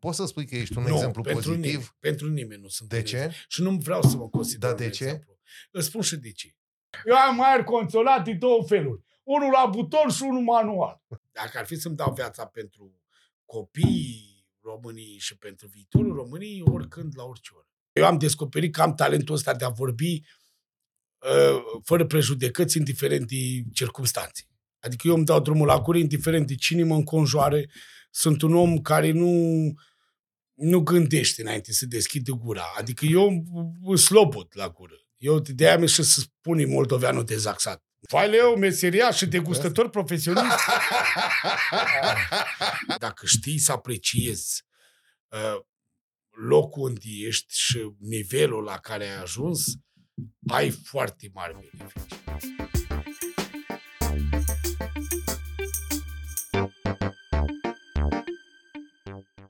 Poți să spui că ești un nu, exemplu pentru pozitiv? Nimeni, pentru nimeni nu sunt. De un ce? exemplu. Și nu vreau să mă consider Da, un de ce? exemplu. Îți spun și de ce. Eu am aer controlat din două feluri. Unul la buton și unul manual. Dacă ar fi să-mi dau viața pentru copiii României și pentru viitorul României, oricând, la orice oră. Eu am descoperit că am talentul ăsta de a vorbi uh, fără prejudecăți, indiferent de circunstanțe. Adică eu îmi dau drumul la gură, indiferent de cine mă înconjoare. Sunt un om care nu, nu gândește înainte să deschide gura. Adică eu sunt slobot la gură. Eu de aia mi și să spune moldoveanul dezaxat. Faile eu, meseria și degustător profesionist. Dacă știi să apreciezi uh, locul unde ești și nivelul la care ai ajuns, ai foarte mari beneficii.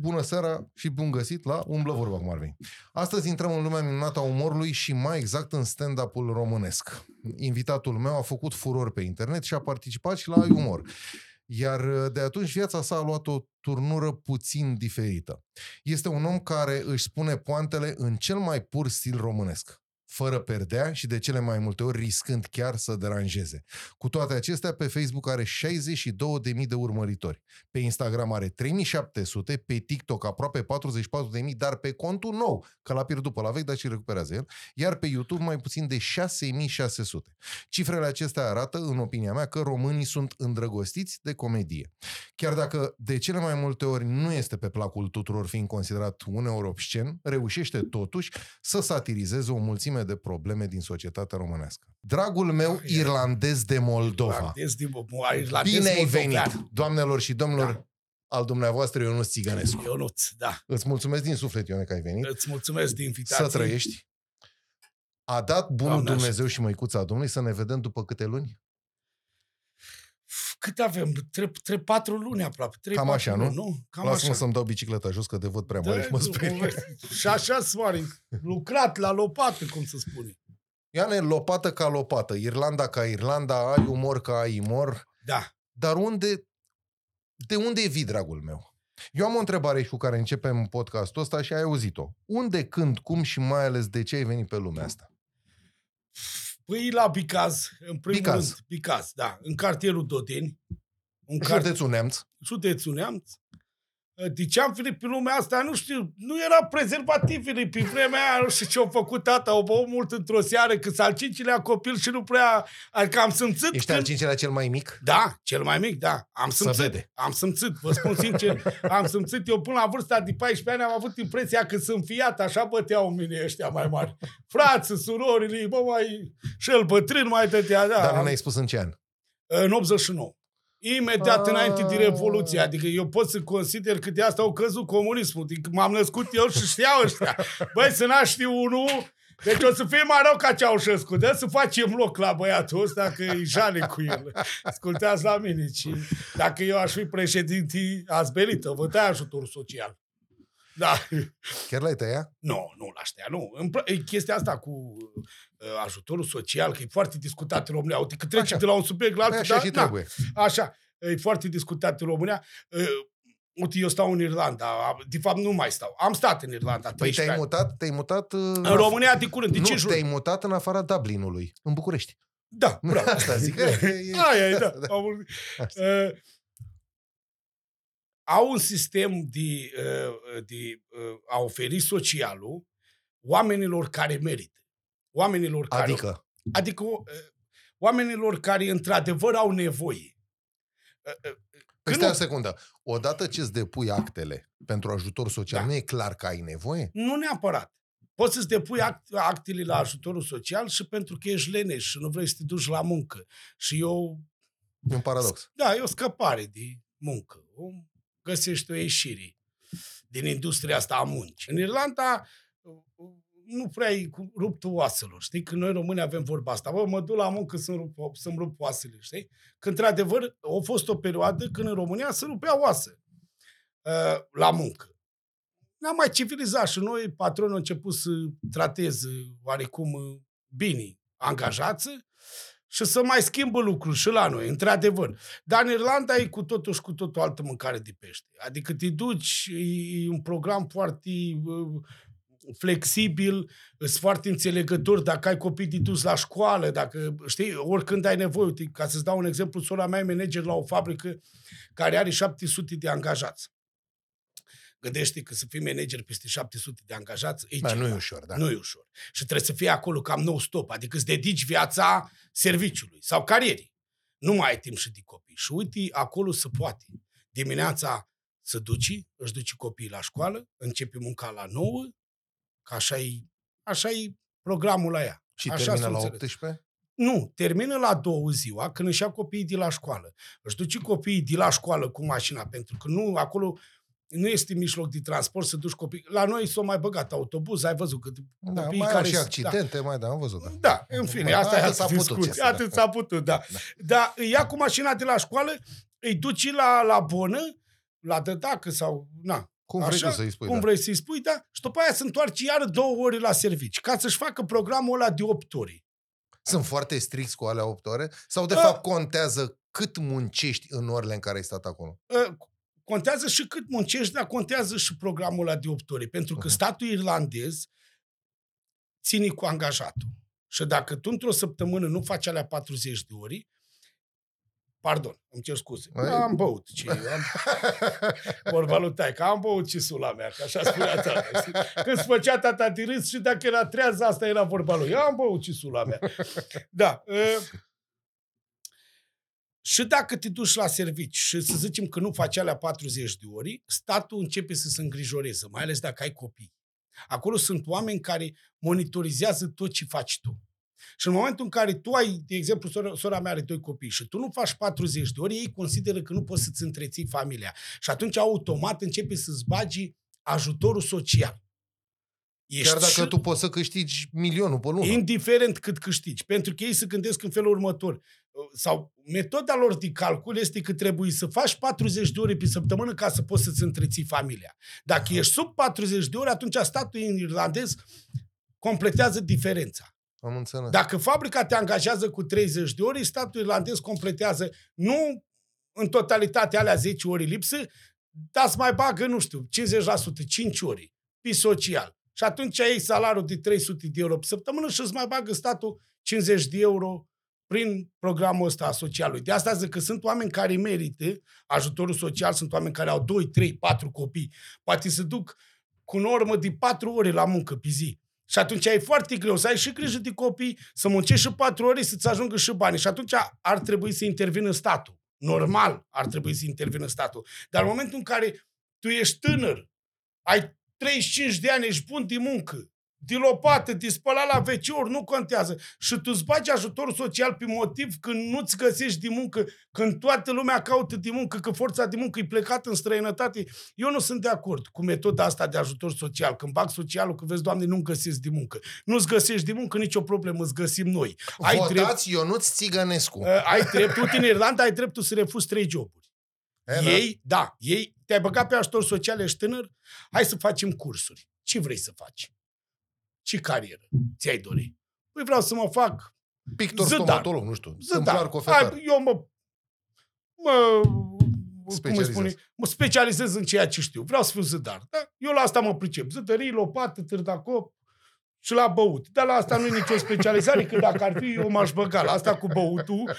Bună seara și bun găsit la Umblă Vorba, cum ar veni. Astăzi intrăm în lumea minunată a umorului și mai exact în stand-up-ul românesc. Invitatul meu a făcut furor pe internet și a participat și la umor. Iar de atunci viața sa a luat o turnură puțin diferită. Este un om care își spune poantele în cel mai pur stil românesc fără perdea și de cele mai multe ori riscând chiar să deranjeze. Cu toate acestea, pe Facebook are 62.000 de urmăritori. Pe Instagram are 3.700, pe TikTok aproape 44.000, dar pe contul nou, că l-a pierdut pe la vechi, dar și recuperează el, iar pe YouTube mai puțin de 6.600. Cifrele acestea arată, în opinia mea, că românii sunt îndrăgostiți de comedie. Chiar dacă de cele mai multe ori nu este pe placul tuturor fiind considerat uneori obscen, reușește totuși să satirizeze o mulțime de probleme din societatea românească. Dragul meu irlandez de Moldova. Irlandez din irlandez Bine ai moldovean. venit, doamnelor și domnilor, Da. al dumneavoastră Ionuț Țigănescu. Ionuț, da. Îți mulțumesc din suflet, Ione, că ai venit. Îți mulțumesc de invitație. Să trăiești. A dat bunul Doamne Dumnezeu și măicuța Domnului să ne vedem după câte luni? Cât avem? Tre, tre, patru luni aproape. Trei, Cam patru așa, nu? luni, nu? Cam Lasă-mă așa. să-mi dau bicicleta jos, că de văd prea mare și mă nu, sperie. Și așa soare, lucrat la lopată, cum să spune. Ioane, lopată ca lopată, Irlanda ca Irlanda, ai umor ca ai umor, Da. dar unde, de unde e vii, dragul meu? Eu am o întrebare și cu care începem podcastul ăsta și ai auzit-o. Unde, când, cum și mai ales de ce ai venit pe lumea asta? Păi la Bicaz, în primul Bicaz. rând. Bicaz, da. În cartierul Dodeni. Un cart... Județul Neamț. județul Neamț. De ce am venit pe lumea asta? Nu știu. Nu era prezervativele pe vremea aia. Nu știu ce au făcut tata. Au băut mult într-o seară că s-al cincilea copil și nu prea... Adică am simțit Ești al cincilea cel mai mic? Da, cel mai mic, da. Am Să simțit. vede. Am simțit, vă spun sincer. am simțit. Eu până la vârsta de 14 ani am avut impresia că sunt fiat, așa băteau în mine ăștia mai mari. Frață, surorile, bă, mai... Și el bătrân mai dădea, da. Dar nu am- ne-ai spus în ce an. În 89. Imediat Ah. înainte de Revoluție. Adică eu pot să consider că de asta au căzut comunismul. Adică m-am născut eu și știau ăștia. Băi, să naști unul, deci o să fie mai rău ca Ceaușescu. Dă să facem loc la băiatul ăsta, că e jale cu el. Ascultați la mine. Și dacă eu aș fi președinte, ați belit-o, vă dai ajutor social. Da. Chiar l-ai tăiat? Nu, nu la știa, nu. Îmi pla- e chestia asta cu uh, ajutorul social, că e foarte discutat în România. Uite, că trece Așa. de la un subiect la Păi altul. așa da, și da. trebuie. Așa, e foarte discutat în România. Uh, Uite, eu stau în Irlanda. Am- De fapt, nu mai stau. Am stat în Irlanda. Păi 13 te-ai ani. mutat, te-ai mutat... uh, În România de curând, de nu, 5 te-ai luni. mutat în afara Dublinului, în București. Da, bravo. Asta zic. că e- Aia e, da. da. Am vorbit. Asta. Uh, au un sistem de, uh, de uh, a oferi socialul oamenilor care merită. Oamenilor care... Adică, Adică uh, oamenilor care într-adevăr au nevoie. Uh, uh, păi Când stai nu- o secundă. Odată ce îți depui actele pentru ajutor social, Da. nu e clar că ai nevoie? Nu neapărat. Poți să-ți depui act, actele la ajutorul social și pentru că ești leneș și nu vrei să te duci la muncă. Și eu, E un paradox. da, e o scăpare de muncă. O, găsești o ieșire din industria asta a muncii. În Irlanda uh, nu prea ai cu ruptul oaselor. Știi? Că noi români avem vorba asta. Bă, mă duc la muncă să-mi rup, să rup oasele. Știi? Că într-adevăr a fost o perioadă când în România se rupea oase uh, la muncă. Ne-am mai civilizat și noi, patronul a început să trateze oarecum uh, bine angajați și să mai schimbă lucruri și la noi, într-adevăr. Dar în Irlanda e cu totul și cu totul altă mâncare de pește. Adică te duci, e un program foarte uh, flexibil, sunt foarte înțelegător dacă ai copii de dus la școală, dacă, știi, oricând ai nevoie. Uite, ca să-ți dau un exemplu, sora mea e manager la o fabrică care are 700 de angajați. Gândește că să fii manager peste 700 de angajați, e Da, nu e ceva. ușor, da. Nu e ușor. Și trebuie să fii acolo cam non-stop, adică îți dedici viața serviciului sau carierii. Nu mai ai timp și de copii. Și uite, acolo se poate. Dimineața să duci, își duci copiii la școală, începi munca la 9, că așa e, așa e programul la ea. Și Așa termină s-o la înțeleg. 18? Nu, termină la două ziua, când își ia copiii de la școală. Își duce copiii de la școală cu mașina, pentru că nu, acolo nu este mijloc de transport să duci copii. La noi s-au mai băgat autobuz, ai văzut că Da, copiii mai care au și sunt- accidente, mai da, am văzut. Da. Da, în fine, Bă, asta e atât altă s-a putut, discuție. ce să- Atât s-a putut, da. Dar îi ia cu mașina de la școală, îi duci la, la bonă, la dădacă sau, na, Cum vrei Așa, tu să-i spui, cum da. vrei să-i spui, da, și după aia se întoarce iară două ore la servici, ca să-și facă programul ăla de 8 ore. Sunt foarte stricți cu alea 8 ore? Sau de Da. fapt contează cât muncești în orele în care ai stat acolo? Ă, Contează și cât muncești, dar contează și programul ăla de 8 ore, pentru că Mhm. statul irlandez ține cu angajatul. Și dacă tu într-o săptămână nu faci alea 40 de ori, pardon, îmi cer scuze, Ai- am băut, ce, am, vorba lui taică, am băut cisula mea, că așa spunea tata. știi? Când se făcea tata de râs și dacă era trează, asta era vorba lui. Am băut cisula mea. Da. ă, și dacă te duci la servici și să zicem că nu faci alea 40 de ori, statul începe să se îngrijoreze, mai ales dacă ai copii. Acolo sunt oameni care monitorizează tot ce faci tu. Și în momentul în care tu ai, de exemplu, sora, sora mea are doi copii și tu nu faci 40 de ori, ei consideră că nu poți să-ți întreții familia. Și atunci automat începe să-ți bagi ajutorul social. Ești Chiar dacă și- tu poți să câștigi milionul pe lună. indiferent cât câștigi. Pentru că ei se gândesc în felul următor. Sau metoda lor de calcul este că trebuie să faci 40 de ore pe săptămână ca să poți să-ți întreții familia. Dacă ești sub 40 de ore, atunci statul irlandez completează diferența. Am înțeles. Dacă fabrica te angajează cu 30 de ore, statul irlandez completează nu în totalitate alea 10 ori lipsă, dar îți mai bagă, nu știu, 50%, 5 ori pe social. Și atunci ai salariul de 300 de euro pe săptămână și îți mai bagă statul 50 de euro prin programul ăsta a socialului. De asta zic că sunt oameni care merită ajutorul social, sunt oameni care au 2, 3, 4 copii. Poate se duc cu normă de 4 ore la muncă pe zi. Și atunci e foarte greu să ai și grijă de copii, să muncești și 4 ore să-ți ajungă și bani. Și atunci ar trebui să intervină statul. Normal ar trebui să intervină statul. Dar în momentul în care tu ești tânăr, ai 35 de ani, ești bun de muncă, de lopată, de spălat la wc nu contează. Și tu îți bagi ajutorul social pe motiv când nu-ți găsești de muncă, când toată lumea caută de muncă, că forța de muncă e plecată în străinătate. Eu nu sunt de acord cu metoda asta de ajutor social. Când bag socialul, că vezi, Doamne, nu-mi găsesc de muncă. Nu-ți găsești de muncă, nicio problemă, îți găsim noi. Ai drept, Votați Ionuț Țigănescu. uh, ai drept, uite, în Irlanda ai dreptul să refuzi trei joburi. E, da. Ei, da, ei, te-ai băgat pe ajutor social, ești tânăr, hai să facem cursuri. Ce vrei să faci? Ce carieră ți-ai dori? Păi vreau să mă fac Pictor Zădar. stomatolog, nu știu. Stâmplar zădar. cofetar. Hai, eu mă, mă, cum îi Specializez. spune, mă specializez în ceea ce știu. Vreau să fiu zădar. Da? Eu la asta mă pricep. Zădării, lopată, târdacop și la băut. Dar la asta nu e nicio specializare, că dacă ar fi, eu m-aș băga. La asta cu băutul,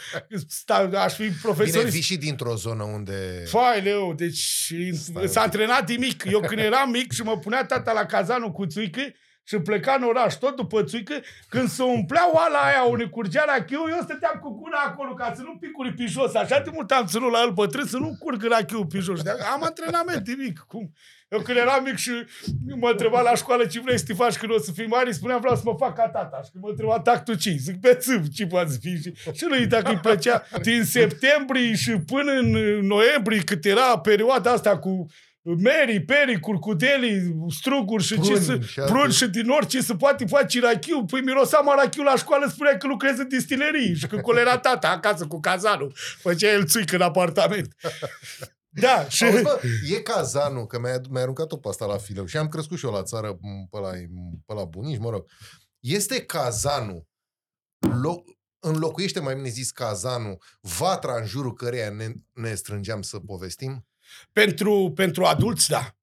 sta, aș fi Bine, profesorist. vii și dintr-o zonă unde... Faileu, deci Stai. s-a antrenat de mic. Eu când eram mic și mă punea tata la cazanul cu țuică și pleca în oraș tot după țuică, când se umplea oala aia unde curgea rachiu, eu stăteam cu gura acolo ca să nu picuri pe jos. Așa de mult am ținut la el bătrân să nu curgă rachiu pe jos. De- Am antrenament de mic. Cum? Eu când eram mic și mă întreba la școală ce vrei să te faci când o să fii mare, spuneam vreau să mă fac ca tata. Și când mă întreba tactul ce zic pe țâv, ce poate să fii. Și, și lui dacă îi plăcea din septembrie și până în noiembrie, cât era perioada asta cu Mary, peri, curcudeli, struguri și ce Pruni să, și alte- pruni și din orice se poate face rachiu. Păi mirosa rachiu la școală, spunea că lucrezi în distilerii și că colera tata acasă cu cazanul. Făcea el țuică în apartament. Da, și... Auzi, bă, e cazanul, că mi-ai, mi-ai aruncat-o pe asta la fileu și am crescut și eu la țară, m, pe la, pe la bunici, mă rog. Este cazanul loc, înlocuiește mai bine zis cazanul, vatra în jurul căreia ne, ne strângeam să povestim? Pentru, pentru adulți, da.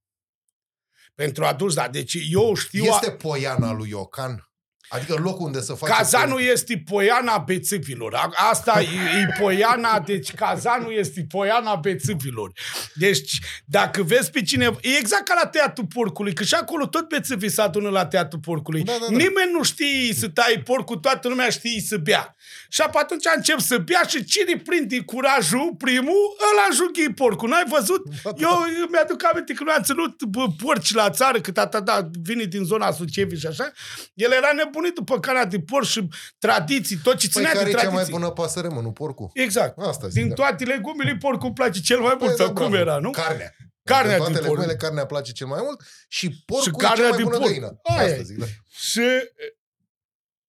Pentru adulți, da. Deci eu știu... Este poiana lui Iocan? Adică locul unde să faci... Cazanul este poiana bețâvilor. A- Asta e, e poiana, deci cazanul este poiana bețâvilor. Deci, dacă vezi pe cineva, e exact ca la teatru porcului, că și acolo tot bețâvii se adună la teatru porcului. Da, da, da. Nimeni nu știe să tai porcul, toată lumea știe să bea. Și apoi atunci încep să bea și cine prinde curajul primul, ăla înjunghi porcul. N-ai văzut? Da, Eu eu mi-aduc aminte că noi am ținut bă, porci la țară, că tata da, vine din zona Sucevi și așa. El era nebunit după carnea de porc și tradiții, tot ce Păi ținea care de e cea tradiții. mai bună pasăre, mă, nu porcul? Exact. Asta zic, Din da. toate legumile, porcul place cel mai Păi, mult. da, sau cum bravo. era, nu? Carnea. Carnea Din toate din porc. legumele, carnea place cel mai mult și porcul Și e cea carnea mai din bună porc. găină. Aia Asta e. zic, da. Și e,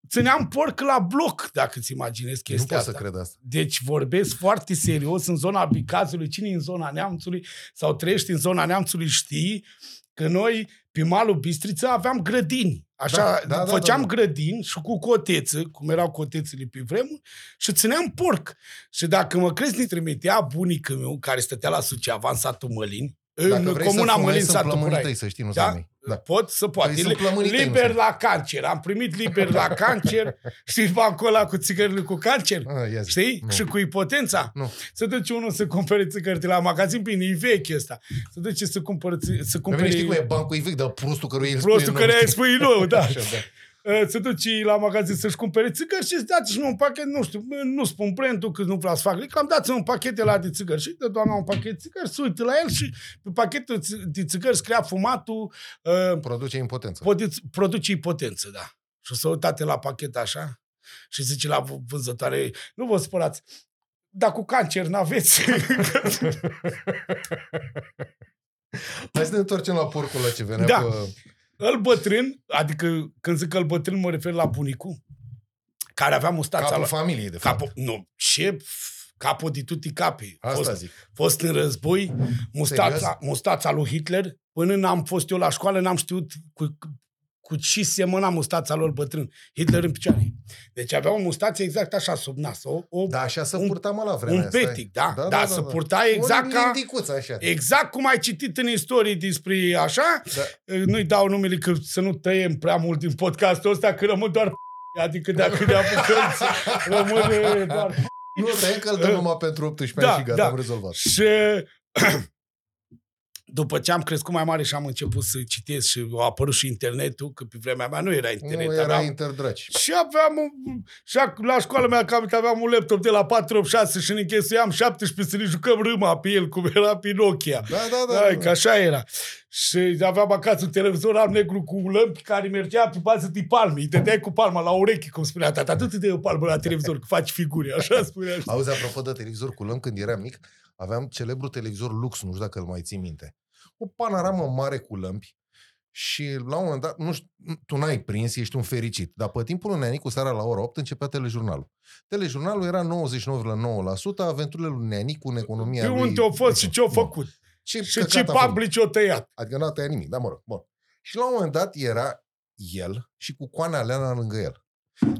țineam porc la bloc, dacă ți imaginezi Nu chestia pot să asta. cred asta. Deci vorbesc foarte serios în zona Bicazului. Cine e în zona Neamțului sau trăiești în zona Neamțului știi că noi pe malul Bistriță aveam grădini. Așa, Da, da, da, făceam da, da. grădini și cu coteță, cum erau cotețele pe vremuri, și țineam porc. Și dacă mă crezi, ne trimitea bunicul meu, care stătea la Suceava, în satul Mălin, Dacă în vrei comuna să Mălin, fumezi, sunt satul plămânii Curai. tăi, să știi, nu Da? sunt mei. Da. Pot să poate. Păi sunt plămânii tăi, nu liber sunt. la cancer. Am primit liber la cancer. Știi bancul ăla cu țigările cu cancer? Ah, ia zi. Știi? Nu. Și cu ipotența. Nu. Să duce unul să cumpere țigări de la magazin, bine, e vechi ăsta. Să duce să cumpere, ți- să Pe mine știi cum cumpere e bancul e vechi, dar prostul căruia îl prostul spune care nou, ai știi? spui nou, da. Așa, da. Uh, Să duci la magazin să-și cumpere țigări și îți dați și un pachet, nu știu, nu spun brandul că nu vreau să fac reclam, dați un pachet de la de țigări și dă doamna un pachet de țigări, se uită la el și pe pachetul de țigări scria fumatul uh, Produce impotență. Poate- produce ipotență, da. Și o să uitate la pachet așa și zice la v- vânzătoare, nu vă spărați, dar cu cancer n-aveți. Hai să ne întoarcem la porcul ăla ce venea Da. pe... îl bătrân, adică când zic că îl bătrân mă refer la bunicul, care avea mustața Capul la... familiei, de fapt. Capul, nu, ce capo di tutti capi. Asta Fost, zic. fost în război, mustața, mustața lui Hitler, până n-am fost eu la școală, n-am știut cu, cu ce semăna mustața lor bătrân. Hitler în picioare. Deci avea o mustață exact așa sub nas. O, o, Da, așa se un- purta mă la vremea un asta. petic, da. Da, da, se purta exact un ca... lindicuț, așa. Exact cum ai citit în istorie despre așa, Da. nu-i dau numele că să nu tăiem prea mult din podcastul ăsta, că rămân doar Adică dacă ne apucăm să rămâne doar Nu, te încă îl dăm numai pentru 18 Da, ani și gata, da. am rezolvat. Și după ce am crescut mai mare și am început să citesc și a apărut și internetul, că pe vremea mea nu era internet. Nu era aveam, interdraci. și aveam, un, și ac- la școala mea cam aveam un laptop de la 486 și ne închesuiam 17 să ne jucăm râma pe el, cum era pe Nokia. Da, da, da. Da, da. că așa era. Și aveam acasă un televizor alb-negru cu lămpi care mergea pe bază de palme. Îi dădeai cu palma la ureche, cum spunea tata. Tu te dai o palmă la televizor, că faci figuri. Așa spunea. Auzi, apropo de televizor cu lămpi, când eram mic, aveam celebru televizor Lux, nu știu dacă îl mai ții minte. O panoramă mare cu lămpi și la un moment dat, nu știu, tu n-ai prins, ești un fericit, dar pe timpul lui Neanicu seara la ora 8 începea telejurnalul. Telejurnalul era 99,9% aventurile lui Neanicu în economia Pe lui. unde a fost și ce-a Bun. făcut. Ce Și căcat ce a făcut. publici o tăiat. Adică n-a tăiat nimic, dar mă rog. Bun. Și la un moment dat era el și cu Coana Aleana lângă el.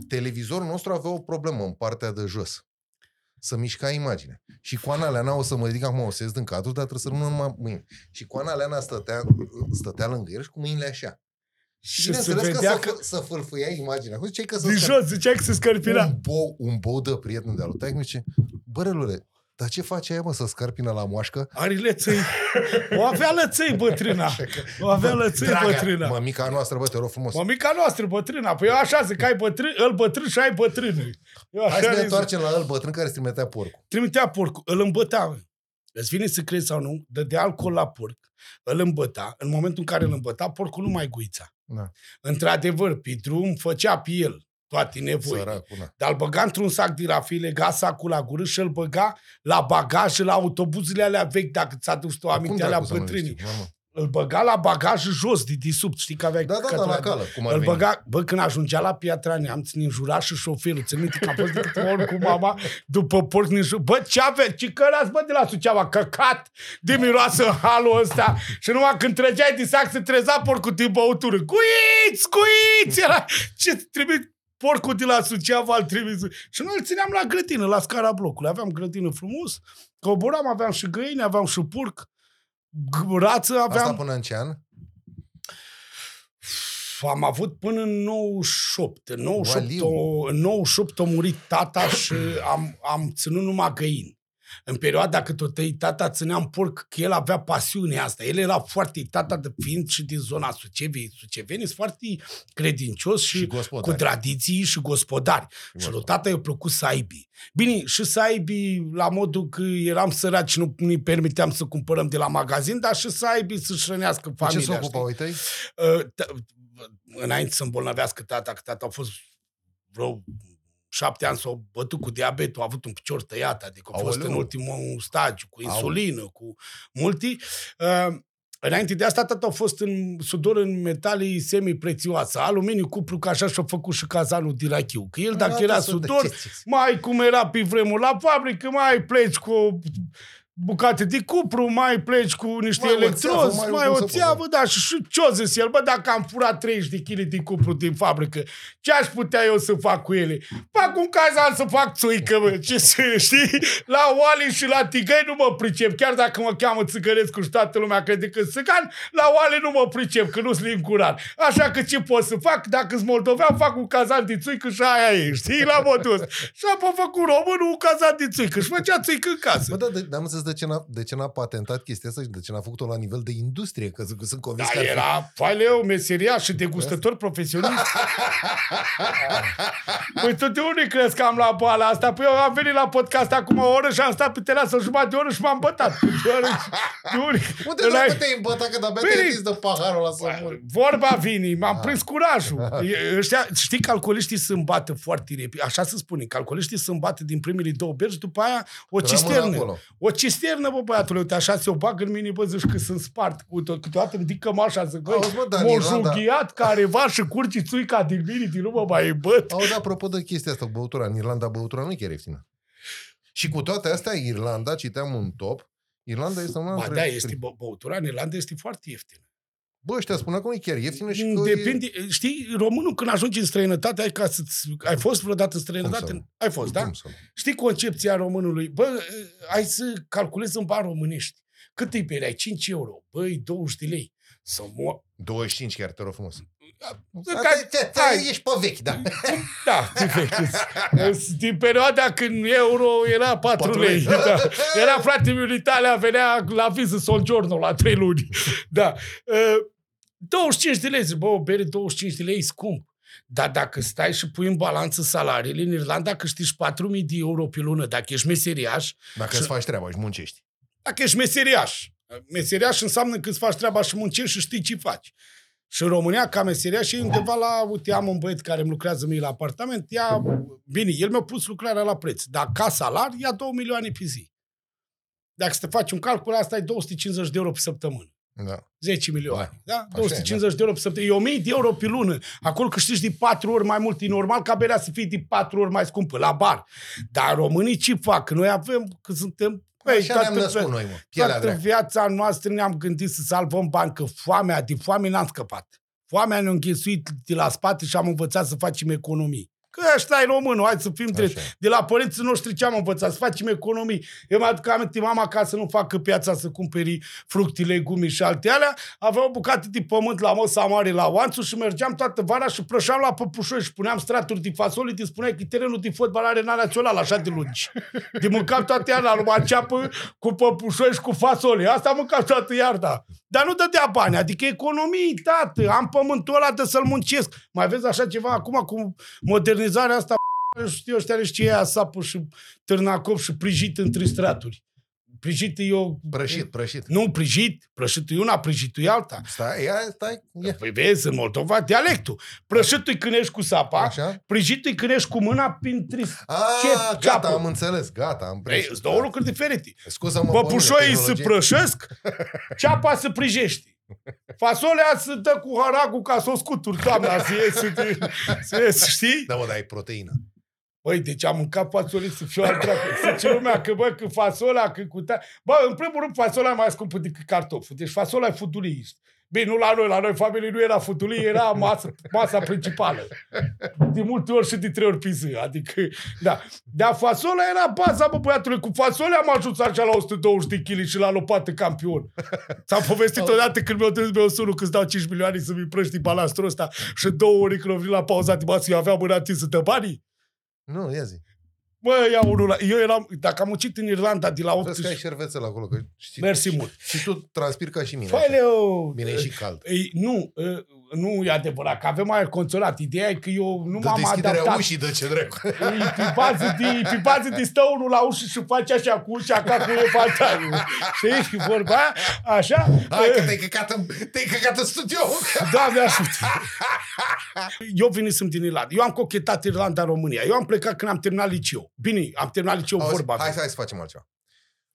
Televizorul nostru avea o problemă în partea de jos. Să mișca imaginea. Și Coana Aleana, o să mă ridic acum, o să ies din cadru, dar trebuie să rămână numai mâini. Și Coana Aleana stătea, stătea lângă el și cu mâinile așa. Și, Și se bineînțeles vedea că, că să, să fâlfâia imaginea. Cum ziceai că să din scăp- jos zicea că se scărpina. un bou, un bou de prieten de-al lui taică mi zice, bă, relule, dar ce face aia, mă, să scarpină la moașcă? Are lățăi. O avea lățăi bătrâna. O avea lățăi Dragă, bătrâna. mămica noastră, bă, te rog frumos. Mămica noastră, bătrâna. Păi eu așa zic, ai bătrân, îl bătrân și ai bătrân. Eu Hai să așa ne zic. întoarcem la el bătrân care îți trimitea porcul. Trimitea porcul, îl îmbăta. bă. Îți vine să crezi sau nu, dădea alcool la porc, îl îmbăta. În momentul în care îl îmbăta, porcul nu mai guița. Da, Într-adevăr, pe drum făcea pe el toate nevoile. săracul, da. Dar îl băga într-un sac de rafii, lega sacul la gură și îl băga la bagaj și la autobuzele alea vechi, dacă ți-a dus tu Cum aminte alea dracu să nu le bătrânii. știu? Mamă. Îl băga la bagaj jos, de desubt, știi că aveai Da, da, da, către- la cală, cum ar îl veni. băga, bă, când ajungea la Piatra Neamț, ne înjura și șoferul. Ți minte că am fost de câteva ori cu mama după porc, ne înjura. Bă, ce ave, ce cărați, bă, de la Suceava, căcat de miroasă în halul ăsta. Și numai când trăgeai din sac, se treza porcul din băutură. Cuiți, cuiți! Era, ce trebuie porcul de la Suceava îl trimis. Și noi îl țineam la grădină, la scara blocului. Aveam grădină frumos, coboram, aveam și găini, aveam și porc, g- rață aveam. Asta până în ce an? Am avut până în 98. În 98, Valiu. o, în 98 a murit tata și am, am ținut numai găini. În perioada cât o tăi tata, țineam porc, că el avea pasiunea asta. El era foarte, tata de fiind și din zona Suceviei. Suceveni sunt foarte credincios și, Și cu gospodari. tradiții și gospodari. Și lui gospodari. tata i-a plăcut să aibă. Bine, și să aibă la modul că eram săraci și nu ne permiteam să cumpărăm de la magazin, dar și să aibă să-și hrănească Cu familia. ce se știi? ocupau ai tăi? Uh, t- înainte să îmbolnăvească tata, că tata a fost vreo șapte ani s-a bătut cu diabetul, a avut un picior tăiat, adică a fost Aoleu. în ultimul stagiu, cu Aoleu. insulină, cu multi. Uh, Înainte de asta, tata a fost în sudor în metalii semi-prețioase, aluminiu, cupru, că așa și-a făcut și cazanul dirachiu. Că el, dacă Arată era să- de sudor, ce ți- mai cum era pe vremuri la fabrică, mai pleci cu o bucate de cupru, mai pleci cu niște Mai o electrozi, țeavă, mai, mai mai o o cum să țeavă, da, și, și ce-o zis el? Bă, dacă am furat 30 de kg de cupru din fabrică, ce aș putea eu să fac cu ele? Fac un cazan să fac țuică, bă, ce să știi? La Oali și la Tigăi nu mă pricep, chiar dacă mă cheamă țigărescu și toată lumea crede că sunt țigan, la Oali nu mă pricep, că nu-s lincuran. Așa că ce pot să fac? Dacă sunt moldovean, fac un cazan de țuică și aia e, știi, la modul ăsta. Și apoi a făcut românul un cazan de țuică și făcea țuică în casă. Bă, da, de, n-am înțeles de ce, n-a, de ce n-a patentat chestia asta și de ce n-a făcut-o la nivel de industrie, că, că sunt convins Da, că ar fi- era faileu, meseriaș și degustător profesionist. păi tu de unde crezi că am la boala asta? Păi eu am venit la podcast acum o oră și am stat pe terasă o jumătate de oră și m-am bătat. De oră, de unde? Unde Îl ai- nu te-ai îmbătat că de-abia Bine. te-ai atins de paharul ăla să mori? Vorba vine, m-am prins curajul. E- Ăștia, știi că alcooliștii se îmbată foarte repede. Așa se spune, că alcooliștii se îmbată din primele două berzi, după aia o Rămân cisternă. acolo. O cisternă, bă, băiatule, uite, așa se o bag în mine, bă, zici că sunt spart. Uite, câteodată ridic cămașa, zic, băi, Auzi, bă, dar în m-o Irlanda- junghiat careva și curci țuica din mine, din nu mă mai băt. Auzi, apropo de chestia asta cu băutura, în Irlanda băutura nu e chiar ieftină. Și cu toate astea, Irlanda, citeam un top, Irlanda este una Ba dintre... da, este bă, băutura în Irlanda este foarte ieftină. Bă, ăștia spunea că nu e chiar ieftină și că Depinde, știi, românul când ajungi în străinătate, ai, ca să ai fost vreodată în Cum să străinătate? nu? Ai fost, e... da? Cum să nu? Știi concepția românului? Bă, hai să calculezi în bani românești. Cât îi pereai? 5 euro. Băi, 20 de lei. Să mă... 25 chiar, te rog frumos. Ca- Da, te- te- hai. Ești pe vechi, da. Da, perfect. din perioada când euro era 4 Patru lei. lei. Da. Era frate meu în Italia, venea la viză Solgiorno la 3 luni. Da. Uh, 25 de lei, zic, bă, o bere 25 de lei e scump. Dar dacă stai și pui în balanță salariile, în Irlanda câștigi 4.000 de euro pe lună dacă ești meseriaș, Dacă îți faci treaba și muncești. dacă ești meseriaș. Meseriaș înseamnă că îți faci treaba și muncești și știi ce faci. Și în România, ca meseriaș, e undeva la, uite, am un băiet care îmi lucrează mie la apartament, ia, bine, el mi-a pus lucrarea la preț, dar ca salar ia 2 milioane pe zi. Dacă să te faci un calcul, asta e 250 de euro pe săptămână. Da. 10 milioane. Da? e, 250 de euro pe săptămână. E 1000 de euro pe lună. Acolo câștigi de 4 ori mai mult. E normal ca berea să fie de 4 ori mai scumpă la bar. Dar românii ce fac? Că Noi avem, că suntem... Băi, Așa ne-am toată născut via- noi, mă. Pielea Toată dreaptă. viața noastră ne-am gândit să salvăm bani, că foamea, de foame n-am scăpat. Foamea ne-a înghesuit de la spate și am învățat să facem economii. Că ăsta e românul, hai să fim drept. Așa e. De la părinții noștri ce am învățat? Să facem economii. Eu mă aduc aminte, mama, ca să nu facă piața să cumperi fructe, legume și alte alea, avea o bucată de pământ la măsa mare la Oanțu și mergeam toată vara și prășeam la păpușoi și puneam straturi de fasole, te spuneai că terenul de fotbal are național așa de lungi. De mâncam toată iarna, numai înceapă cu păpușoi și cu fasole. Asta mâncam toată iarna. Dar nu dădea bani, adică economii, tată, am pământul ăla de să-l muncesc. Mai vezi așa ceva acum cu modernizarea asta, știu ăștia are ce e sapă și târnacop și prижit între straturi. Prăjit e eu... Prășit, prășit. Nu, prăjit. Prășitul e una, prăjitul e alta. Stai, ia, stai. Ia. Păi vezi, în Moldova, dialectul. Prășitul e când ești cu sapa, Așa? prăjitul e când ești cu mâna prin tris. A, gata, am înțeles, gata, am prăjit. Ei, sunt două da. lucruri diferite. Scuza-mă, Păpușoii se prășesc, ceapa se prăjește. Fasolea se dă cu haragul ca să cu scutur, doamna, să iei, știi? Da, mă, dar e proteină. Băi, deci am mâncat fasole să fiu al dracu. Zice lumea că, bă, că fasola, că cu ta... Bă, în primul rând, fasola e mai scumpă decât cartoful. Deci fasola e futurii. Bine, nu la noi, la noi familie nu era futulie, era masa, masa principală. De multe ori și de trei ori pe zi. Adică, da. Dar fasola era baza, bă, băiatule. Cu fasola am ajuns așa la 120 de kg și la lopată campion. S-a povestit odată când mi-au trimis meu sunul că îți dau 5 milioane să-mi împrăști balastrul ăsta și două ori când au venit la pauza de masă, eu aveam mâna atinsă de banii. Nu, ia zi. Bă, ia unul la... Eu eram... Dacă am muncit în Irlanda de la Trebuie să ai 18... șervețel acolo. Că știi, Mersi mult. Și tu transpiri ca și mine. Păi, așa. Leo, Bine, e și cald. Ei, nu, uh, nu e adevărat, că avem aer condiționat. Ideea e că eu nu De m-am deschiderea adaptat. ușii, de ce dracu. E Pe bază de, pe bază de stă unul la ușă și face așa cu ușa ca cu elefantarul. Știi? Și vorba aia, așa. Hai că uh, te-ai căcat în, te-ai căcat în studio. Doamne ajută! Eu venisem din Irlanda. Eu am cochetat Irlanda în România. Eu am plecat când am terminat liceu. Bine, am terminat liceu Auzi, vorba. hai, hai să facem altceva.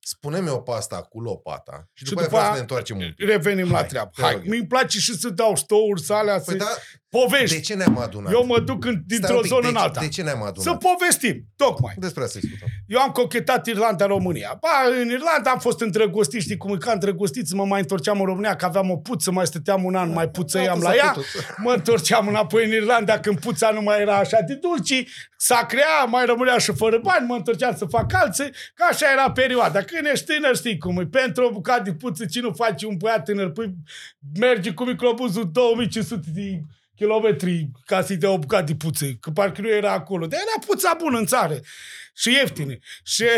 Spune-mi o pasta cu lopata și Și după, după aia vreau să aia- ne întoarcem un pic. Revenim la Hai, treabă. te Hai, rog eu. mi-mi place și să dau stouri, să alea, Păi să... da, Povești. de ce ne-am adunat? Eu mă duc în, Stai dintr-o un pic, zonă de, în alta. De ce ne-am adunat? Să povestim, tocmai. Despre asta discutăm. Eu am cochetat Irlanda, România. Ba, în Irlanda am fost îndrăgostit, știi cum e ca îndrăgostiți, mă mai întorceam în România, că aveam o puță, mai stăteam un an, mai puțăiam Da, la s-a ea. putut. Mă întorceam înapoi în Irlanda când puța nu mai era așa de dulci, s-a creat, mai rămânea și fără bani, mă întorceam să fac alții, că așa era perioada. Când ești tânăr, știi cum e, pentru o bucată de puță, ce nu faci un băiat tânăr? Păi merge cu microbuzul 2500 de kilometri ca să-i dea o bucată de puță, că parcă nu era acolo. Dar era puța bună în țară și ieftine. Și...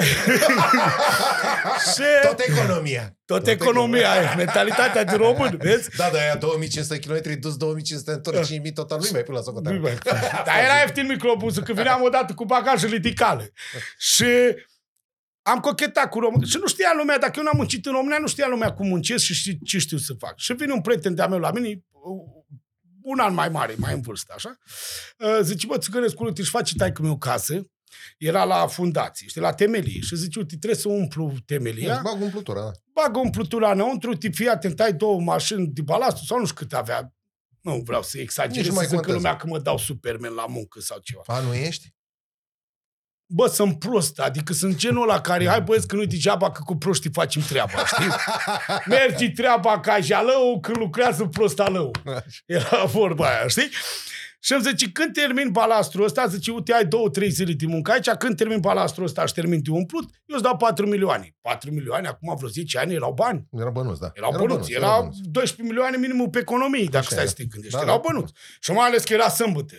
și... Tot economia. Tot economia, e mentalitatea de român, vezi? Da, dar aia 2500 km dus 2500 întorci 5000 total nu mai pui la socoteală. Nu mai- Dar era ieftin microbuzul, că veneam odată cu bagajele ridicale. Și am cochetat cu român. Și nu știa lumea, dacă eu n-am muncit în România, nu știa lumea cum muncesc și ști- ce știu să fac. Și vine un prieten de-a meu la mine, un an mai mare, mai în vârstă, așa. Uh, Zice, bă, țigănescu, uite, își face taică meu casă. Era la fundație, știi, la temelie. Și zice, uite, trebuie să umplu temelia. Îți bag umplutura, da. bagă umplutura înăuntru, te fii atent, ai două mașini de balast sau nu știu cât avea. Nu vreau să exagerez, Nici nu să mai zică contează. lumea că mă dau Superman la muncă sau ceva. A, nu ești? Bă, sunt prost, adică sunt genul ăla care, hai băieți, că nu-i degeaba că cu proștii facem treaba, știi? Mergi treaba ca jalău când lucrează prostalău. Era vorba aia, știi? Și îmi zice, când termin balastul ăsta, zice, uite, ai două, trei zile de muncă aici, când termin balastul ăsta și termin de umplut, eu îți dau 4 milioane. 4 milioane, acum vreo 10 ani erau bani. Era bănuț, da. Erau bănuți. Era, era bănuț. 12 milioane minimum pe economie, dacă Așa stai e. să te gândești. Da, Erau da. bănuți. Și mai ales că era sâmbătă.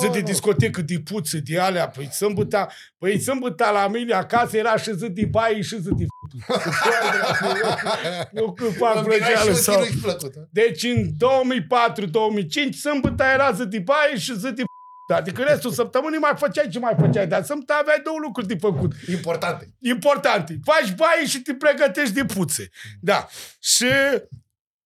Zi Oh, de nu. discotecă, de puță, de alea, păi sâmbătă, păi sâmbătă la mine acasă era și zi de baie și zi de Eu când fac Îmi era și vrăjeală un sau... tiruc plăcut, da? Deci în 2004-2005, sâmbătă era zi de baie și zi de Adică restul săptămânii mai făceai ce mai făceai, dar sâmbătă aveai două lucruri de făcut Importante. importante. Faci baie și te pregătești de puțe. Da. Și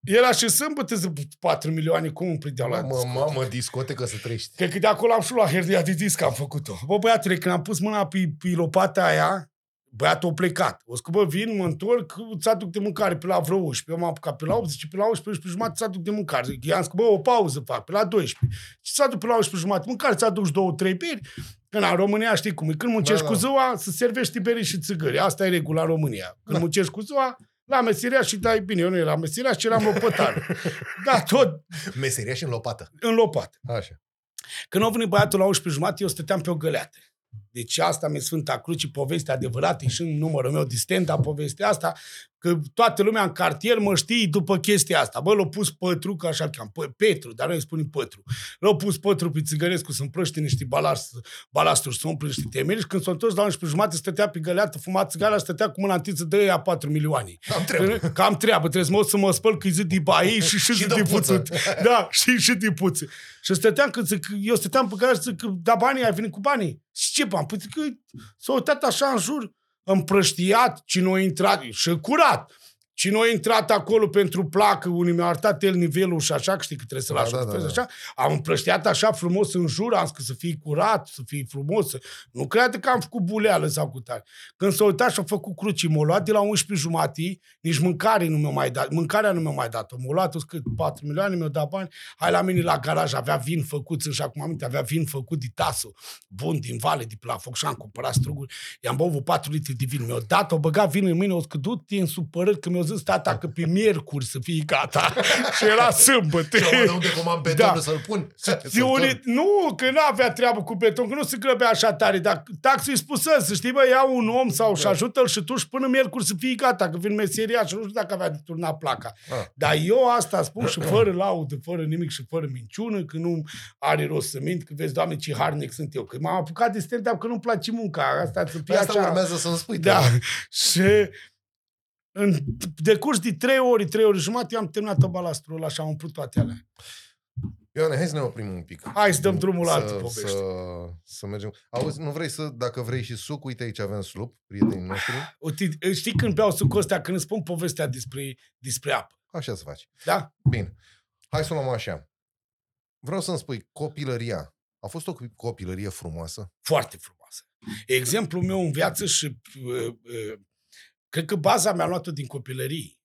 era și sâmbătă, zic, 4 milioane, cum îmi prindeau la Mamă, mamă, discotecă să trăiești. Cred că de acolo am și luat hernia de disc, am făcut-o. Bă, băiatule, când am pus mâna pe, pe lopata aia, băiatul a plecat. O că, bă, vin, mă întorc, îți aduc de mâncare pe la vreo 11. Eu m-am apucat pe la 8, zice, pe la 11, 11 jumătate, îți aduc de mâncare. Zic, i-am zis, bă, o pauză fac, pe la 12. Și ți aduc pe la 11 jumătate, mâncare, ți aduci două, trei beri. Că în România știi cum e, când muncești Da, cu da. ziua, să servești beri și țigări. Asta e regula în România. Când Da. muncești cu ziua, la meseria și dai bine, eu nu eram meseria și eram lopătar. da, tot Meseria și în lopată. în lopată. Așa. Când a venit băiatul la 11 jumate, eu stăteam pe o găleată. Deci asta mi-e Sfânta Cruci, povestea adevărată, e și în numărul meu de stand povestea asta, că toată lumea în cartier mă știe după chestia asta. Bă, l-a pus Pătru, că așa cheam, Pă- Petru, dar noi îi spunem Pătru. L-a pus Pătru pe Țigărescu să împrăște niște balast, balasturi, să umple niște temeri și când s-a întors la 11 jumate, stătea pe găleată, fuma țigara și stătea cu mâna întinsă, dă ea 4 milioane. Am treabă. Că am treabă, trebuie să mă duc să mă spăl că e zi de baie și, și, Și zi de de puță. puță. Da, și, și de puță. Și stăteam când zic, eu stăteam pe care zic, da banii, ai venit cu banii. Și ce bani? Păi zic că s-a uitat așa în jur, împrăștiat, cine a intrat, și curat. Cine a intrat acolo pentru placă, unii mi-au arătat el nivelul și așa, că știi că trebuie să Da, lași da, o da, da, da. așa. Am împrăștiat așa frumos în jur, am zis că să fii curat, să fii frumos. Să... Nu crede că am făcut buleală sau cu tare. Când s-a uitat și a făcut cruci, m-a luat de la 11 jumate, nici mâncare nu mi-a mai dat, mâncarea nu mi-a mai dat-o. M-a luat, o cât 4 milioane, mi-a dat bani, hai la mine la garaj, avea vin făcut, și acum aminte, avea vin făcut de tasă, bun, din vale, de pe la foc și am cumpărat struguri, i-am băut 4 litri de vin, mi-a dat, o băgat vin în mine, o zis că du-te în supărări, că mi-a zis tata că pe miercuri să fie gata. și era sâmbătă. Și la unde cum am betonul Da. să-l pun? Și unii, nu, că nu avea treabă cu beton, că nu se grăbea așa tare, dar taxul îi spusă să știi, bă, ia un om sau și Da. ajută-l și tu și până miercuri să fie gata, că vin meseria și nu știu dacă avea de turnat placa. Ah. Dar eu asta spun și fără laudă, fără nimic și fără minciună, că nu are rost să mint, că vezi, doamne, ce harnic sunt eu. Că m-am apucat de stand că nu-mi place munca, asta să Pe fie asta așa. urmează să-mi spui. Da. te rog. Și în decurs de trei ori, trei ori jumate, eu am terminat balastrul ăla și am umplut toate alea. Ioane, hai să ne oprim un pic. Hai să dăm drumul la să, altă poveste. Să, să mergem. Auzi, nu vrei să, dacă vrei și suc, uite aici avem slup, prietenii noștri. Uite, Știi când beau sucul ăsta, când îmi spun povestea despre, despre apă. Așa să faci. Da? Bine. Hai să o luăm așa. Vreau să-mi spui, copilăria. A fost o copilărie frumoasă? Foarte frumoasă. Exemplul meu în viață și uh, uh, cred că baza mea a luat-o din copilărie.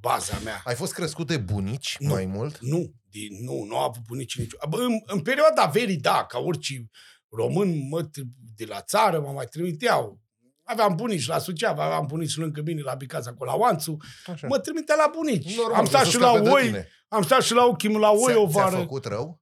Baza mea. Ai fost crescut de bunici Nu. mai mult? Nu, din, nu, nu a avut bunici nici. Bă, În, în perioada verii, da, ca orice român mă, t- de la țară mă mai trimiteau. Aveam bunici la Suceava, aveam bunici lângă mine la Bicaza cu la Oanțu. Așa. Mă trimitea la bunici. Normal, am stat să și scape la de oi, tine. am stat și la ochii la oi Ți-a- o Ți-a vară. făcut rău?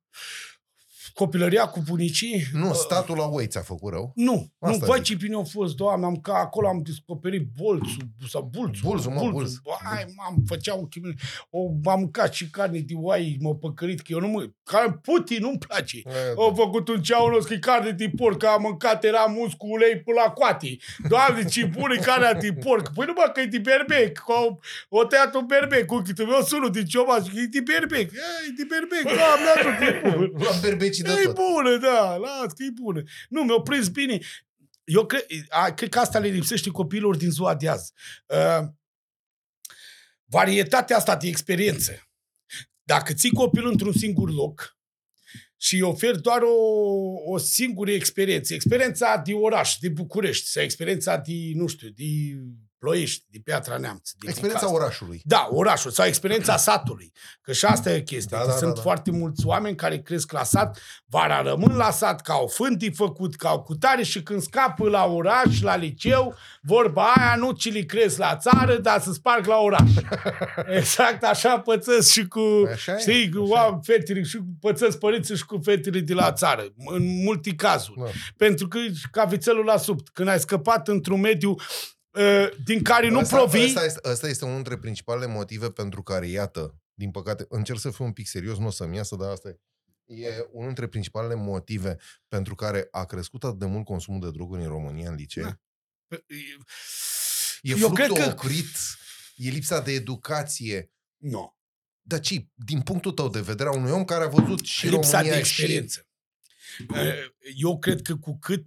Copilăria cu bunicii? Nu, Uh, statul la oi ți-a făcut rău. Nu, Asta nu, vai zic. ce bine au fost, doamne, am, ca acolo am descoperit bolțul, sau bulțul. Bulțul, mă, bulț. Hai, m-am făceau ochii mei. O, m-am mâncat și carne de oai, m-au păcărit, că eu nu mă... Ca Putin nu-mi place. E, Au făcut un ceaunos că carne de porc, că am mâncat, era muscu ulei până la coate. Doamne, ce bună e carnea de porc. Păi nu mă, că e de berbec. Că au, o tăiat un berbec cu chitul meu, sunul din cioba, zic, e de berbec. E, e de berbec, doamne, ajută, e bun. La berbecii de E tot. bună, da, las că e bună. Nu, mi-au prins bine. Eu cred, a, cred că asta le lipsește copiilor din ziua de azi. Uh, varietatea asta de experiență. Dacă ții copilul într-un singur loc și îi oferi doar o, o singură experiență, experiența de oraș, de București, sau experiența de, nu știu, de Ploiești, de Piatra Neamț. De Experiența Bucasta. orașului. Da, orașul sau experiența satului. Că și asta e chestia. Da, Da, da, sunt da, da. foarte mulți oameni care cresc la sat, vara rămân la sat, că au fântii făcut, că au cutare și când scapă la oraș, la liceu, vorba aia, nu ci li cresc la țară, dar să sparg la oraș. exact așa pățesc și cu, Așa e, știi, cu așa e. oameni, fetele, și cu pățesc părinții și cu fetele de la țară. În multe cazuri. Da. Pentru că e ca vițelul la sub. Când ai scăpat într-un mediu uh, din care nu Ăsta- provii... Ăsta este, ăsta este unul dintre principalele motive pentru care, iată, din păcate, încerc să fiu un pic serios, nu o să-mi iasă, dar asta e. E unul dintre principalele motive pentru care a crescut atât de mult consumul de droguri în România, în licee. Da. E Eu fructul cred că- oprit, e lipsa de educație. Nu. Dar ce, din punctul tău de vedere, a unui om care a văzut și lipsa România de experiență. Uh, Eu cred că cu cât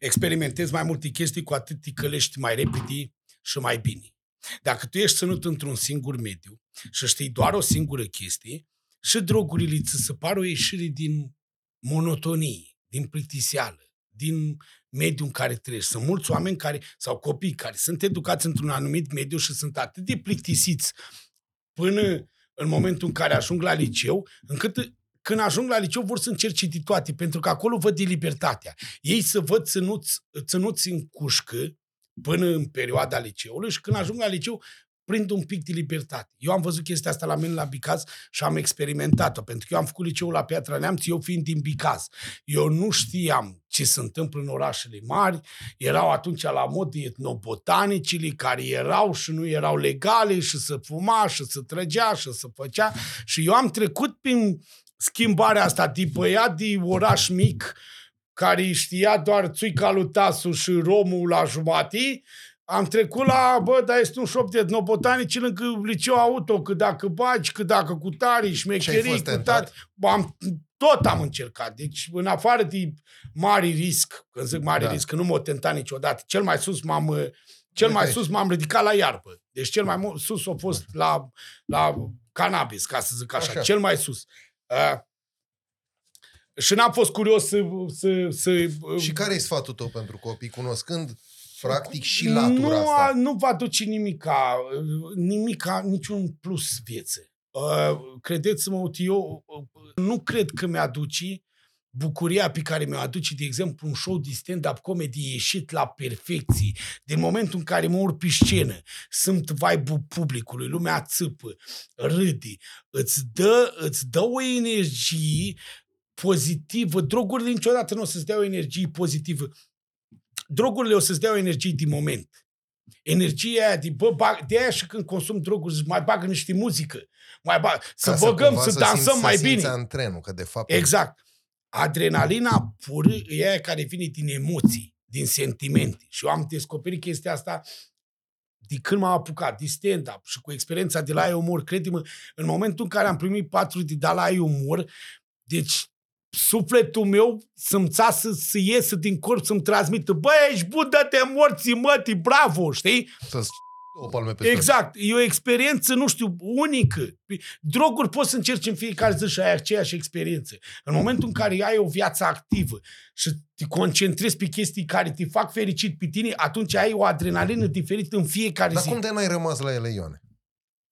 experimentezi mai multe chestii, cu atât te călești mai repede și mai bine. Dacă tu ești ținut într-un singur mediu și știi doar o singură chestie, și drogurile ți se par o ieșire din monotonie, din plictiseală, din mediul în care trăiești. Sunt mulți oameni care, sau copii care sunt educați într-un anumit mediu și sunt atât de plictisiți până în momentul în care ajung la liceu, încât când ajung la liceu vor să încerce de toate, pentru că acolo văd de libertatea. Ei să văd ținuți, ținuți în cușcă până în perioada liceului și când ajung la liceu prind un pic de libertate. Eu am văzut chestia asta la mine la Bicaz și am experimentat-o, pentru că eu am făcut liceul la Piatra Neamț, eu fiind din Bicaz. Eu nu știam ce se întâmplă în orașele mari, erau atunci la mod etnobotanicile care erau și nu erau legale și se fuma și se trăgea și se făcea și eu am trecut prin schimbarea asta de băiat de oraș mic care știa doar țuica lui Tasu și romul la jumate, am trecut la, bă, dar este un șop de etnobotanici lângă liceu auto, că dacă bagi, că dacă cu tari, șmecherii, fost cu tentat? tari, am, tot am încercat. Deci, în afară de mari risc, când zic mare Da. da. risc, că nu m-a tentat niciodată, cel mai sus m-am, uh, cel mai Uite sus m-am ridicat la iarbă. Deci cel mai mu- sus a fost la, la cannabis, ca să zic așa, Așa. așa. cel mai sus. Uh, și n-am fost curios să... să, să uh, Și care e sfatul tău pentru copii, cunoscând practic și nu, latura asta? a- nu va duce nimica, nimica, niciun plus vieță. Uh, credeți-mă, uite, eu uh, nu cred că mi-aduce bucuria pe care mi-o aduce, de exemplu, un show de stand-up comedy ieșit la perfecții, din momentul în care mă urc pe scenă, sunt vibe publicului, lumea țâpă, râde, îți dă, îți dă o energie pozitivă. Drogurile niciodată nu o să-ți dea o energie pozitivă. Drogurile o să-ți dea o energie din moment. Energia aia de, bă, bag, de aia și când consum droguri, zic, mai bagă niște muzică, mai bag, să Ca băgăm, cumva să, dansăm simți, mai să bine. simți antrenul, că de fapt... Exact. Adrenalina pură e aia care vine din emoții, din sentimente. Și eu am descoperit chestia asta de când m-am apucat, de stand-up și cu experiența de la ai umor, crede-mă, în momentul în care am primit patru de da la ai umor, deci sufletul meu să-mi să, să iesă din corp, să-mi transmită, băi, ești bun, dă-te morții, mătii, bravo, știi? Să-ți o palme pe Exact. E o experiență, nu știu, unică. Droguri poți să încerci în fiecare zi și ai aceeași experiență. În momentul în care ai o viață activă și te concentrezi pe chestii care te fac fericit pe tine, atunci ai o adrenalină diferită în fiecare Dar zi. cum de n-ai rămas la ele, Ioane?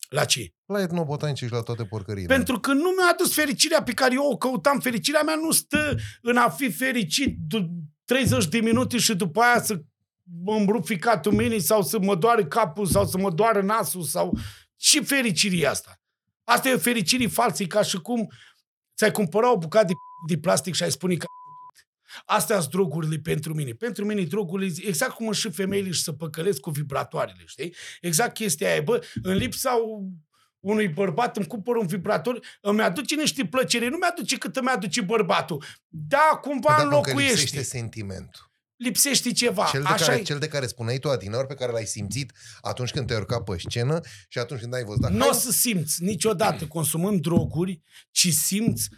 La ce? La etnobotanice și la toate porcăriile. Pentru că nu mi-a adus fericirea pe care eu o căutam. Fericirea mea nu stă în a fi fericit d- 30 de minute și după aia să îmi rup ficatul mini sau să mă doare capul sau să mă doare nasul sau... Ce fericire e asta? Asta e o fericire falsă, e ca și cum ți-ai cumpăra o bucată de, de plastic și ai spune că Astea sunt drogurile pentru mine. Pentru mine drogurile, exact cum și femeile și să păcălesc cu vibratoarele, știi? Exact chestia aia. Bă, în lipsa unui bărbat îmi cumpăr un vibrator, îmi aduce niște plăcere, nu mi-aduce cât îmi aduce bărbatul. Da, cumva Păi da, încă înlocuiește. lipsește sentimentul. Lipsește ceva. Cel de, Așa care, e. cel de care spuneai tu, Adinaur, pe care l-ai simțit atunci când te-ai urcat pe scenă și atunci când ai văzut. Dar Nu hai- o să simți niciodată consumând droguri, ci simți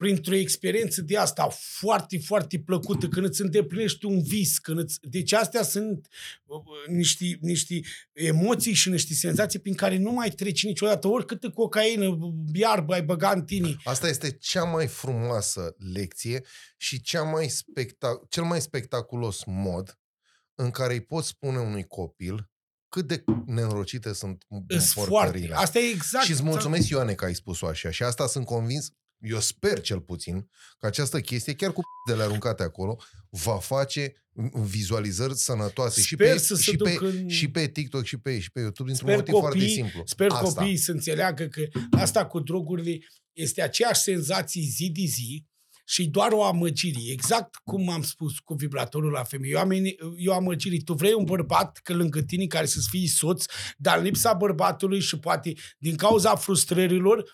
printr-o experiență de asta foarte, foarte plăcută, când îți îndeplinești un vis, când îți... Deci astea sunt uh, uh, niște, niște emoții și niște senzații prin care nu mai treci niciodată, oricâtă cocaină, iarbă ai băgat în tine. Asta este cea mai frumoasă lecție și cea mai spectac- cel mai spectaculos mod în care îi poți spune unui copil cât de nenorocite sunt Îs foarte. porcările. Asta e exact. Și îți mulțumesc, Ioane, că ai spus-o așa. Și asta sunt convins, eu sper cel puțin, că această chestie, chiar cu de le aruncate acolo, va face vizualizări sănătoase și Sper pe, să se și, pe, ducă în- și pe TikTok și pe, și pe YouTube, dintr-un Sper motiv foarte copiii- simplu. Sper asta. copiii să înțeleagă că asta cu drogurile este aceeași senzație zi de zi și doar o amăgire. Exact cum am spus cu vibratorul la femei. Eu am, eu amăgire. Tu vrei un bărbat că lângă tine care să-ți fie soț, dar în lipsa bărbatului și poate din cauza frustrărilor,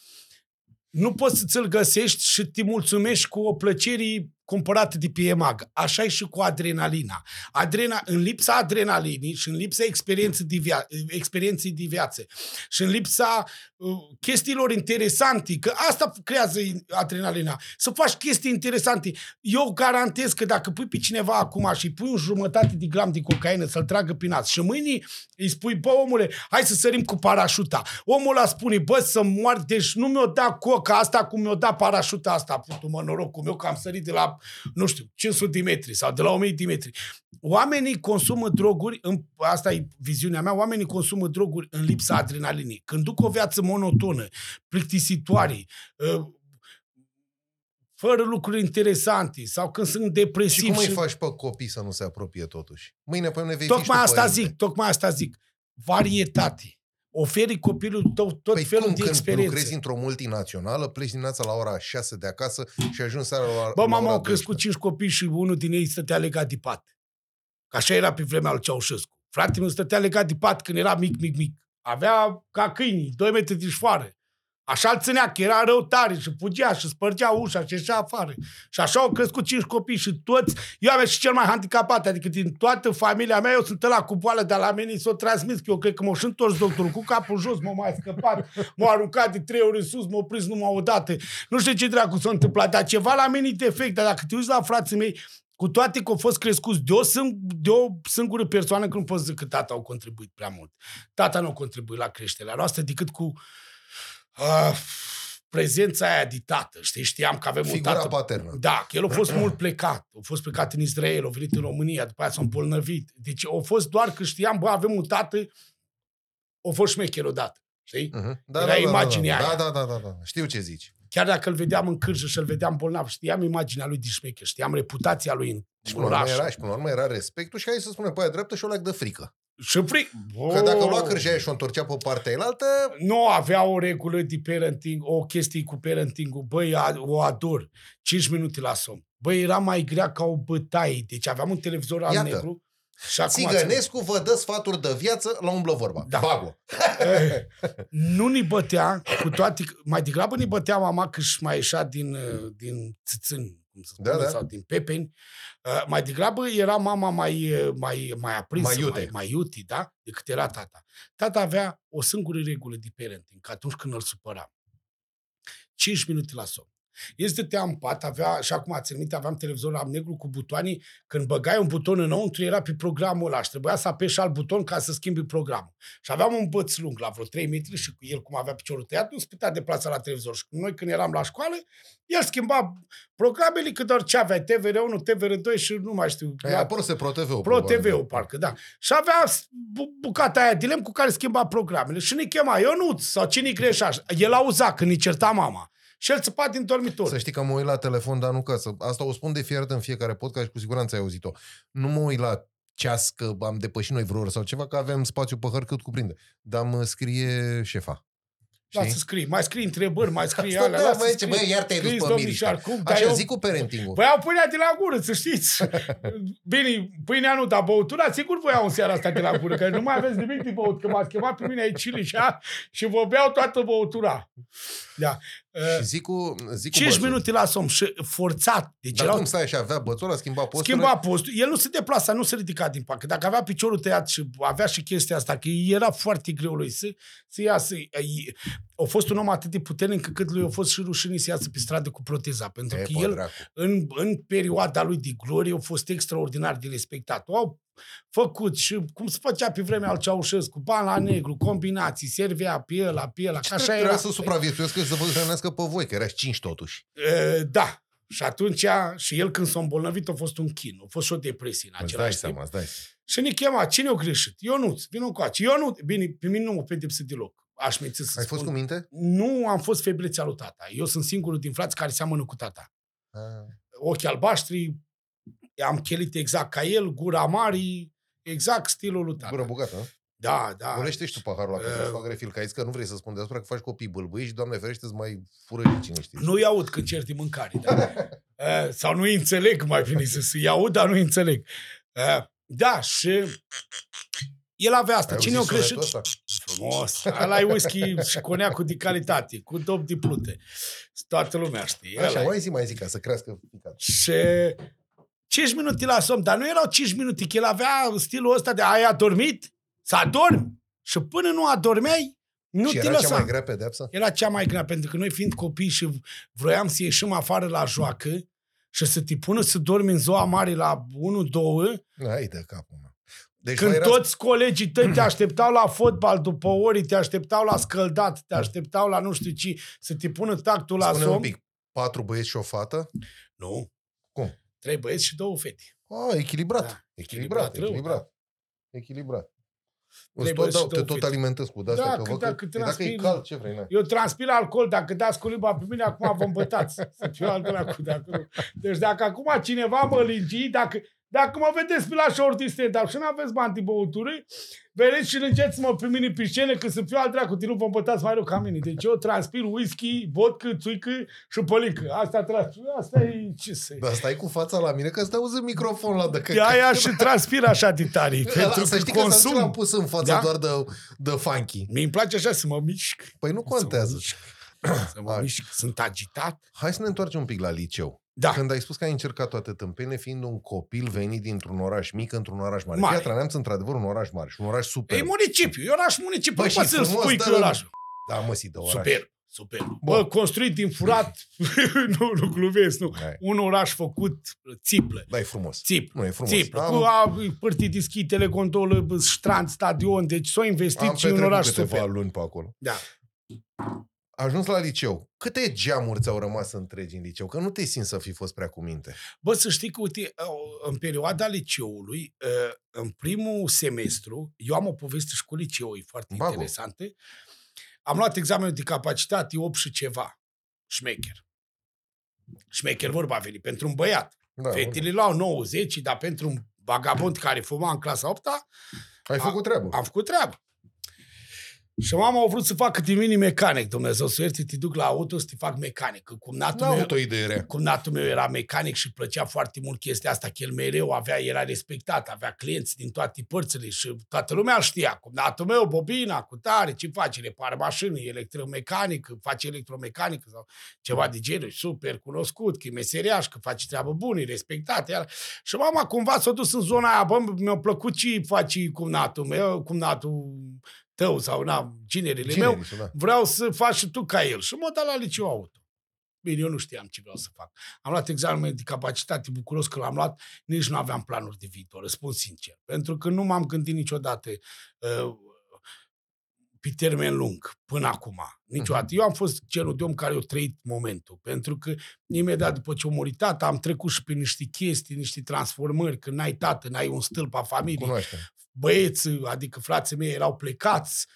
nu poți să ți-l găsești și te mulțumești cu o plăcere cumpărată de pe EMAG. Așa e și cu adrenalina. Adrena, în lipsa adrenalinii și în lipsa experienței de, via, experienței de viață și în lipsa uh, chestiilor interesante, că asta creează adrenalina, să faci chestii interesante. Eu garantez că dacă pui pe cineva acum și îi pui un jumătate de gram de cocaină să-l tragă pe nas și mâine îi spui, bă, omule, hai să sărim cu parașuta. Omul ăla spune, bă, să mor, deci nu mi-o da coca asta cum mi-o da parașuta asta, putu-mă norocul meu că am sărit de la, nu știu, 500 de metri sau de la 1000 de metri. Oamenii consumă droguri, în, asta e viziunea mea, oamenii consumă droguri în lipsa adrenalinii. Când duc o viață monotonă, plictisitoare, uh, fără lucruri interesante sau când sunt Și depresivi. cum îi faci pe copii să nu se apropie totuși? Mâine pe vei fi și Tocmai tu asta părinte. zic, tocmai asta zic. Varietate. Oferi copilul tău tot Păi felul cum de când experiențe. lucrezi într-o multinațională, pleci dimineața la ora 6 de acasă și ajungi seara la, Bă, la mama, ora au crescut 12. cinci copii și unul din ei stătea legat de pat. Că așa era pe vremea lui Ceaușescu. Fratele meu stătea legat de pat când era mic, mic, mic. Avea ca câinii, 2 metri de șfoară. Așa îl ținea, că era rău tare și fugea și spărgea ușa și ieșea afară. Și așa au crescut cinci copii și toți, eu am și cel mai handicapat, adică din toată familia mea, eu sunt ăla cu boală, dar la mine s-o transmis, că eu cred că m-au și întors doctorul cu capul jos, m-a mai scăpat, m-a aruncat de trei ori în sus, m-a prins numai o dată. Nu știu ce dracu s-a întâmplat, dar ceva la mine e defect, dar dacă te uiți la frații mei, cu toate că au fost crescuți de o, sing- de o singură persoană, că nu pot zic că tata au contribuit prea mult. Tata nu a contribuit la creșterea noastră decât cu uh, prezența aia de tată. Știi, știam că avem Figura un tată... paternă. Da, că el a fost mult plecat. A fost plecat în Israel, a venit în România, după aia s-a îmbolnăvit. Deci a fost doar că știam, bă, avem un tată, a fost șmecher odată. Știi? Uh-huh. Era imaginea da, aia. da, da, da, da, știu ce zici. Chiar dacă îl vedeam în cârjă și îl vedeam bolnav, știam imaginea lui de șmecher, știam reputația lui în Și până, la urmă oraș. era, și până la urmă era respectul și hai să spunem pe aia dreaptă și o leac de frică. Și fric. Că dacă Oh! lua cârjaia și o întorcea pe partea elaltă, nu avea o regulă de parenting, o chestie cu parenting-ul. Băi, a- o ador. 5 minute la somn. Băi, era mai grea ca o bătaie. Deci aveam un televizor al Iată. negru. Și acum Țigănescu vă dă sfaturi de viață la umblă vorba. Da. Bago. Eh, nu ni bătea, cu toate, că- mai degrabă ni bătea mama că își mai ieșea din, eh, din țâțâni, cum să Da, spune, da. sau din pepeni. Eh, Mai degrabă era mama mai, eh, mai, mai aprinsă, Mai mai, iute. mai, mai iuti, da? Decât era tata. Tata avea o singură regulă de parenting, că atunci când îl supăra. 5 minute la somn. El stătea în pat, avea, și acum țin minte, aveam televizor la negru cu butoanii, când băgai un buton înăuntru, era pe programul ăla și trebuia să apeși alt buton ca să schimbi programul. Și aveam un băț lung la vreo 3 metri și cu el, cum avea piciorul tăiat, nu se putea deplasa la televizor. Și noi, când eram la școală, el schimba programele, că doar ce avea, TVR1, TVR2 și nu mai știu. Aia apărut se Pro TV-ul. Pro probabil. TV-ul, parcă, da. Și avea bu- bucata aia de lemn cu care schimba programele. Și ne chema Ionuț sau cine greșea. El auza când îi certa mama. Și el țăpa din dormitor. Să știi că mă uit la telefon, dar nu ca să... Asta o spun de fiecare dată în fiecare podcast și cu siguranță ai auzit-o. Nu mă uit la ceas că am depășit noi vreo oră sau ceva, că avem spațiu pe hăr cât cuprinde. Dar mă scrie șefa. Lasă să scrii, mai scrii întrebări, mai scrii Asta alea, da, lasă mă, să zice, scrii. băi, iar te-ai dus Scriți, pe domnișoară, Mirica. cum? Dar Așa eu- zic cu parenting-ul. Voiau pâinea de la gură, să știți. Bine, pâinea nu, dar băutura, sigur voiau în seara asta de la gură, că nu mai aveți nimic de băut, că m-ați chemat pe mine aici și, a, și vă beau toată băutura. Da. Și zic cu, zic cu 5 bățul. minute la somn și forțat. Deci Dar erau cum stai și avea bățul ăla, schimba postul? Schimba postul. El nu se deplasa, nu se ridica din pat. Că Dacă avea piciorul tăiat și avea și chestia asta, că era foarte greu lui să, să iasă. A fost un om atât de puternic încât lui a fost și rușine să iasă pe stradă cu proteza. Pentru E, că bă, el, dracu. în, în perioada lui de glorie, a fost extraordinar de respectat. Au făcut și cum se făcea pe vremea al Ceaușescu, bani la negru, combinații, servea pe ăla, pe ăla, că așa Trebuia era. să supraviețuiască și să vă hrănească pe voi, că erați cinci totuși. E, Da. Și atunci, și el când s-a îmbolnăvit, a fost un chin, a fost și o depresie în Îți dai același timp. seama, îți dai. Și ne chema, cine o greșit? Ionuț, vină cu aci. Ionut, bine, pe mine nu mă pedepse deloc. Aș minți să Ai spun. fost cu minte? Nu am fost febrețea lui tata. Eu sunt singurul din frați care seamănă cu tata. Ah. Ochi albaștri, am chelit exact ca el, gura mari, exact stilul lui tata. Gură bugată, nu? Da, da. Golește și tu paharul ăla, ca să-ți Uh, fac refil, că ai zis că nu vrei să spun deasupra, că faci copii bâlbâi și, Doamne ferește, îți mai fură și cine știe. Nu-i aud când cer de mâncare. Da. Eh, Sau nu înțeleg, mai bine să să-i aud, dar nu înțeleg. Eh, Da, și el avea asta. Ai Cine o auzit crește? sunetul ăsta? Frumos. Ăla e whisky și conecul de calitate, cu dop de plute. Toată lumea știe. Așa, Ăla e. mai zi, mai zi, ca să crească picat. Și 5 minute la somn, dar nu erau 5 minute, că el avea stilul ăsta de ai adormit? Să adormi? Și până nu adormeai, nu și te era cea lăsa. mai grea pedeapsă? Era cea mai grea, pentru că noi fiind copii și vroiam să ieșim afară la joacă și să te pună să dormi în ziua mare la 1-2, Hai de capul meu. Deci când voi erați- toți colegii tăi te așteptau la fotbal după ori, te așteptau la scăldat, te așteptau la nu știu ce, să te pună tactul la Spune somn. un pic, patru băieți și o fată? Nu. Cum? Trei băieți și două fete. Ah, echilibrat. Da, Echilibrat, echilibrat rău, echilibrat. Echilibrat. Trei Îți tot băieți dau, și te două tot fete. alimentez cu de-astea, Da, că cât văd da- că, cât e dacă e transpir- cald, ce vrei, na. Eu transpir alcool, dacă dați cu limba pe mine, acum vă îmbătați. Să fiu al dracu de acolo. Deci dacă acum cineva mă lingi, dacă, dacă mă vedeți pe la short stand și nu aveți bani de băutură, veniți și lângeți-mă pe mine pe scenă că să fiu al dracu, de nu vă îmbătați mai rău ca mine. Deci eu transpir whisky, vodka, țuică și pălincă. Asta transpir, asta e ce să Dar stai cu fața la mine, că îți auzi în microfon la de De aia și transpir așa de tare, pentru să că știi că consum. consum. l-am pus în față Da? doar de, de funky. Mie îmi place așa să mă mișc. Păi nu Să mă contează. mișc. Să mă Hai. mișc. Sunt agitat. Hai să ne întoarcem un pic la liceu. Da. Când ai spus că ai încercat toate tâmpene, fiind un copil venit dintr-un oraș mic într-un oraș mare. Mare. Piatra Neamț, într-ador, un oraș mare și un oraș super. E municipiu, e oraș municipiu. Bă, Nu și poți să-l frumos, spui dă că la- oraș. Da, mă, si de oraș. Super, super. Bun. Bă, construit din furat, nu, nu glumesc, nu. Hai. Un oraș făcut țiplă. Da, e frumos. Țip. Nu, e frumos. Țiplă. Am- Cu a părtit dischitele, gondolă, strand, stadion. Deci s-a Am investit și în petrecut oraș câteva super. luni pe acolo. Da. Ajuns la liceu. Câte geamuri ți-au rămas întregi în liceu? Că nu te simți să fi fost prea cu minte. Bă, să știi că, uite, în perioada liceului, în primul semestru, eu am o poveste și cu liceu, e foarte Bago. interesantă, Am luat examenul de capacitate 8 și ceva. Șmecher. Șmecher vorba a venit. Pentru un băiat. Da, Fetele luau 90, dar pentru un vagabond care fuma în clasa 8 Ai făcut treabă. am făcut treabă. Și mama a vrut să facă din mine mecanic. Dumnezeu să ierte, te duc la auto să te fac mecanic. Că Cumnatul N-a meu, avut o idee rea. cumnatul meu era mecanic și îi plăcea foarte mult chestia asta, că el mereu avea, era respectat, avea clienți din toate părțile și toată lumea îl știa. Cumnatul meu, bobina, cu tare, ce face? Repară mașini, electromecanic, face electromecanică sau ceva de genul, super cunoscut, că e meseriaș, că face treabă bună, e respectat. Iar... Și mama cumva s-a dus în zona aia, bă, mi-a plăcut ce faci cumnatul meu, cumnatul tău sau na, ginerile meu, Cinerisul, da. vreau să faci și tu ca el. Și m-a dat la liceu auto. Bine, eu nu știam ce vreau să fac. Am luat examenul de capacitate, bucuros că l-am luat, nici nu aveam planuri de viitor, răspund sincer. Pentru că nu m-am gândit niciodată uh, pe termen lung, până acum. Niciodată. Eu am fost genul de om care a trăit momentul, pentru că imediat după ce a murit tata, am trecut și prin niște chestii, niște transformări, când n-ai tată, n-ai un stâlp a familiei, Cunoaștem. Băieți, adică frații mei erau plecați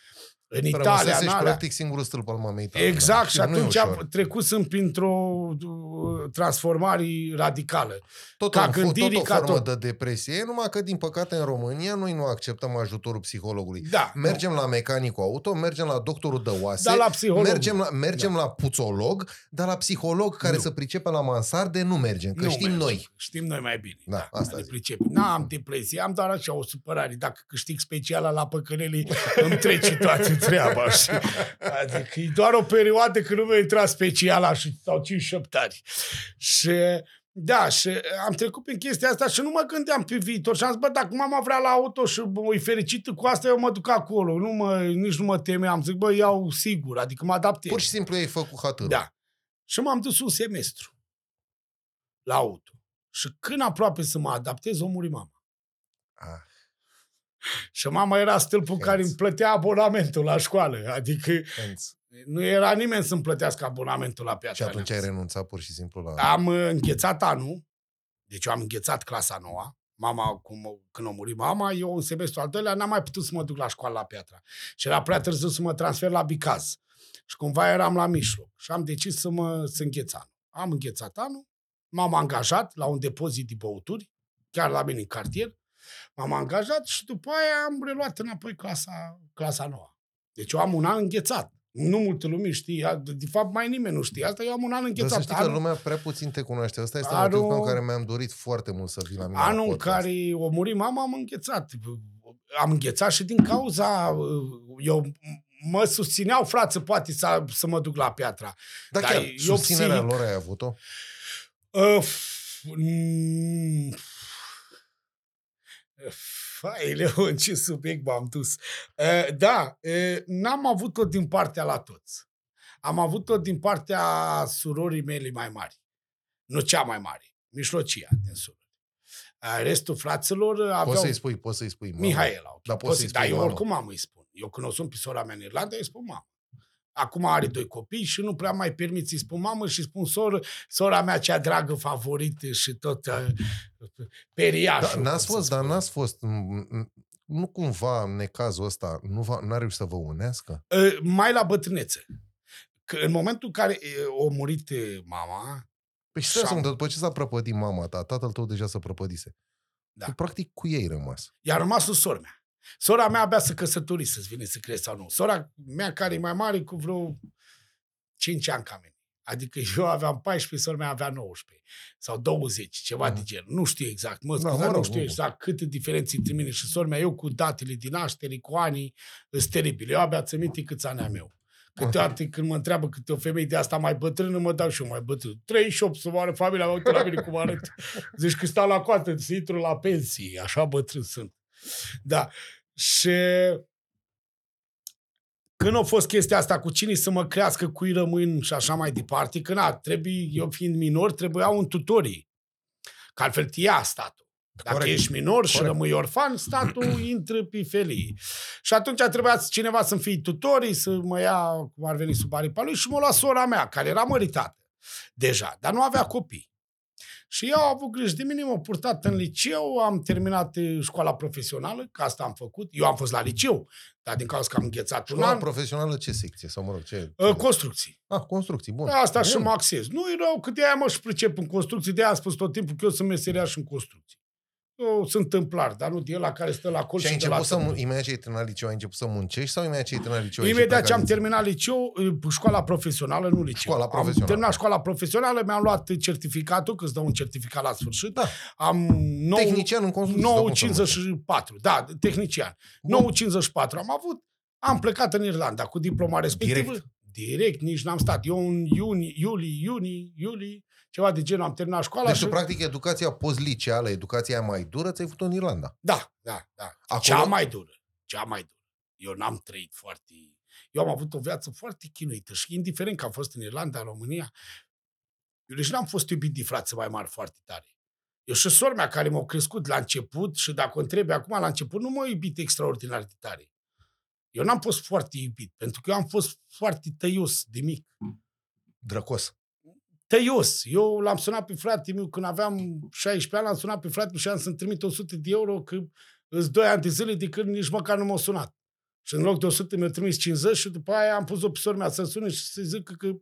în Italia, Rămăsesești în alea. practic singurul stâlp al mamei tale. Exact, da. și Nu e atunci ușor. am trecusem printr-o uh, transformare radicală. Tot, ca o, tot gândire, o ca formă tot. de depresie, e numai că, din păcate, în România noi nu acceptăm ajutorul psihologului. Da, Mergem la mecanicul auto, mergem la doctorul de oase, Da, la psiholog. mergem, la, mergem la puțolog, dar la psiholog care Nu. să pricepe la mansarde nu mergem, că nu știm mergem. noi. Știm noi mai bine. Da, asta ne zic. pricepem. N-am depresie, am doar așa o supărare. Dacă câștig speciala la păcănelii, îmi trece toată treaba. știi? Adică e doar o perioadă când nu mi-a intrat speciala și sau 5 ani. Și da, și am trecut prin chestia asta și nu mă gândeam pe viitor. Și am zis, bă, dacă mama vrea la auto și bă, e fericită cu asta, eu mă duc acolo. Nu mă, nici nu mă temeam. Zic, bă, iau sigur, adică mă adaptez. Pur și simplu ai făcut hatârul. Da. Și m-am dus un semestru la auto. Și când aproape să mă adaptez, o muri mama. Ah, Și mama era stâlpul Hens. care îmi plătea abonamentul la școală. Adică hence. nu era nimeni să-mi plătească abonamentul la și piața atunci ai renunțat pur și simplu la... Am uh, înghețat anul, deci eu am înghețat clasa noua. Mama, cum, când a murit mama, eu în semestru al doilea n-am mai putut să mă duc la școală la Piatra. Și era prea târziu să mă transfer la Bicaz. Și cumva eram la mijloc. Și am decis să mă să îngheț anul. Am înghețat anul, m-am angajat la un depozit de băuturi, chiar la mine în cartier. M-am angajat și după aia am reluat înapoi clasa, clasa noua. Deci eu am un an înghețat. Nu multă lume știe, de fapt mai nimeni nu știe asta, eu am un an Dar înghețat. să știi că Anul- lumea prea puțin te cunoaște. Asta este Anul- motivul pentru care mi-am dorit foarte mult să vii la mine la Anul în podcast. care o muri mama, am înghețat. Am înghețat și din cauza... Eu mă susțineau frață, poate să, să mă duc la piatra. Dar Dar chiar, eu susținerea psihic- lor ai avut-o? Uh, mm, Fai, Leon, ce subiect m-am dus. Uh, da, uh, n-am avut-o din partea la toți. Am avut-o din partea surorii mele mai mari. Nu cea mai mare, mișlocia din surori. Uh, restul fraților aveau... Poți să-i spui, poți să-i spui. mamă. Mihaela. ok. Dar poți să-i Dar spui eu mamă. oricum am îi spun. Eu când o sun pe sora mea în Irlanda, îi spun mamă. Acum are doi copii și nu prea mai permit să-i spun mamă și spun soră, sora mea cea dragă, favorită și tot uh, Da, periașul. n-ați cum fost, se dar spune. n-ați fost... m- m- Nu cumva, în necazul ăsta, nu va, n-a reușit să vă unească? Uh, mai la bătrânețe. Că în momentul în care uh, a murit uh, mama, Păi și stai să Și-am- mă, după ce s-a prăpădit mama ta, tatăl tău deja s-a prăpădise. Da. Tu, practic, cu ei ai rămas. i-a rămas cu sora mea. Sora mea abia să căsători, să-ți vine să crezi sau nu. Sora mea care e mai mare cu vreo 5 ani ca mine. Adică eu aveam 14, sora mea avea 19 sau 20, ceva Mhm. de genul. Nu știu exact, mă Da, scuzați, mă rog, nu știu nu. exact câte diferențe între mine și sora mea. Eu cu datele din naștere, cu anii, sunt teribile. Eu abia ți minte câți ani am eu. Câteodată când mă întreabă câte o femeie de asta mai bătrână, mă dau și eu mai bătrân. 38 să moară familia mea, uite la mine cum arăt. Zici că stau la coată, să intru la pensie, așa bătrân sunt. Da. Și când a fost chestia asta cu cine să mă crească, cui rămân și așa mai departe, că na, trebuie, eu fiind minor, trebuia un tutorii. Că altfel te ia statul. Dacă Corect. ești minor și Corect. rămâi orfan, statul intră pe felii. Și atunci trebuia cineva să-mi fie tutorii, să mă ia, cum ar veni, sub aripa lui și mă lua sora mea, care era măritată deja, dar nu avea copii. Și eu am avut grijă de mine, m-au purtat în liceu, am terminat eh, școala profesională, că asta am făcut. Eu am fost la liceu, dar din cauza că am înghețat un Școala an, profesională ce secție? Sau mă rog, ce? eh, construcții. Ah, construcții, bun. Asta și Bun. mă axez. Nu e rău, că de aia mă și pricep în construcții, de aia am spus tot timpul că eu sunt meseriaș în construcții. Eu sunt tâmplar, dar nu de la care stă la colț Și ai de la început să, tâmpul. mu- imediat ce ai terminat liceu, ai început să muncești sau imediat ce ai terminat liceu? ai Imediat ieșit ce am plecat din terminat liceu, eh, școala profesională, nu liceu. Școala Am profesională. terminat școala profesională, mi-am luat certificatul, că îți dă un certificat la sfârșit. Da. Am nou, Tehnician în construcții. sau cum se numește? 954, da, tehnician. Bun. 954 am avut. Am plecat în Irlanda cu diploma respectivă. Direct? Direct, nici n-am stat. Eu în iuni, iulie, iunie, iulie, ceva de genul, am terminat școala Deci și... tu, practic, educația postliceală, educația aia mai dură, ți-ai făcut în Irlanda. Da, da, da. Acolo- Cea mai dură. Cea mai dură. Eu n-am trăit foarte... Eu am avut o viață foarte chinuită și indiferent că am fost în Irlanda, în România, eu deci n-am fost iubit de frați mai mari foarte tare. Eu și sora mea care m-au crescut la început și dacă o întrebi acum la început, nu m-au iubit extraordinar de tare. Eu n-am fost foarte iubit, pentru că eu am fost foarte tăios de mic. Drăcos. Tăios. Eu l-am sunat pe fratele meu când aveam 16 ani, l-am sunat pe fratele meu și am să-mi trimit 100 de euro că îți 2 ani de zile de când nici măcar nu m-au sunat. Și în loc de 100 mi-au trimis 50 și după aia am pus-o pe sora mea să sune și să zic că, că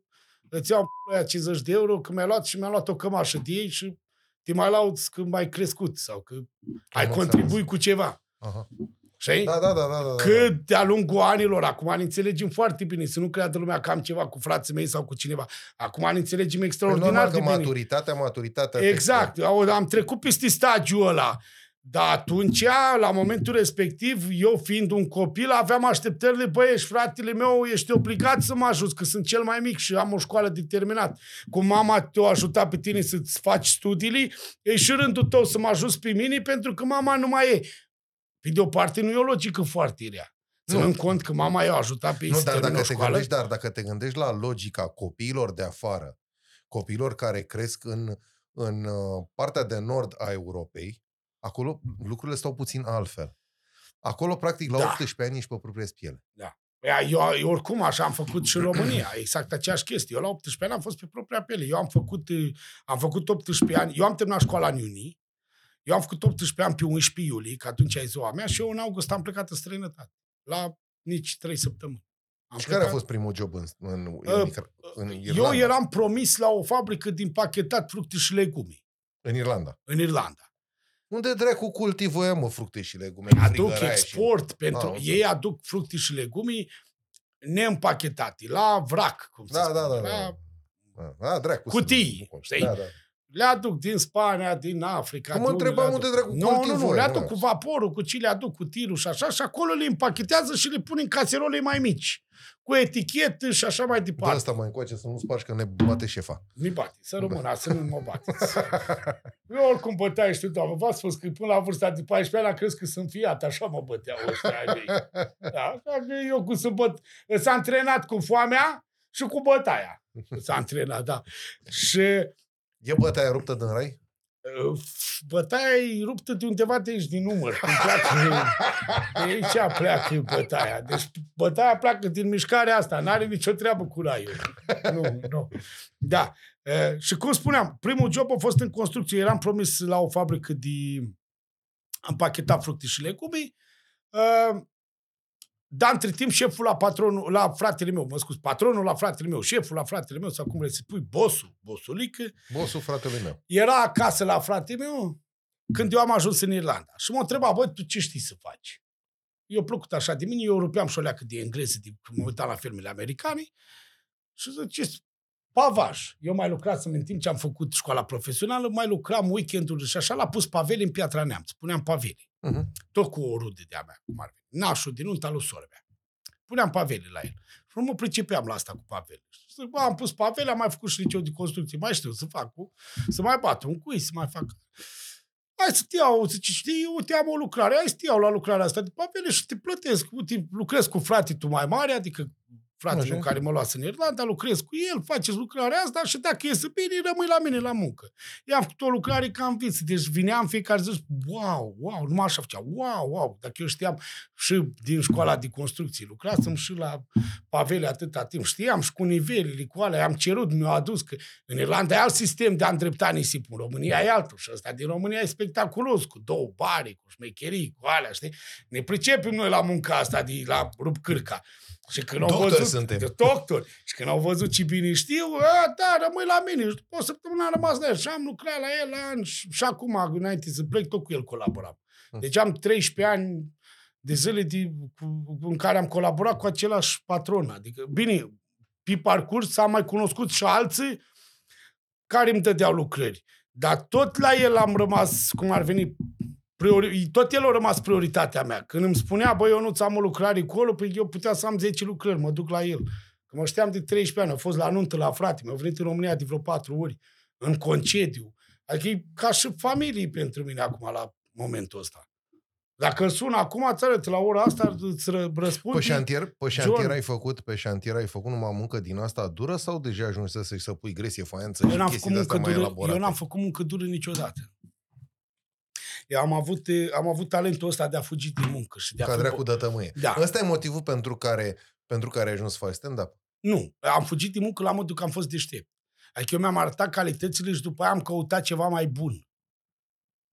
îți iau p- aia 50 de euro, că mi-a luat și mi-a luat o cămașă de ei și te mai laud că m-ai crescut sau că ai înțeles. contribui cu ceva. Aha. Știi? Da, da, da, da, da. Că de-a lungul anilor, acum ne înțelegem foarte bine, să nu creadă lumea că am ceva cu frații mei sau cu cineva. Acum ne înțelegem E extraordinar normal de că bine. maturitatea, maturitatea... Exact, au- am trecut peste stagiul ăla. Dar atunci, la momentul respectiv, eu fiind un copil, aveam așteptările, băi, ești fratele meu, ești obligat să mă ajut, că sunt cel mai mic și am o școală de terminat. Cum mama te-a ajutat pe tine să-ți faci studiile, e și rândul tău să mă ajuți pe mine, pentru că mama nu mai e. Pe de o parte, nu e o logică foarte rea. Ținând cont că mama i-a ajutat pe ei Nu, să dar termină dacă, o te școală. gândești, dar dacă te gândești la logica copiilor de afară, copiilor care cresc în, în uh, partea de nord a Europei, acolo lucrurile stau puțin altfel. Acolo, practic, la Da. 18 ani ești pe propria piele. Păi, Eu, eu oricum așa am făcut și în România, exact aceeași chestie. Eu la 18 ani am fost pe propria piele. Eu am făcut, eh, am făcut 18 ani, eu am terminat școala în iunie, eu am făcut 18 ani pe 11 iulie, că atunci e ziua mea, și eu în august am plecat în străinătate. La nici 3 săptămâni. Am și care a plecat- fost primul job în, în, Uh, în, în Eu Irlanda? eram promis la o fabrică din pachetat fructe și legume În Irlanda. în Irlanda. Unde dracu cultivă ea, mă, fructe și legume? Aduc Frigăraia și- export pentru... Ah, ok. ei aduc fructe și legume neîmpachetate, la vrac, cum se Da, spune. da, da. la da. Da, da, dracu. Cutii, sunt- nu știi? Da, da. Le aduc din Spania, din Africa. Că mă de unde întrebam le unde aduc. dracu Nu, nu, cultivă, nu, le mă, aduc da. cu vaporul, cu ce le aduc, cu tirul și așa, și acolo le împachetează și le pun în caserole mai mici, cu etichetă și așa mai Dă departe. asta mai încoace să nu spargi că ne bate șefa. Nu-i bate, să rămână, să nu mă bateți. Eu oricum băteai, știu, doamnă, v-ați spus că până la vârsta de 14 ani am crezut că sunt fiat, așa mă băteau ăștia ai mei. Da, așa că eu cu să băt, s-a antrenat cu foamea și cu bătaia. S-a antrenat, da. Și E bătaia ruptă din rai? Uh, Bătaia e ruptă de undeva de aici, din număr. Cum pleacă, de aici pleacă bătaia. Deci bătaia pleacă din mișcarea asta. N-are nicio treabă cu raiul. Nu, nu. Da. Uh, Și cum spuneam, primul job a fost în construcție. Eram promis la o fabrică de împachetat fructe și legume. Uh, Dar între timp șeful la patronul, la fratele meu, mă scuz, patronul la fratele meu, șeful la fratele meu, sau cum vrei să spui, bossul, bosulică, Bosul fratelui meu. era acasă la fratele meu când eu am ajuns în Irlanda. Și mă întreba, bă, tu ce știi să faci? Eu plăcut așa de mine, eu rupeam și o leacă de engleză de, când mă uitam la filmele americane și zice, pavaj. Eu mai lucrasem în timp ce am făcut școala profesională, mai lucram weekendul și așa, l-a pus pavele în Piatra Neamț. Puneam pavele. Uh-huh. Tot cu o rudă de-a mea, cum ar fi. Nașul din nunta lui sora mea. Puneam pavele la el. Și nu mă pricepeam la asta cu pavele. Și zic, bă, am pus pavele, am mai făcut și liceu de construcție. Mai știu să fac, cu, să mai bat un cui, să mai fac... Hai să te iau, zice, știi, uite, am o lucrare, hai să te iau la lucrarea asta de pavele și te plătesc. Uite, lucrez cu frate tu mai mare, adică fratele Așa. meu care mă luase în Irlanda, lucrez cu el, faceți lucrarea asta și dacă iese bine, rămâi la mine la muncă. I-am făcut o lucrare ca în vis. Deci vineam fiecare zi, wow, wow, numai așa făcea, wow, wow. Dacă eu știam și din școala de construcții, lucrasem și la pavele atâta timp. Știam și cu nivelele, cu alea, am cerut, mi-au adus că în Irlanda e alt sistem de a îndrepta nisipul, în România e altul și ăsta din România e spectaculos, cu două bare, cu șmecherii, cu alea, știi? Ne pricepem noi la munca asta de la rup cârca. Și când au Doctori văzut, suntem. de doctori, și când au văzut ce bine știu, a, da, rămâi la mine. Și după o săptămână am rămas la el și am lucrat la el la ani și, și acum, înainte să plec, tot cu el colaboram. Mm. Deci am 13 ani de zile de, cu, în care am colaborat cu același patron. Adică, bine, pe parcurs am mai cunoscut și alții care îmi dădeau lucrări. Dar tot la el am rămas, cum ar veni, priori, tot el a rămas prioritatea mea. Când îmi spunea, băi, eu nu-ți am o lucrare acolo, păi eu puteam să am 10 lucrări, mă duc la el. Că mă știam de 13 ani, a fost la nuntă la frate, mi-a venit în România de vreo 4 ori, în concediu. Adică e ca și familie pentru mine acum, la momentul ăsta. Dacă îl sun acum, îți arăt, la ora asta îți ră- răspund. Pe șantier, pe șantier John. ai făcut, pe șantier ai făcut numai muncă din asta dură sau deja ajungi să, să pui gresie, faianță Eu și n-am chestii făcut de astea muncă mai dură, elaborate? eu n-am făcut muncă dură niciodată. Eu am avut, eh, am avut talentul ăsta de a fugi din muncă și de a Ca fi dracu bo- de tămâie. Da. Ăsta e motivul pentru care, pentru care ai ajuns să faci stand-up. Nu, am fugit din muncă la modul că am fost deștept. Adică eu mi-am arătat calitățile și după aia am căutat ceva mai bun.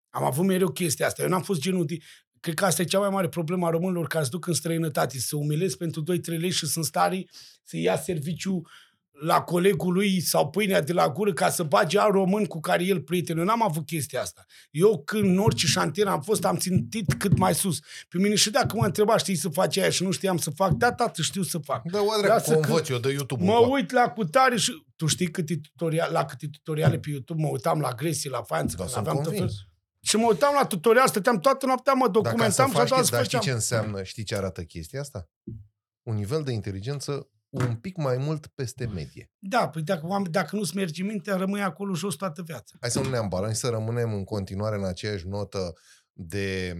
Am avut mereu chestia asta. Eu n-am fost genul de... Cred că asta e cea mai mare problemă a românilor care se duc în străinătate, să se umilesc pentru 2-3 lei și sunt în stare să ia serviciu la colegul lui sau pâinea de la gură ca să bage alt român cu care el prieten. Eu n-am avut chestia asta. Eu când în orice șantier am fost, am țintit cât mai sus. Pe mine și dacă mă întreba, știi să faci aia și nu știam să fac, da, tată, știu să fac. Da, o Lasă dracu, cum că- învăț eu de YouTube-ul. Mă încoa. uit la cutare și... Tu știi câte tutoriale, la câte tutoriale pe YouTube mă uitam la agresii, la faianță, Da, când sunt aveam tot convins. fel. Și mă uitam la tutorial, stăteam toată noaptea, mă Dar ca să documentam și a faci, doua chestii- zi dar știi făceam. ce înseamnă, știi ce arată chestia asta? Un nivel de inteligență un pic mai mult peste medie. Da, păi dacă, oameni- dacă nu-ți merge mintea, rămâi acolo jos toată viața. Hai să nu ne ambalăm și să rămânem în continuare în aceeași notă de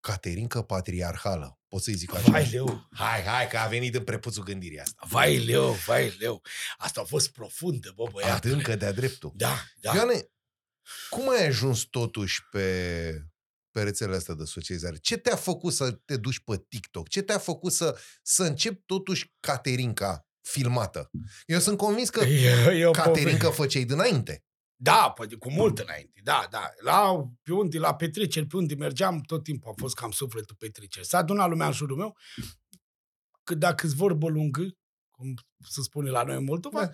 caterincă patriarhală. Pot să-i zic așa? Vai leu, Hai, hai, că a venit în prepuțul gândirii asta. vai leu, vai leu. Asta a fost profundă, bă, băiat. Adâncă de-a dreptul. Da, da. Ioane, cum ai ajuns totuși pe, pe rețelele astea de socializare? Ce te-a făcut să te duci pe TikTok? Ce te-a făcut să, să începi totuși caterinca filmată? Eu sunt convins că E, e o caterinca poveste. făceai dinainte. Da, păi, cu mult înainte, da, da. La, pe unde, la petreceri, pe unde mergeam, tot timpul a fost cam sufletul petreceri. S-a adunat lumea în jurul meu, că dacă îți vorbă lungă, cum se spune la noi în Moldova, Da.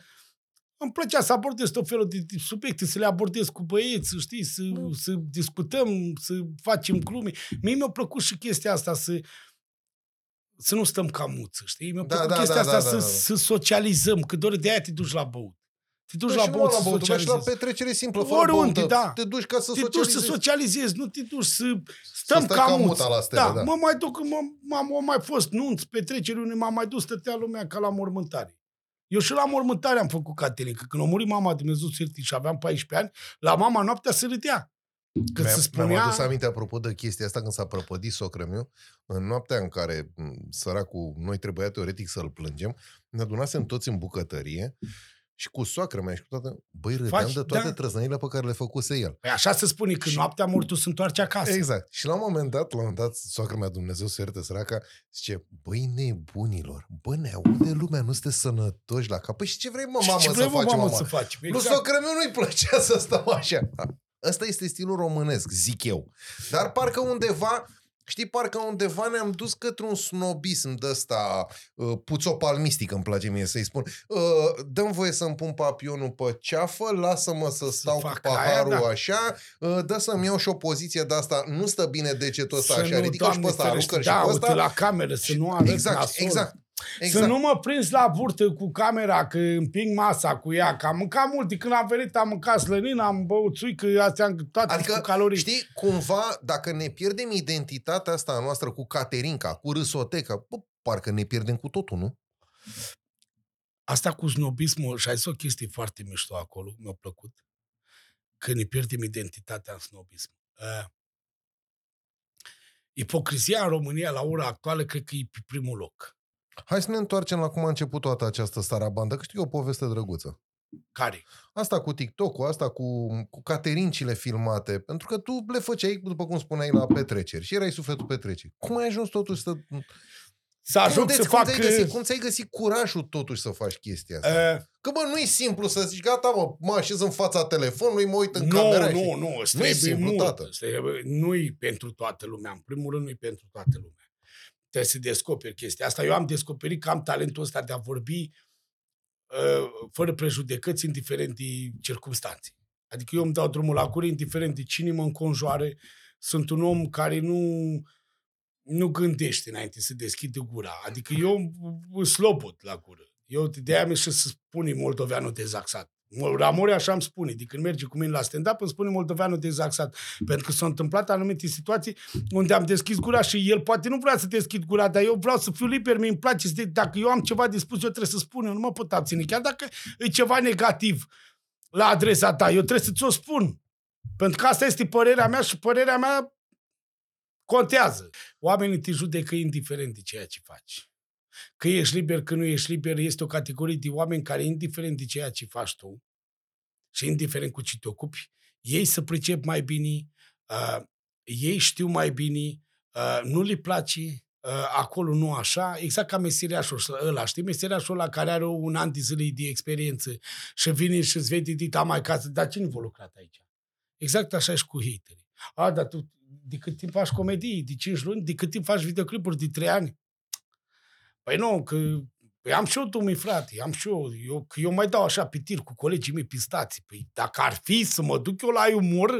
Îmi plăcea să abordez tot felul de, de subiecte, să le abordez cu băieți, știi, să, Da. să discutăm, să facem glume. Mie mi-a plăcut și chestia asta, să, să nu stăm ca muță, știi? Mi-a Da, plăcut da, chestia da, asta da, să, da, da. să socializăm, că doar de aia te duci la băut. Te duci Da, la și nu băut la să băut, tu mergi și la socializezi. petrecere simplă, fără Oriunde, băută. da. Te duci ca să Te duci să socializezi. socializezi, nu te duci să stăm stai ca, ca muți. muta la stele, da, da. mă mai duc, mă, m-am, am mai fost nunți, petreceri unde m-am mai dus, stătea lumea ca la mormântare. Eu și la mormântare am făcut caterincă. Când a murit mama Dumnezeu să și aveam 14 ani, la mama noaptea se râdea. Că Mi-a- se Mi-am spunea... adus aminte apropo de chestia asta când s-a prăpădit socră meu, în noaptea în care m, săracul, noi trebuia teoretic să-l plângem, ne adunasem toți în bucătărie și cu soacră mea și cu toată... Băi, râdeam Faci- de toate da. trăznăile pe care le făcuse el. Păi așa se spune, că Și- noaptea mortul se întoarce acasă. Exact. Și la un moment dat, la un moment dat, soacră mea, Dumnezeu să ierte săraca, zice, băi nebunilor, bă, ne aude lumea, nu sunteți sănătoși la cap. Păi și ce vrei, mă, mamă, ce să vrei, mă, faci, mamă, mama? să faci? Exact. Lui socră meu nu-i plăcea să stăm așa. Ăsta este stilul românesc, zic eu. Dar parcă undeva, știi, parcă undeva ne-am dus către un snobism de ăsta uh, puțopalmistic, îmi place mie să-i spun. Uh, dăm voie să-mi pun papionul pe ceafă, lasă-mă să stau cu fac paharul aia, da. așa, uh, dă să-mi iau și o poziție de asta, nu stă bine degetul ăsta așa, ridică și pe Doamne ăsta, ferește, aruncă și da, pe uite ăsta. la cameră, să nu arăți exact, nasolul. exact. Să Exact. nu mă prins la burtă cu camera, că împing masa cu ea, că am mâncat mult. De când am venit, am mâncat slănină, am băut țuică, astea am toate Adică, cu calorii. știi, cumva, dacă ne pierdem identitatea asta a noastră cu caterinca, cu râsoteca, bă, parcă ne pierdem cu totul, nu? Asta cu snobismul, și ai zis o chestie foarte mișto acolo, mi-a plăcut, că ne pierdem identitatea în snobism. Uh, ipocrizia în România la ora actuală cred că e pe primul loc. Hai să ne întoarcem la cum a început toată această sarabandă, că știu eu o poveste drăguță. Care? Asta cu TikTok-ul, asta cu, cu caterincile filmate, pentru că tu le făceai, după cum spuneai, la petreceri și erai sufletul petrecerii. Cum ai ajuns totuși să... Să ajung cum, să cum fac... Ți-ai găsit, cum ți-ai găsit curajul totuși să faci chestia asta? Uh, Că bă, nu e simplu să zici, gata mă, mă așez în fața telefonului, mă uit în nu, camera nu, și... nu, îți Nu e trebuie simplu, mult. tată. Îți trebuie- Nu-i pentru toată lumea. În primul rând, nu-i pentru toată lumea. Trebuie să descoperi chestia asta. Eu am descoperit că am talentul ăsta de a vorbi uh, fără prejudecăți, indiferent de circunstanțe. Adică eu îmi dau drumul la gură, indiferent de cine mă înconjoare. Sunt un om care nu, nu gândește înainte să deschide gura. Adică eu îs slobot la gură. Eu de-aia mi și să spune moldoveanul dezaxat. Ramore așa îmi spune, de când merge cu mine la stand-up, îmi spune moldoveanul dezaxat. Pentru că s-au întâmplat anumite situații unde am deschis gura și el poate nu vrea să deschid gura, dar eu vreau să fiu liber, mi îmi place. să de- Dacă eu am ceva de spus, eu trebuie să spun, eu nu mă pot abține. Chiar dacă e ceva negativ la adresa ta, eu trebuie să ți-o spun. Pentru că asta este părerea mea și părerea mea contează. Oamenii te judecă indiferent de ceea ce faci. Că ești liber, că nu ești liber, este o categorie de oameni care, indiferent de ceea ce faci tu și indiferent cu ce te ocupi, ei să pricep mai bine, uh, ei știu mai bine, uh, nu le place, uh, acolo nu așa, exact ca meseriașul ăla, știi? Meseriașul ăla care are un an de zile de experiență și vine și îți vede dita mai casă, dar cine v-a lucrat aici? Exact așa și cu haterii. A, dar tu de cât timp faci comedii? De 5 luni? De cât timp faci videoclipuri? De 3 ani? Păi nu, că păi am și eu dumii, frate, am și eu, eu, că eu mai dau așa pe tir cu colegii mei pistații. Păi dacă ar fi să mă duc eu la umor,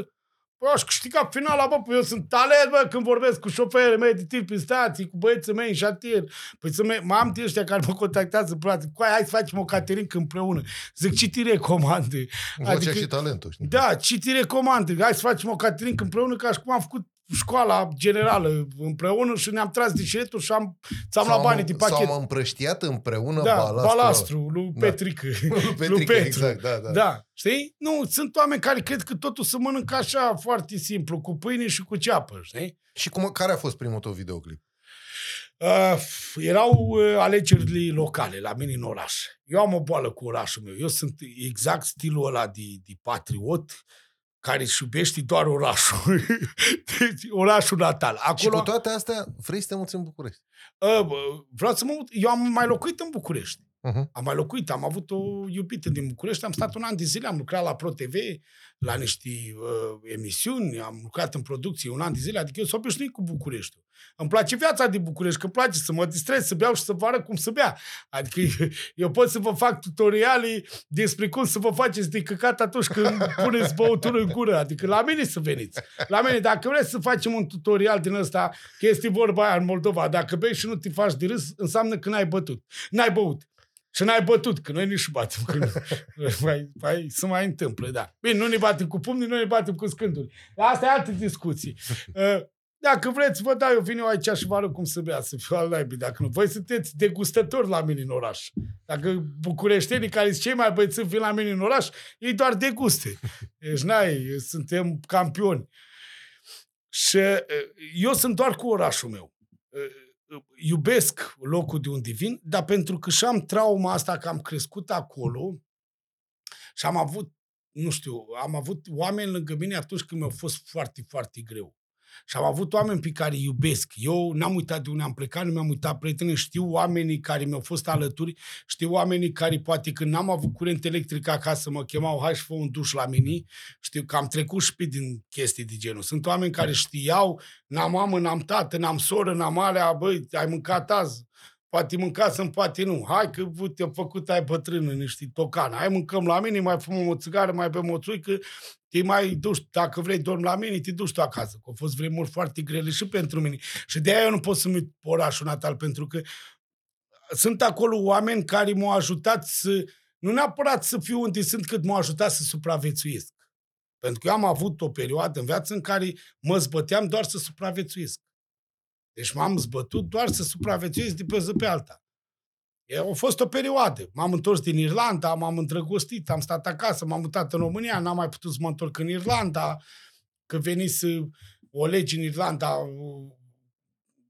păi aș câștiga finala, bă, păi eu sunt talent, bă, când vorbesc cu șoferii mei de tir pe stații, cu băieții mei în șantier. Păi să mă am de ăștia care mă contactează, frate, cu aia, hai să facem o caterincă împreună. Zic, ce ti recomandă? Vocea și talentul, știi? Da, ce ti recomand? Hai să facem o caterincă împreună ca și cum am făcut școala generală împreună și ne-am tras dișetul și am, ți-am luat banii din pachet. S-au împrăștiat împreună Da, balastru. balastru, lui Da. Petrică. Lui Petrică, lui Petru. exact, da, da. Da, știi? Nu, sunt oameni care cred că totul se mănâncă așa foarte simplu, cu pâine și cu ceapă, știi? Și cum, care a fost primul tău videoclip? Uh, erau uh, alegerile locale la mine în oraș. Eu am o boală cu orașul meu. Eu sunt exact stilul ăla de, de patriot care își iubește doar orașul. Deci, orașul natal. Și cu Acolo, toate astea, vrei să te muți în București. uh, bă, vreau să mă mut. Eu am mai locuit în București. Uh-huh. Am mai locuit, am avut o iubită din București, am stat un an de zile, am lucrat la ProTV, la niște uh, emisiuni, am lucrat în producție un an de zile, adică eu sunt obișnuit cu Bucureștiul. Îmi place viața din București, că îmi place să mă distrez, să beau și să vă arăt cum să bea. Adică eu pot să vă fac tutoriale despre cum să vă faceți de căcat atunci când puneți băutură în gură. Adică la mine să veniți. La mine, dacă vreți să facem un tutorial din ăsta, că este vorba aia în Moldova, dacă bei și nu te faci de râs, înseamnă că n-ai bătut. N-ai băut. Și n-ai bătut, că noi nici batem. Că mai, mai, se mai întâmplă, da. Bine, nu ne batem cu pumnii, nu ne batem cu scânduri. Dar asta e altă discuție. Uh, Dacă vreți, vă dau eu vin eu aici și vă arăt cum să bea, să fiu al naibii. Dacă nu, voi sunteți degustători la mine în oraș. Dacă bucureștenii care sunt cei mai băieți vin la mine în oraș, ei doar deguste. Deci n-ai, suntem campioni. Și uh, eu sunt doar cu orașul meu. Uh, Iubesc locul de unde vin, dar pentru că și-am trauma asta că am crescut acolo și am avut, nu știu, am avut oameni lângă mine atunci când mi-a fost foarte, foarte greu. Și am avut oameni pe care îi iubesc. Eu n-am uitat de unde am plecat, nu mi-am uitat prieteni, știu oamenii care mi-au fost alături, știu oamenii care poate când n-am avut curent electric acasă mă chemau, hai și fă un duș la mine, știu că am trecut și pe din chestii de genul. Sunt oameni care știau, n-am mamă, n-am tată, n-am soră, n-am alea, băi, ai mâncat azi, poate mâncasem, poate nu. Hai că te-a făcut ai bătrână niște tocană. Hai mâncăm la mine, mai fumăm o țigară, mai bem o țuică, te mai duci, dacă vrei dormi la mine, te duci tu acasă. Că au fost vremuri foarte grele și pentru mine. Și de aia eu nu pot să-mi uit orașul natal, pentru că sunt acolo oameni care m-au ajutat să, nu neapărat să fiu unde sunt, cât m-au ajutat să supraviețuiesc. Pentru că eu am avut o perioadă în viață în care mă zbăteam doar să supraviețuiesc. Deci m-am zbătut doar să supraviețuiesc de pe o zi pe alta. E, a fost o perioadă. M-am întors din Irlanda, m-am îndrăgostit, am stat acasă, m-am mutat în România, n-am mai putut să mă întorc în Irlanda, că venise o lege în Irlanda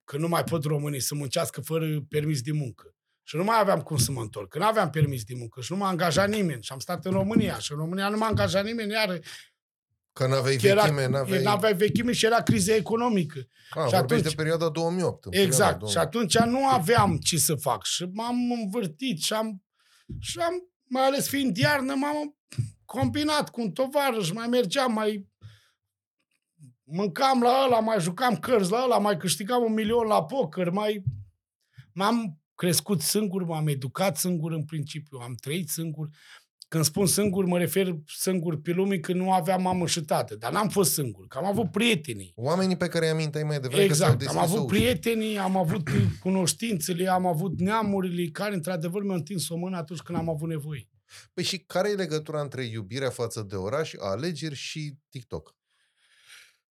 că nu mai pot românii să muncească fără permis de muncă. Și nu mai aveam cum să mă întorc. Că nu aveam permis de muncă și nu m-a angajat nimeni. Și am stat în România. Și în România nu m-a angajat nimeni. Iar Că n-aveai era, vechime, n-aveai... n-aveai vechime și era criză economică. A, și vorbești atunci- de perioada 2008. în Exact. perioada Și 2008. atunci nu aveam ce să fac. Și m-am învârtit și am, și am mai ales fiind iarnă, m-am combinat cu un tovarăș, mai mergeam, mai mâncam la ăla, mai jucam cărți la ăla, mai câștigam un milion la poker, mai... M-am crescut singur, m-am educat singur în principiu, am trăit singur. Când spun singur, mă refer singur pe lume că nu aveam mamă și tată, dar n-am fost singur, că am avut prietenii. Oamenii pe care i-am amintai mai devreme că Exact, s-au am deschis o avut ușă. prietenii, am avut cunoștințele, am avut neamurile care într-adevăr mi-au întins o mână atunci când am avut nevoie. Păi și care e legătura între iubirea față de oraș, alegeri și TikTok?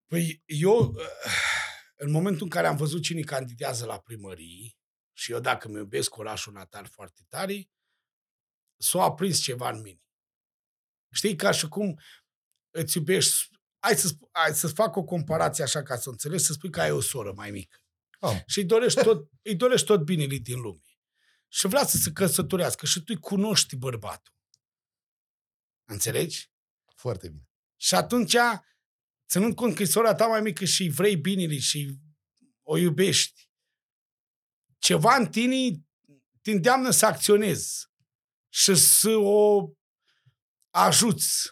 Păi eu, în momentul în care am văzut cine candidează la primării și eu dacă mi iubesc orașul natal foarte tare, s-a aprins ceva în mine. Știi, ca și cum îți iubești... Hai să, sp- hai să fac o comparație așa ca să înțelegi, să spui că ai o soră mai mică. Am. Și îi dorești tot, îi dorești tot binele din lume. Și vrea să se căsătorească și tu îi cunoști bărbatul. Înțelegi? Foarte bine. Și atunci, ținând cont că e sora ta mai mică și îi vrei binele și o iubești, ceva în tine te îndeamnă să acționezi și să o ajuți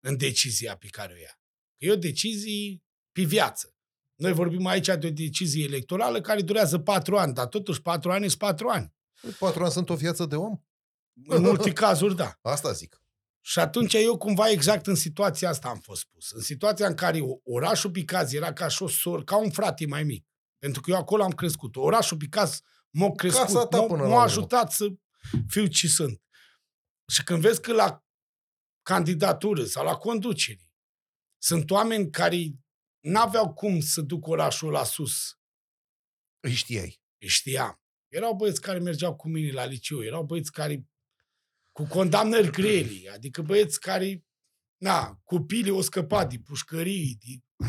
în decizia pe care o ia. Că e o decizie pe viață. Noi vorbim aici de o decizie electorală care durează patru ani, dar totuși patru ani sunt patru ani. Păi, Patru ani sunt o viață de om? În multe cazuri, da. Asta zic. Și atunci eu cumva exact în situația asta am fost pus. În situația în care o- orașul Picaz era ca și o soră, ca un frate mai mic. Pentru că eu acolo am crescut. Orașul Picaz m-a crescut, Casa ta m-a, până la m-a urmă. ajutat să fiu ce sunt. Și când vezi că la candidatură sau la conducere sunt oameni care n-aveau cum să duc orașul la sus, Îi știai. îi știam. Erau băieți care mergeau cu mine la liceu, erau băieți care cu condamnări grele, adică băieți care, na, copiii o scăpat de pușcării, de...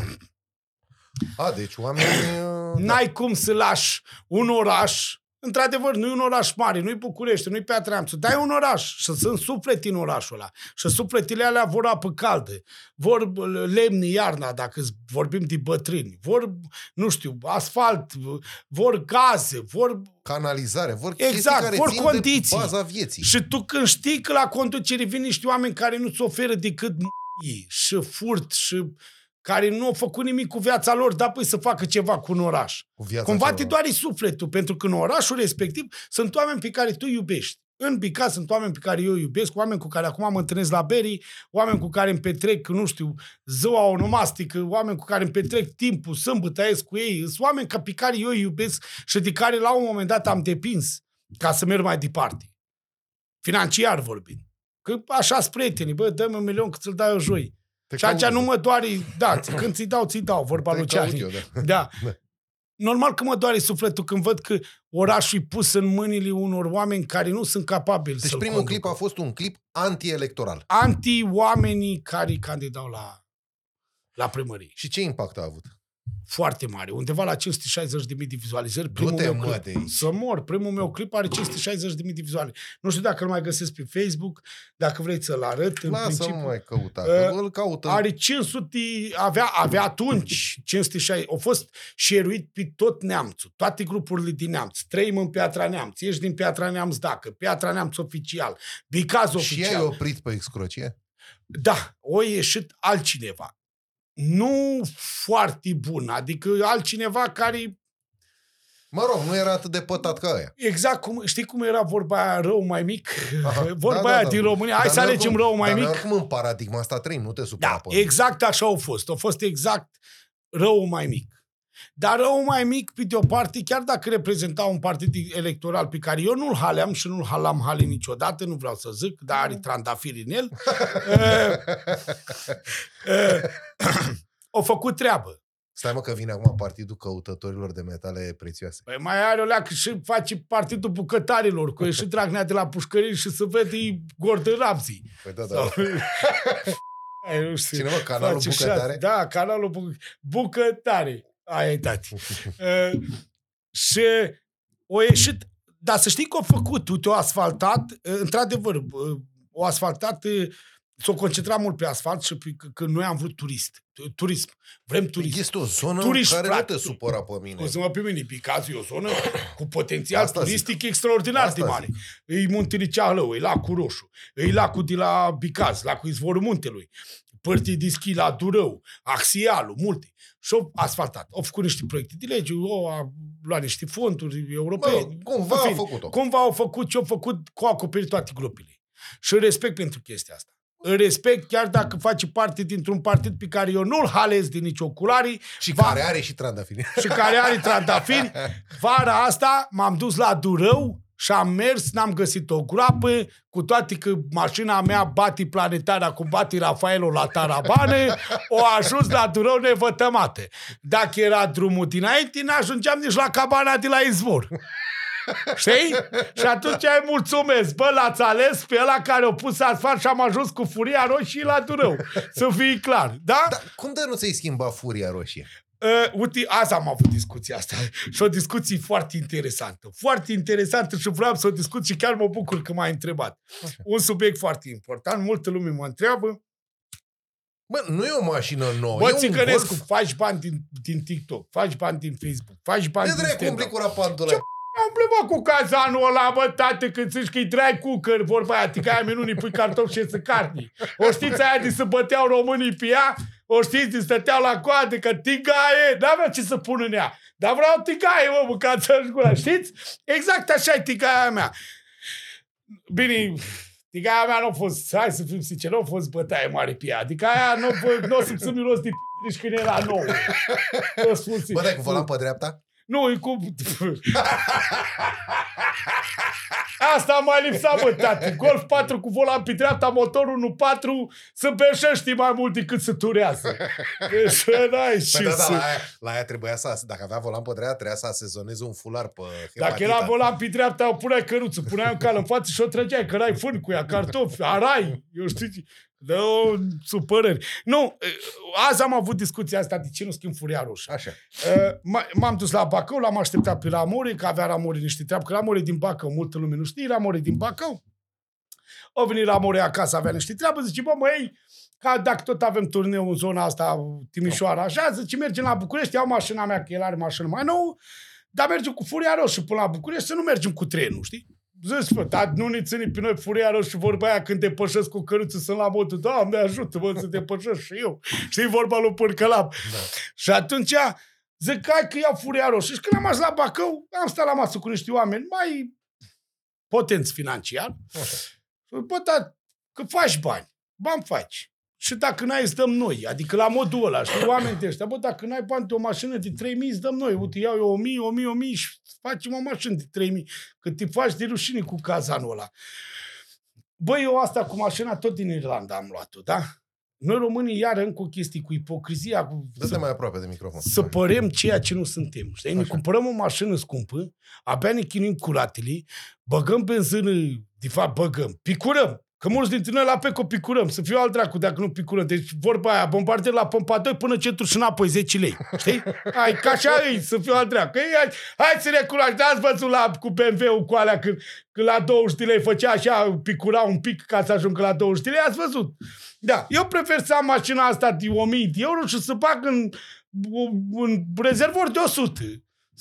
A, deci oamenii... uh, N-ai cum să lași un oraș, într-adevăr, nu e un oraș mare, nu e București, nu e Piatra Neamțu, dar e un oraș și sunt sufleti în orașul ăla. Și sufletele alea vor apă caldă, vor lemni iarna, dacă vorbim de bătrâni, vor, nu știu, asfalt, vor gaze, vor Canalizare, vor Exact, chestii care vor țin condiții. de baza vieții. Și tu când știi că la conducere vin niște oameni care nu-ți oferă decât m***ii și furt și care nu au făcut nimic cu viața lor, dar păi să facă ceva cu un oraș. Cu viața Cumva te celorlalți. doare sufletul, pentru că în orașul respectiv sunt oameni pe care tu iubești. În Bica sunt oameni pe care eu iubesc, oameni cu care acum mă întâlnesc la berii, oameni cu care îmi petrec, nu știu, ziua onomastică, oameni cu care îmi petrec timpul, sâmbătă ies cu ei, sunt oameni ca pe care eu îi iubesc și de care la un moment dat am depins ca să merg mai departe. Financiar vorbind. Că așa sunt prietenii, bă, dă-mi un milion că ți-l dau eu joi. Te Și atunci caut, nu mă doare, da, când ți dau, ți dau, vorba te lui caut Cearni. eu, da. Da. Da. Normal că mă doare sufletul când văd că orașul e pus în mâinile unor oameni care nu sunt capabili Deci să-l primul conducă. clip a fost un clip anti-electoral. Anti-oamenii care candidau la, la primărie. Și ce impact a avut? Foarte mare. Undeva la 560.000 de vizualizări. Primul Du-te, meu mă, clip. de aici. Să mor. Primul meu clip are 560.000 de vizuale. Nu știu dacă îl mai găsesc pe Facebook, dacă vreți să-l arăt. În Lasă principiu, nu mai căuta, Uh, că îl caută. Are 500, avea, avea atunci 560, au fost șeruit pe tot neamțul, toate grupurile din neamț. Trăim în Piatra Neamț, ești din Piatra Neamț dacă, Piatra Neamț oficial, Bicaz Și oficial. ai oprit pe excrocie? Da, o ieșit altcineva. Nu foarte bun, adică altcineva care, Mă rog, nu era atât de pătat ca aia. exact cum, știi cum era vorba aia rău mai mic? Aha, vorba da, aia da, da. din România, hai Dar să noi alegem oricum- rău mai dar mic. noi oricum în paradigma asta trăim, nu te supăra Da, pe noi. exact așa au fost. A fost exact rău mai mic. Dar rău mai mic, pe de o parte, chiar dacă reprezenta un partid electoral pe care eu nu-l haleam și nu-l halam hale niciodată, nu vreau să zic, dar are trandafiri în el, uh, uh, au făcut treabă. Stai mă că vine acum partidul căutătorilor de metale prețioase. Păi mai are o leacă și face partidul bucătarilor, cu ieșit Dragnea de la pușcării și să vede Gordon Ramsay. Păi da, da. Sau... Ai, nu știu. Cine mă, canalul Face Bucătare? șat- Da, canalul bu- Bucătare. Aia e tati. uh, și o ieșit dar să știi că au făcut, uite, o asfaltat, uh, într-adevăr, uh, o asfaltat, uh, s-o concentrat mult pe asfalt și pe, că, că noi am vrut turist, turism. Vrem turism. Este o zonă Turiști, care nu frate. te supăra pe mine. O să mă pe mine, Picazul e o zonă cu potențial Asta turistic extraordinar Asta de mare. E Muntele Ceahlău, e lacul Roșu, e lacul de la Bicaz, lacul Izvorul Muntelui, părții de schi la Durău, Axialul, multe. Și au asfaltat. Au făcut niște proiecte de lege, au a luat niște fonduri Mă europene. rog, cumva În a fine, făcut-o. Cumva au făcut ce au făcut, cu acoperit toate gropile. Și îl respect pentru chestia asta. Îl respect chiar dacă face parte dintr-un partid pe care eu nu-l halez din nicio culoare Și Va- care are și trandafiri. și care are trandafiri. Vara asta m-am dus la Durău și am mers, n-am găsit o groapă, cu toate că mașina mea bati planetara cu bati Rafaelo la Tarabane, o ajuns la Durău nevătămată. Dacă era drumul dinainte, n-ajungeam nici la cabana de la izvor. Știi? Și atunci ai mulțumesc. Bă, l-ați ales pe ăla care a pus asfalt și am ajuns cu furia roșie la Durău. Să fii clar. Da? Dar cum de nu ți-ai schimba furia roșie? Uh, uite, azi am avut discuția asta și o discuție foarte interesantă. Foarte interesantă și vreau să o discut și chiar mă bucur că m-ai întrebat. Un subiect foarte important, multă lume mă întreabă. Bă, nu e o mașină nouă, Bă, e un Țigănescu, Golf. faci bani din, din TikTok, faci bani din Facebook, faci bani De din dracu umbli stand-up. cu rapantul ăla. Am plecat cu cazanul ăla, bă, tate, când zici că-i dry cooker, vorba aia, tica aia minunii, pui cartofi și să carni. O știți aia de să băteau românii pe ea? O știți de stăteau la coadă, că tigaie, n-avea ce să pun în ea. Dar vreau tigaie, mă, mâncați în gura, știți? Exact așa e tigaia mea. Bine, tigaia mea nu a fost, hai să fim sinceri, nu a fost bătaie mare pe ea. Adică aia nu, a- nu o să să miros de p- nici când era nou. Eu spun sincer. Bă, dai cu volan pe dreapta? Nu, e cu... Asta mai lipsa, bă, tati. Golf 4 cu volan pe dreapta, motorul 1.4, să beșești mai mult decât să turează. Deci, n-ai Păi ce da, da, să... la aia, la aia trebuia să, dacă avea volan pe dreapta, trebuia să asezoneze un fular pe Dacă hepatita. era volan pe dreapta, o puneai căruță, puneai un cal în față și o trăgeai, că erai fân cu ea, cartofi, arai, eu știu ce... Dă o supărări. Nu, azi am avut discuția asta de ce nu schimb furia roșie. Așa. Uh, m- M-am dus la Bacău, l-am așteptat pe Ramore, că avea Ramore niște treabă, că Ramore din Bacău, multă lume nu știe, Ramore din Bacău. O venit Ramore acasă, avea niște treabă, zice, bă, măi, ca dacă tot avem turneu în zona asta, Timișoara, așa, zice, mergem la București, iau mașina mea, că el are mașină mai nouă, dar mergem cu furia roșie până la București, să nu mergem cu trenul, știi? Zici, bă, dar nu ne ține pe noi furia roșie vorba aia când te pășesc cu căruță, sunt la modul, Doamne, ajută-mă să te pășesc și eu. Știi vorba lui Pârcălap? Da. Și atunci zic, hai că iau furia roșie. Și când am ajuns la Bacău, am stat la masă cu niște oameni mai potenți financiar. Așa. Și zic, Bă, dar că faci bani, bani faci. Și dacă n-ai, îți dăm noi. Adică la modul ăla, știi, oameni de ăștia. Bă, dacă n-ai bani de o mașină de 3.000, îți dăm noi. Uite, iau eu 1.000, 1.000, 1.000 și facem o mașină de 3.000. Că te faci de rușine cu cazanul ăla. Bă, eu asta cu mașina tot din Irlanda am luat-o, da? Noi românii, iar încă o chestie cu ipocrizia, cu Dă-te mai aproape de microfon. să părem ceea ce nu suntem. Știi? Ne Așa. cumpărăm o mașină scumpă, abia ne chinuim curatele, băgăm benzină, de fapt băgăm, picurăm. Că mulți dintre noi la Peco picurăm, să fiu alt dracu dacă nu picurăm. Deci vorba aia, bombardier la pompa 2 până centru și înapoi 10 lei. Știi? Hai, ca așa e, să fiu alt dracu. Ei, hai, hai să recunoaște, ați văzut la, cu BMW-ul cu alea când, când la 20 de lei făcea așa, picura un pic ca să ajungă la 20 de lei, ați văzut. Da, eu prefer să am mașina asta de 1000 de euro și să bag în, în rezervor de 100.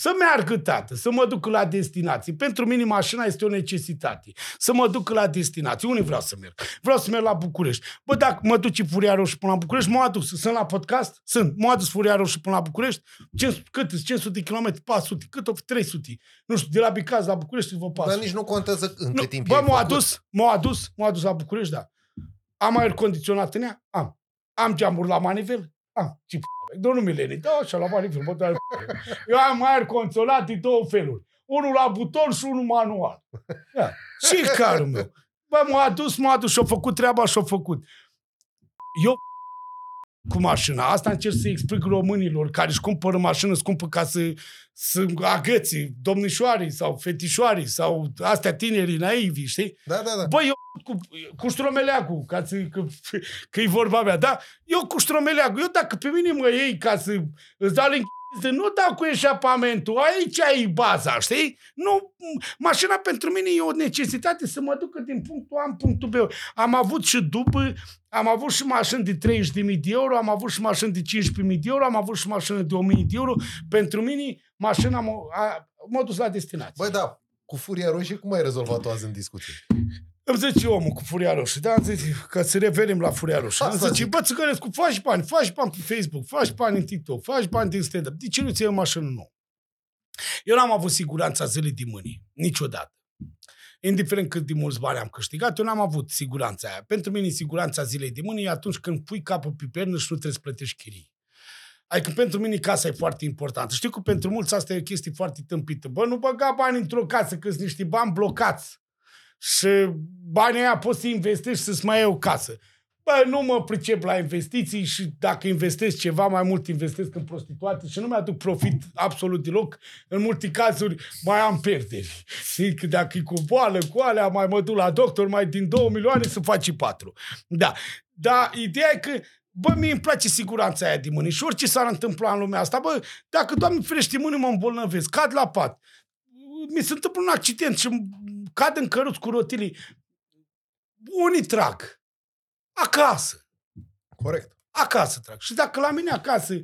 Să meargă, tată, să mă duc la destinație. Pentru mine mașina este o necesitate. Să mă duc la destinație. Unde vreau să merg? Vreau să merg la București. Bă, dacă mă duci Furia Roșie până la București, m-a adus. Sunt la podcast? Sunt. M-a adus Furia Roșie până la București? 500, cât? 500 de km? 400? Cât? O fi 300? Nu știu, de la Bicaz la București vă Dar 400. nici nu contează în Nu, cât timp bă, ai m-a făcut. adus, m-a adus, m-a adus la București, da. Am aer condiționat în ea? Am. Am geamuri la manivel? Am. Ce p***? Dă numele Da, așa, la manivel. Bă, dar... Eu am aer condiționat de două feluri. Unul la buton și unul manual. Da. Și carul meu. Bă, m-a adus, m-a adus și-a făcut treaba și-a făcut. Eu cu mașina. Asta încerc să explic românilor care își cumpără mașină scumpă ca să, să agăți domnișoarii sau fetișoarii sau astea tinerii naivi, știi? Da, da, da. Băi, eu cu, cu ștromeleagul, ca să, că, că e vorba mea, da? Eu cu ștromeleagul, eu dacă pe mine mă iei ca să îți dau link nu dau cu eșapamentul, aici e baza, știi? Nu, mașina pentru mine e o necesitate să mă ducă din punctul A în punctul B. Am avut și după, am avut și mașini de 30.000 de euro, am avut și mașini de 15.000 de euro, am avut și mașini de 1.000 de euro. Pentru mine, mașina m-a, m-a dus la destinație. Băi, da, cu furia roșie, cum ai rezolvat-o azi în discuție? Îmi zice omul cu furia roșie, da, zice, ca să revenim la furia roșie. Îmi zice, bă, Țigărescu, faci bani, faci bani pe Facebook, faci bani în TikTok, faci bani din stand-up. De ce nu ți o mașină nouă? Eu n-am avut siguranța zilei de mâini, niciodată. Indiferent cât de mulți bani am câștigat, eu n-am avut siguranța aia. Pentru mine siguranța zilei de mâini e atunci când pui capul pe pernă și nu trebuie să plătești chirii. Adică pentru mine casa e foarte importantă. Știu că pentru mulți asta e o chestie foarte tâmpită. Bă, nu băga bani într-o casă, că sunt niște bani blocați și banii aia poți să investești să-ți mai iei o casă. Bă, nu mă pricep la investiții și dacă investesc ceva, mai mult investesc în prostituate și nu mi-aduc profit absolut deloc. În multe cazuri mai am pierderi. Că dacă e cu boală, cu alea, mai mă duc la doctor, mai din 2 milioane să faci 4. Da. Dar ideea e că Bă, mie îmi place siguranța aia de mână și orice s-ar întâmpla în lumea asta, bă, dacă, Doamne ferește, mână mă îmbolnăvesc, cad la pat, mi se întâmplă un accident și cad în căruț cu rotilii. Unii trag. Acasă. Corect. Acasă trag. Și dacă la mine acasă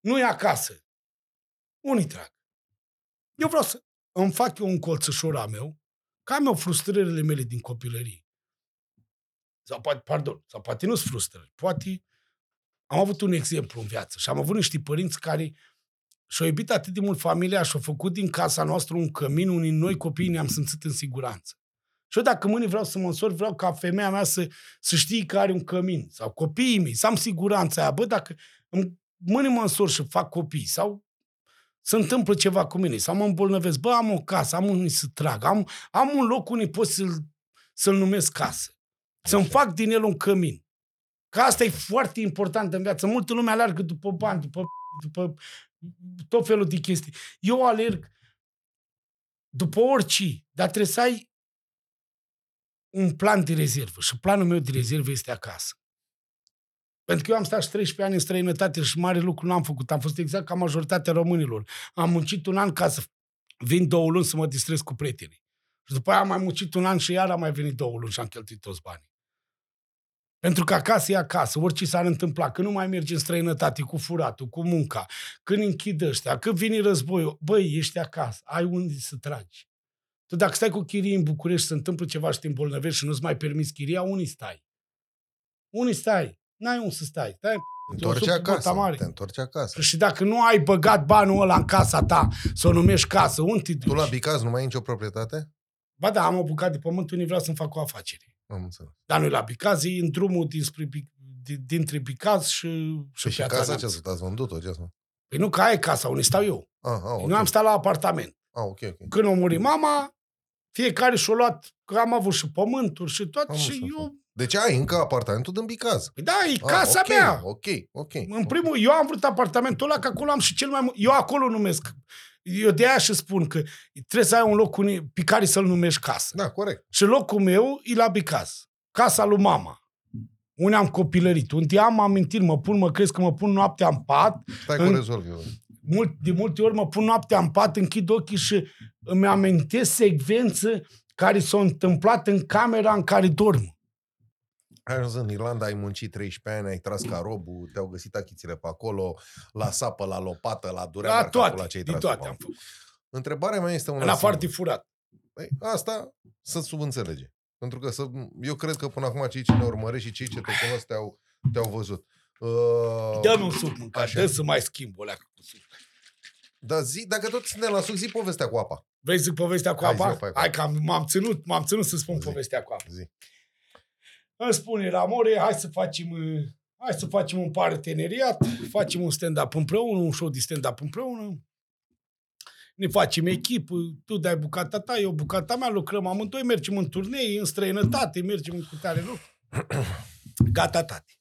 nu e acasă, unii trag. Eu vreau să îmi fac eu un colțășor a meu, că am eu frustrările mele din copilărie. Sau poate, pardon, sau poate nu sunt frustrări. Poate am avut un exemplu în viață și am avut niște părinți care și-au iubit atât de mult familia și-au făcut din casa noastră un cămin unii noi copii ne-am simțit în siguranță. Și eu dacă mâine vreau să mă însor, vreau ca femeia mea să, să știe că are un cămin. Sau copiii mei, să am siguranța aia. Bă, dacă mâine mă însor și fac copii sau se întâmplă ceva cu mine sau mă îmbolnăvesc, bă, am o casă, am unii să trag, am, am un loc unde pot să-l, să-l numesc casă. Să-mi fac din el un cămin. Că asta e foarte important în viață. Multă lume alergă după bani, după, după tot felul de chestii. Eu alerg după orice, dar trebuie să ai un plan de rezervă. Și planul meu de rezervă este acasă. Pentru că eu am stat și 13 ani în străinătate și mare lucru n-am făcut. Am fost exact ca majoritatea românilor. Am muncit un an ca să vin două luni să mă distrez cu prietenii. Și după aia am mai muncit un an și iar am mai venit două luni și am cheltuit toți banii. Pentru că acasă e acasă, orice s-ar întâmpla, că nu mai mergi în străinătate cu furatul, cu munca, când închid ăștia, când vine războiul, băi, ești acasă, ai unde să tragi. Tu dacă stai cu chirii în București, se întâmplă ceva și te îmbolnăvești și nu-ți mai permiți chiria, unii stai? Unii stai? N-ai unde să stai. stai Întorci acasă, te întorci acasă. Și dacă nu ai băgat banul ăla în casa ta, să o numești casă, unde te duci? Tu la Bicaz nu mai ai nicio proprietate? Ba da, am o bucată de pământ unde vreau să-mi fac o afacere. Am înțeles. Dar nu la Bicaz, e în drumul dinspre, dintre Bicaz și, și, păi și casa ce ați vândut-o? Ce Păi nu, că aia e casa unde stau eu. Ah, ah, okay. Nu am stat la apartament. Ah, ok, ok. Când a murit mama, fiecare și-a luat, că am avut și pământuri și tot, am și înțeles. eu... Deci ai încă apartamentul din Bicaz. Păi da, e ah, casa okay, mea. Ok, ok. În primul, eu am vrut apartamentul ăla, că acolo am și cel mai mult... Eu acolo numesc eu de aia și spun că trebuie să ai un loc pe care să-l numești casă. Da, corect. Și locul meu e la Bicaz. Casa lui mama. Unde am copilărit. Unde am amintiri, mă pun, mă crezi că mă pun noaptea în pat. Stai în... că rezolv eu. Mult, de multe ori mă pun noaptea în pat, închid ochii și îmi amintesc secvențe care s-au întâmplat în camera în care dorm. Ai ajuns în Irlanda, ai muncit 13 ani, ai tras ca robul, te-au găsit achițile pe acolo, la sapă, la lopată, la durea, la toate, la ce ai tras toate am făcut. Întrebarea mea este una În afară de furat. Păi, asta să subînțelege. Pentru că să, eu cred că până acum cei ce ne urmăresc și cei ce te cunosc te-au, te-au văzut. Uh, Dă-mi un suc mâncare, dă să mai schimb o leacă cu suc. Dar zi, dacă tot suntem la suc, zi povestea cu apa. Vrei zic povestea cu apa? Hai, Hai că m-am ținut, m-am ținut să spun zi. povestea cu apa. Zi. Îmi spune Ramore, hai să facem hai să facem un parteneriat, facem un stand-up împreună, un show de stand-up împreună, ne facem echipă, tu dai bucata ta, eu bucata mea, lucrăm amândoi, mergem în turnee, în străinătate, mergem în cutare loc. Gata, tati.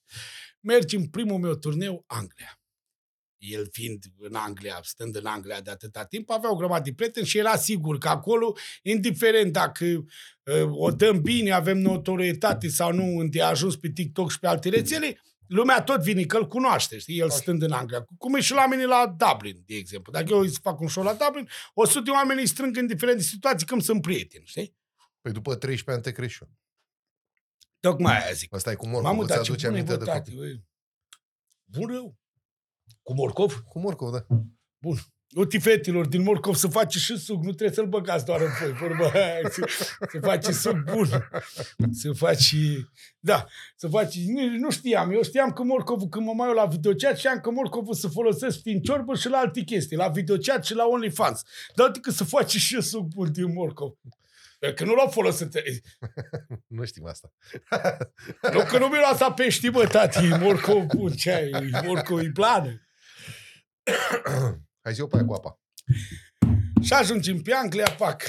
Mergem primul meu turneu, Anglia el fiind în Anglia, stând în Anglia de atâta timp, avea o grămadă de prieteni și era sigur că acolo, indiferent dacă uh, o dăm bine, avem notorietate sau nu, unde a ajuns pe TikTok și pe alte rețele, lumea tot vine, că îl cunoaște, știi, el Așa. stând în Anglia. Cum e și la mine la Dublin, de exemplu. Dacă eu îți fac un show la Dublin, 100 de oameni îi strâng în diferite situații, cum sunt prieteni, știi? Păi după 13 ani te crești și eu. Tocmai aia zic. Ăsta e cu Mamă, morcov, îți dar ce aduce bun e, aminte bă, de tati, copii. bă. Bun rău. Cu morcov? Cu morcov, da. Bun. Uite, fetilor, din morcov să face și suc, nu trebuie să-l băgați doar în foi, vorba aia, să, să face suc bun. Să faci, da, să faci, nu, nu știam, eu știam că morcovul, când mă mai uit la videochat, știam că morcovul să folosesc din ciorbă și la alte chestii, la videochat și la OnlyFans. Dar uite că să faci și suc bun din morcov. Că nu l-au folosit. Nu știm asta. Nu că nu miroase a pești, bă, tati, e morcov bun, ce ai, e morcov, e plană. Hai zi eu pe aia cu apa. Și ajungem pe Anglia, pac.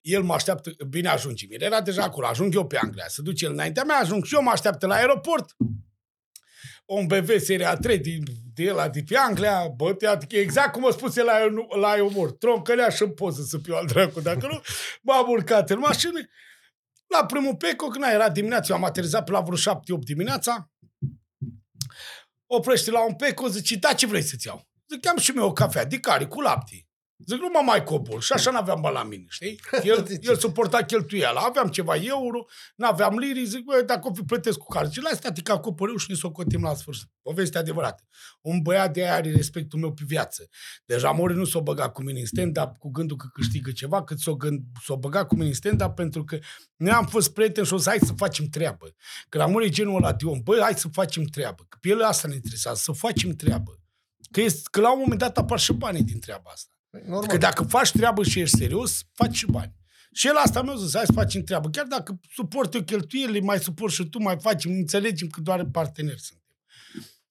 El mă așteaptă, bine ajungem, el era deja acolo, ajung eu pe Anglia, se duce el înaintea mea, ajung și eu, mă așteaptă la aeroport. Un BV seria 3 din, de la de pe Anglia, bă, te adică exact cum a spus el la, la aeroport, troncăleaș și în poză să fiu al dracu, dacă nu, m-am urcat în mașină. La primul peco, când era dimineața, eu am aterizat pe la vreo 7-8 dimineața, oprește la un peco, zice, da, ce vrei să-ți iau? Zic, am și eu o cafea, de care, cu lapte. Zic, nu mă mai cobor. Și așa n-aveam bani la mine, știi? El, el suporta cheltuiala. Aveam ceva euro, n-aveam liri. Zic, bă, dacă o fi plătesc cu card. Și la asta te acoperiu și ne socotim la sfârșit. Poveste adevărată. Un băiat de aia are respectul meu pe viață. Deja Mori nu s-o băga cu mine în stand-up cu gândul că câștigă ceva, cât s-o, gând, s-o băga cu mine în stand-up pentru că noi am fost prieteni și o să hai să facem treabă. Că la Mori e genul ăla de om. Băi, hai să facem treabă. Că pe el asta ne interesează, să facem treabă. Că, este, că la un moment dat apar și banii din treaba asta. Normal. Că dacă faci treabă și ești serios, faci și bani. Și el asta mi-a zis, hai să facem treabă. Chiar dacă suport eu cheltuielile, mai suport și tu, mai facem, înțelegem că doar parteneri suntem.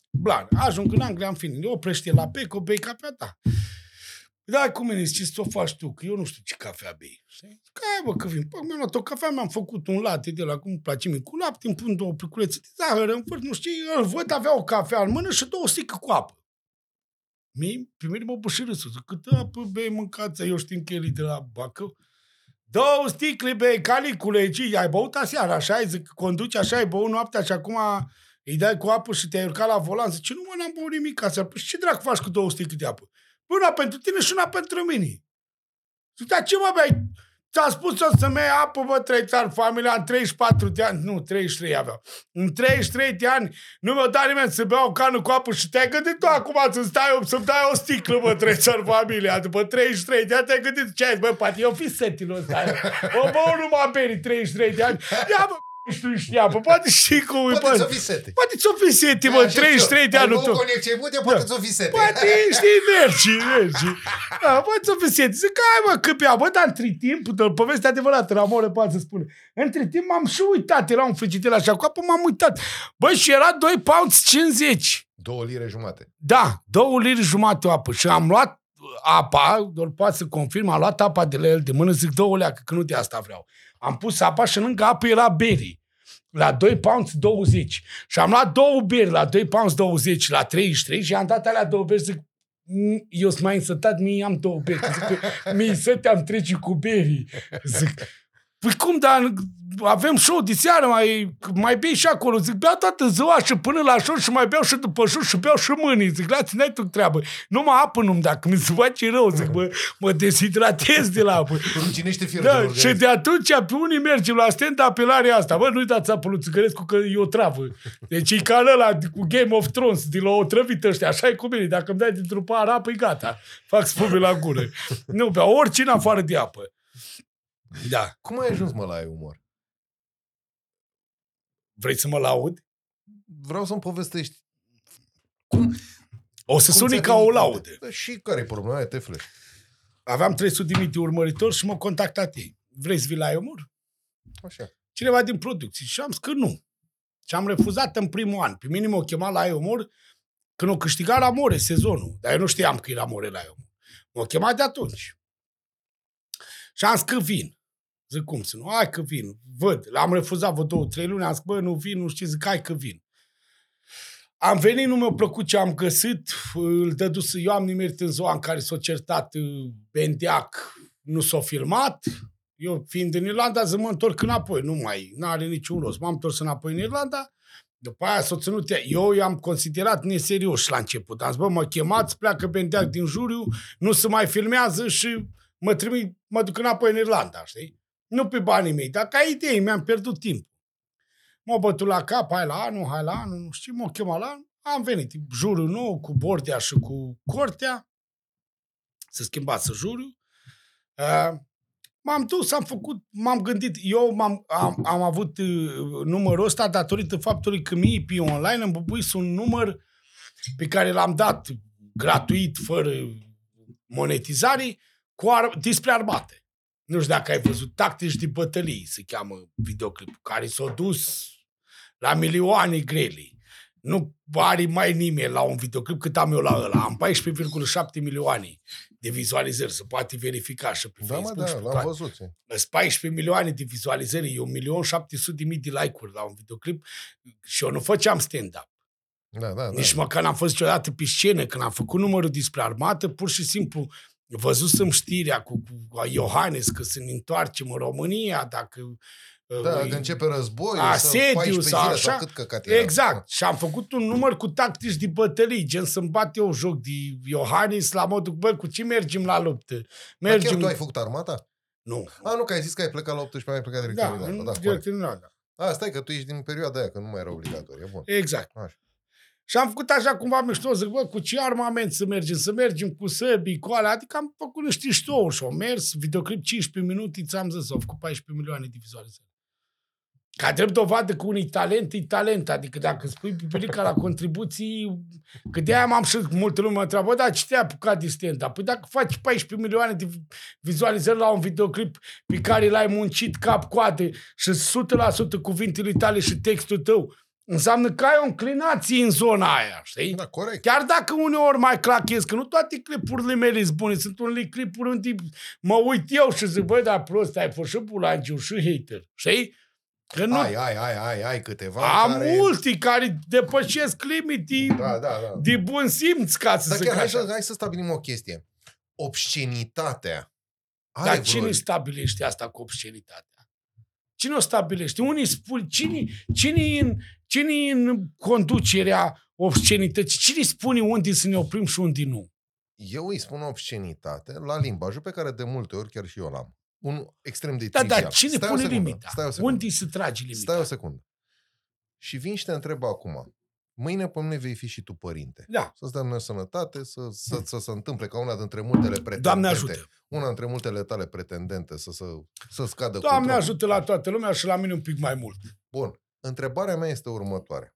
Blan, ajung în Anglia, în fine, ne oprește la Peco, bei cafea, da. Da, cum mine, ce să o faci tu? Că eu nu știu ce cafea bei. Știi? Că ai, bă, că vin. Păi, mi-am luat o cafea, mi-am făcut un latte de la cum îmi place mie cu lapte, îmi pun două pliculețe de zahăr, în vârf, nu știu, îl văd avea o cafea în mână și două stică cu apă. Mie, pe mine mă buși râsul. Zic, câtă apă bei mâncați? Eu știu că el e de la Bacău. Două sticle, bei, calicule, ce, ai băut aseară, așa, ai, zic, conduci așa, ai băut noaptea și acum îi dai cu apă și te-ai urcat la volan. Zice, nu mă, n-am băut nimic aseară. Păi și ce dracu faci cu două sticle de apă? Păi una pentru tine și una pentru mine. Zic, dar ce mă bei? Ți-a spus eu să-mi iei apă, bă, trei țari, familia, în 34 de ani, nu, 33 aveau. În 33 de ani nu mi-a dat nimeni să bea o cană cu apă și te-ai gândit tu acum să stai, să-mi dai o sticlă, bă, trei țari, familia, după 33 de ani te-ai gândit ce ai, zis, bă, poate eu fi setilul ăsta. O, bă, nu m-am berit 33 de ani. Ia, bă, știu, știa, bă, poate știi cum e, Poate bă. să fii sete. Poate ți-o fi seti, Așa bă, știu. 33 de ani. Ai tu. băut conecție bune, poate Da. să fii sete. Poate, știi, mergi, mergi. Da, poate să fii seti. Zic, hai mă, câpea, bă, dar între timp, de poveste adevărată, la more poate să spune. Între timp m-am și uitat, era un frigider așa cu apă, m-am uitat. Bă, și era 2 pounds 50. Două lire jumate. Da, două liri jumate o apă. Și am luat apa, doar poate să confirm, am luat apa de la el de mână, zic două leacă, că nu de asta vreau. Am pus apa și lângă apă era beri. La 2 pounds 20. Și am luat două beri la 2 pounds 20 la 33 și am dat alea două beri, zic, "Mm, eu sunt mai însătat, mie am două beri. Zic, că mie să te-am trece cu berii. Zic, Păi cum, dar avem show de seară, mai, mai bei și acolo. Zic, beau toată ziua și până la show și mai beau și după show și beau și mâini. Zic, la ți tu treabă. Nu mă apă nu dacă mi se face rău. Zic, bă, mă deshidratez de la apă. Ruginește firul Da, din și organism. de atunci pe unii mergem la stand-up pe larea asta. Bă, nu uitați apă lui Țigărescu că e o travă. Deci e ca ăla cu Game of Thrones, de la o trăvită ăștia. Așa e cu mine. Dacă îmi dai dintr-un pahar apă, e gata. Fac spume la gură. Nu, beau oricine afară de apă. Da. Cum ai ajuns, mă, la ai umor? Vrei să mă laud? Vreau să-mi povestești cum, O să cum suni ți-a ca o venit laudă. ideea. Da, și care e problema? Aia te flești. Aveam 300 de mii de urmăritori și m-au contactat ei. Vrei să vii la Iomur? Așa. Cineva din producție. Și am zis că nu. Și am refuzat în primul an. Pe mine m-au chemat la Iomur când o câștiga la More sezonul. Dar eu nu știam că era More la Iomur. M-au chemat de atunci. Și am zis că vin. Zic, cum să nu? Hai că vin. Văd. L-am refuzat vreo două, trei luni. Am zis, bă, nu vin, nu știu. Zic, hai că vin. Am venit, nu mi-a plăcut ce am găsit. Îl dădus, eu am nimerit în ziua în care s-a certat uh, Bendeac. Nu s-a filmat. Eu, fiind în Irlanda, zic, mă întorc înapoi. Nu mai, n-are niciun rost. M-am întors înapoi în Irlanda. După aia s-o ținut ea. Eu i-am considerat neserios la început. Am zis, bă, mă chemați, pleacă Bendeac din juriu, nu se mai filmează și mă trimit, mă duc înapoi în Irlanda, știi? Nu pe banii mei, dar ca idei, mi-am pierdut timp. M-au bătut la cap, hai la anul, hai la anul, nu știu, m-au chemat la anul. Am venit, juriu nou, cu Bordea și cu Cortea. Se schimbase juriu. Uh, m-am dus, am făcut, m-am gândit, eu m-am, am, am avut uh, numărul ăsta datorită faptului că mie pe online îmi bubuise un număr pe care l-am dat gratuit, fără monetizare, cu ar- despre armate. Nu știu dacă ai văzut Tactici de bătălii, se cheamă videoclipul, care s-a dus la milioane grele. Nu are mai nimeni la un videoclip cât am eu la ăla. Am 14,7 milioane de vizualizări, se poate verifica și pe Da, mă, Facebook. și da, pe l-am toate. văzut. ce. Sunt 14 milioane de vizualizări, e 1.700.000 de like-uri la un videoclip și eu nu făceam stand-up. Da, da, da. Nici măcar n-am fost niciodată pe scenă. Când am făcut numărul despre armată, pur și simplu văzusem știrea cu, cu Iohannes că se ne întoarcem în România, dacă... Da, uh, când începe războiul, asediu 14 sau zile, așa. sau cât căcat era. Exact. Și am făcut un număr cu tactici de bătălii, gen să-mi bat eu joc de Iohannis la modul, bă, cu ce mergem la luptă? Dar chiar Mergem... tu ai făcut armata? Nu. A, nu, că ai zis că ai plecat la 18 ani, ai plecat direct Da, în Irlanda. în Da, corect. direct în Irlanda. A, stai că tu ești din perioada aia, când nu mai era obligatorie. Bun. Exact. Așa. Și am făcut așa cumva mișto, zic, bă, cu ce armament să mergem? Să mergem cu săbii, cu alea. Adică am făcut niște ștouri și au mers, videoclip 15 minute, ți-am zis, au făcut 14 milioane de vizualizări. Ca drept dovadă că unui talent e talent. Adică dacă spui pipirica la contribuții, că de-aia m-am și multă lume mă întreabă, bă, da, ce te-ai apucat de stand Păi dacă faci 14 milioane de vizualizări la un videoclip pe care l-ai muncit cap-coate și 100% cuvintele tale și textul tău, înseamnă că ai o înclinație în zona aia, știi? Da, corect. Chiar dacă uneori mai clachez, că nu toate clipurile mele sunt bune, sunt unele clipuri unde mă uit eu și zic, băi, dar prost, ai fost și bulangiu și hater, știi? Că nu, Ai, ai, ai, ai, ai câteva am care... multe care depășesc limite Da, da, da. de bun simț, ca să Dar zic chiar hai așa. să, hai să stabilim o chestie. Obscenitatea. Are Dar vreo- cine stabilește asta cu obscenitatea? Cine o stabilește? Unii spun, cine, cine, e în, cine e în conducerea obscenității? Cine spune unde să ne oprim și unde nu? Eu îi spun obscenitate la limbajul pe care de multe ori chiar și eu l-am. Un extrem de Da, trivial. dar cine Stai o pune secundă, limita? Stai o secundă. Unde se trage limita? Stai o secundă. Și vin și te întreb acum. Mâine pe mine vei fi și tu părinte. Da, Să-ți dăm noi sănătate, să, să, să se întâmple ca una dintre multele pretendente. Doamne ajută! Una dintre multele tale pretendente să, să, să scadă Doamne controlul. ajută la toată lumea și la mine un pic mai mult. Bun. Întrebarea mea este următoarea.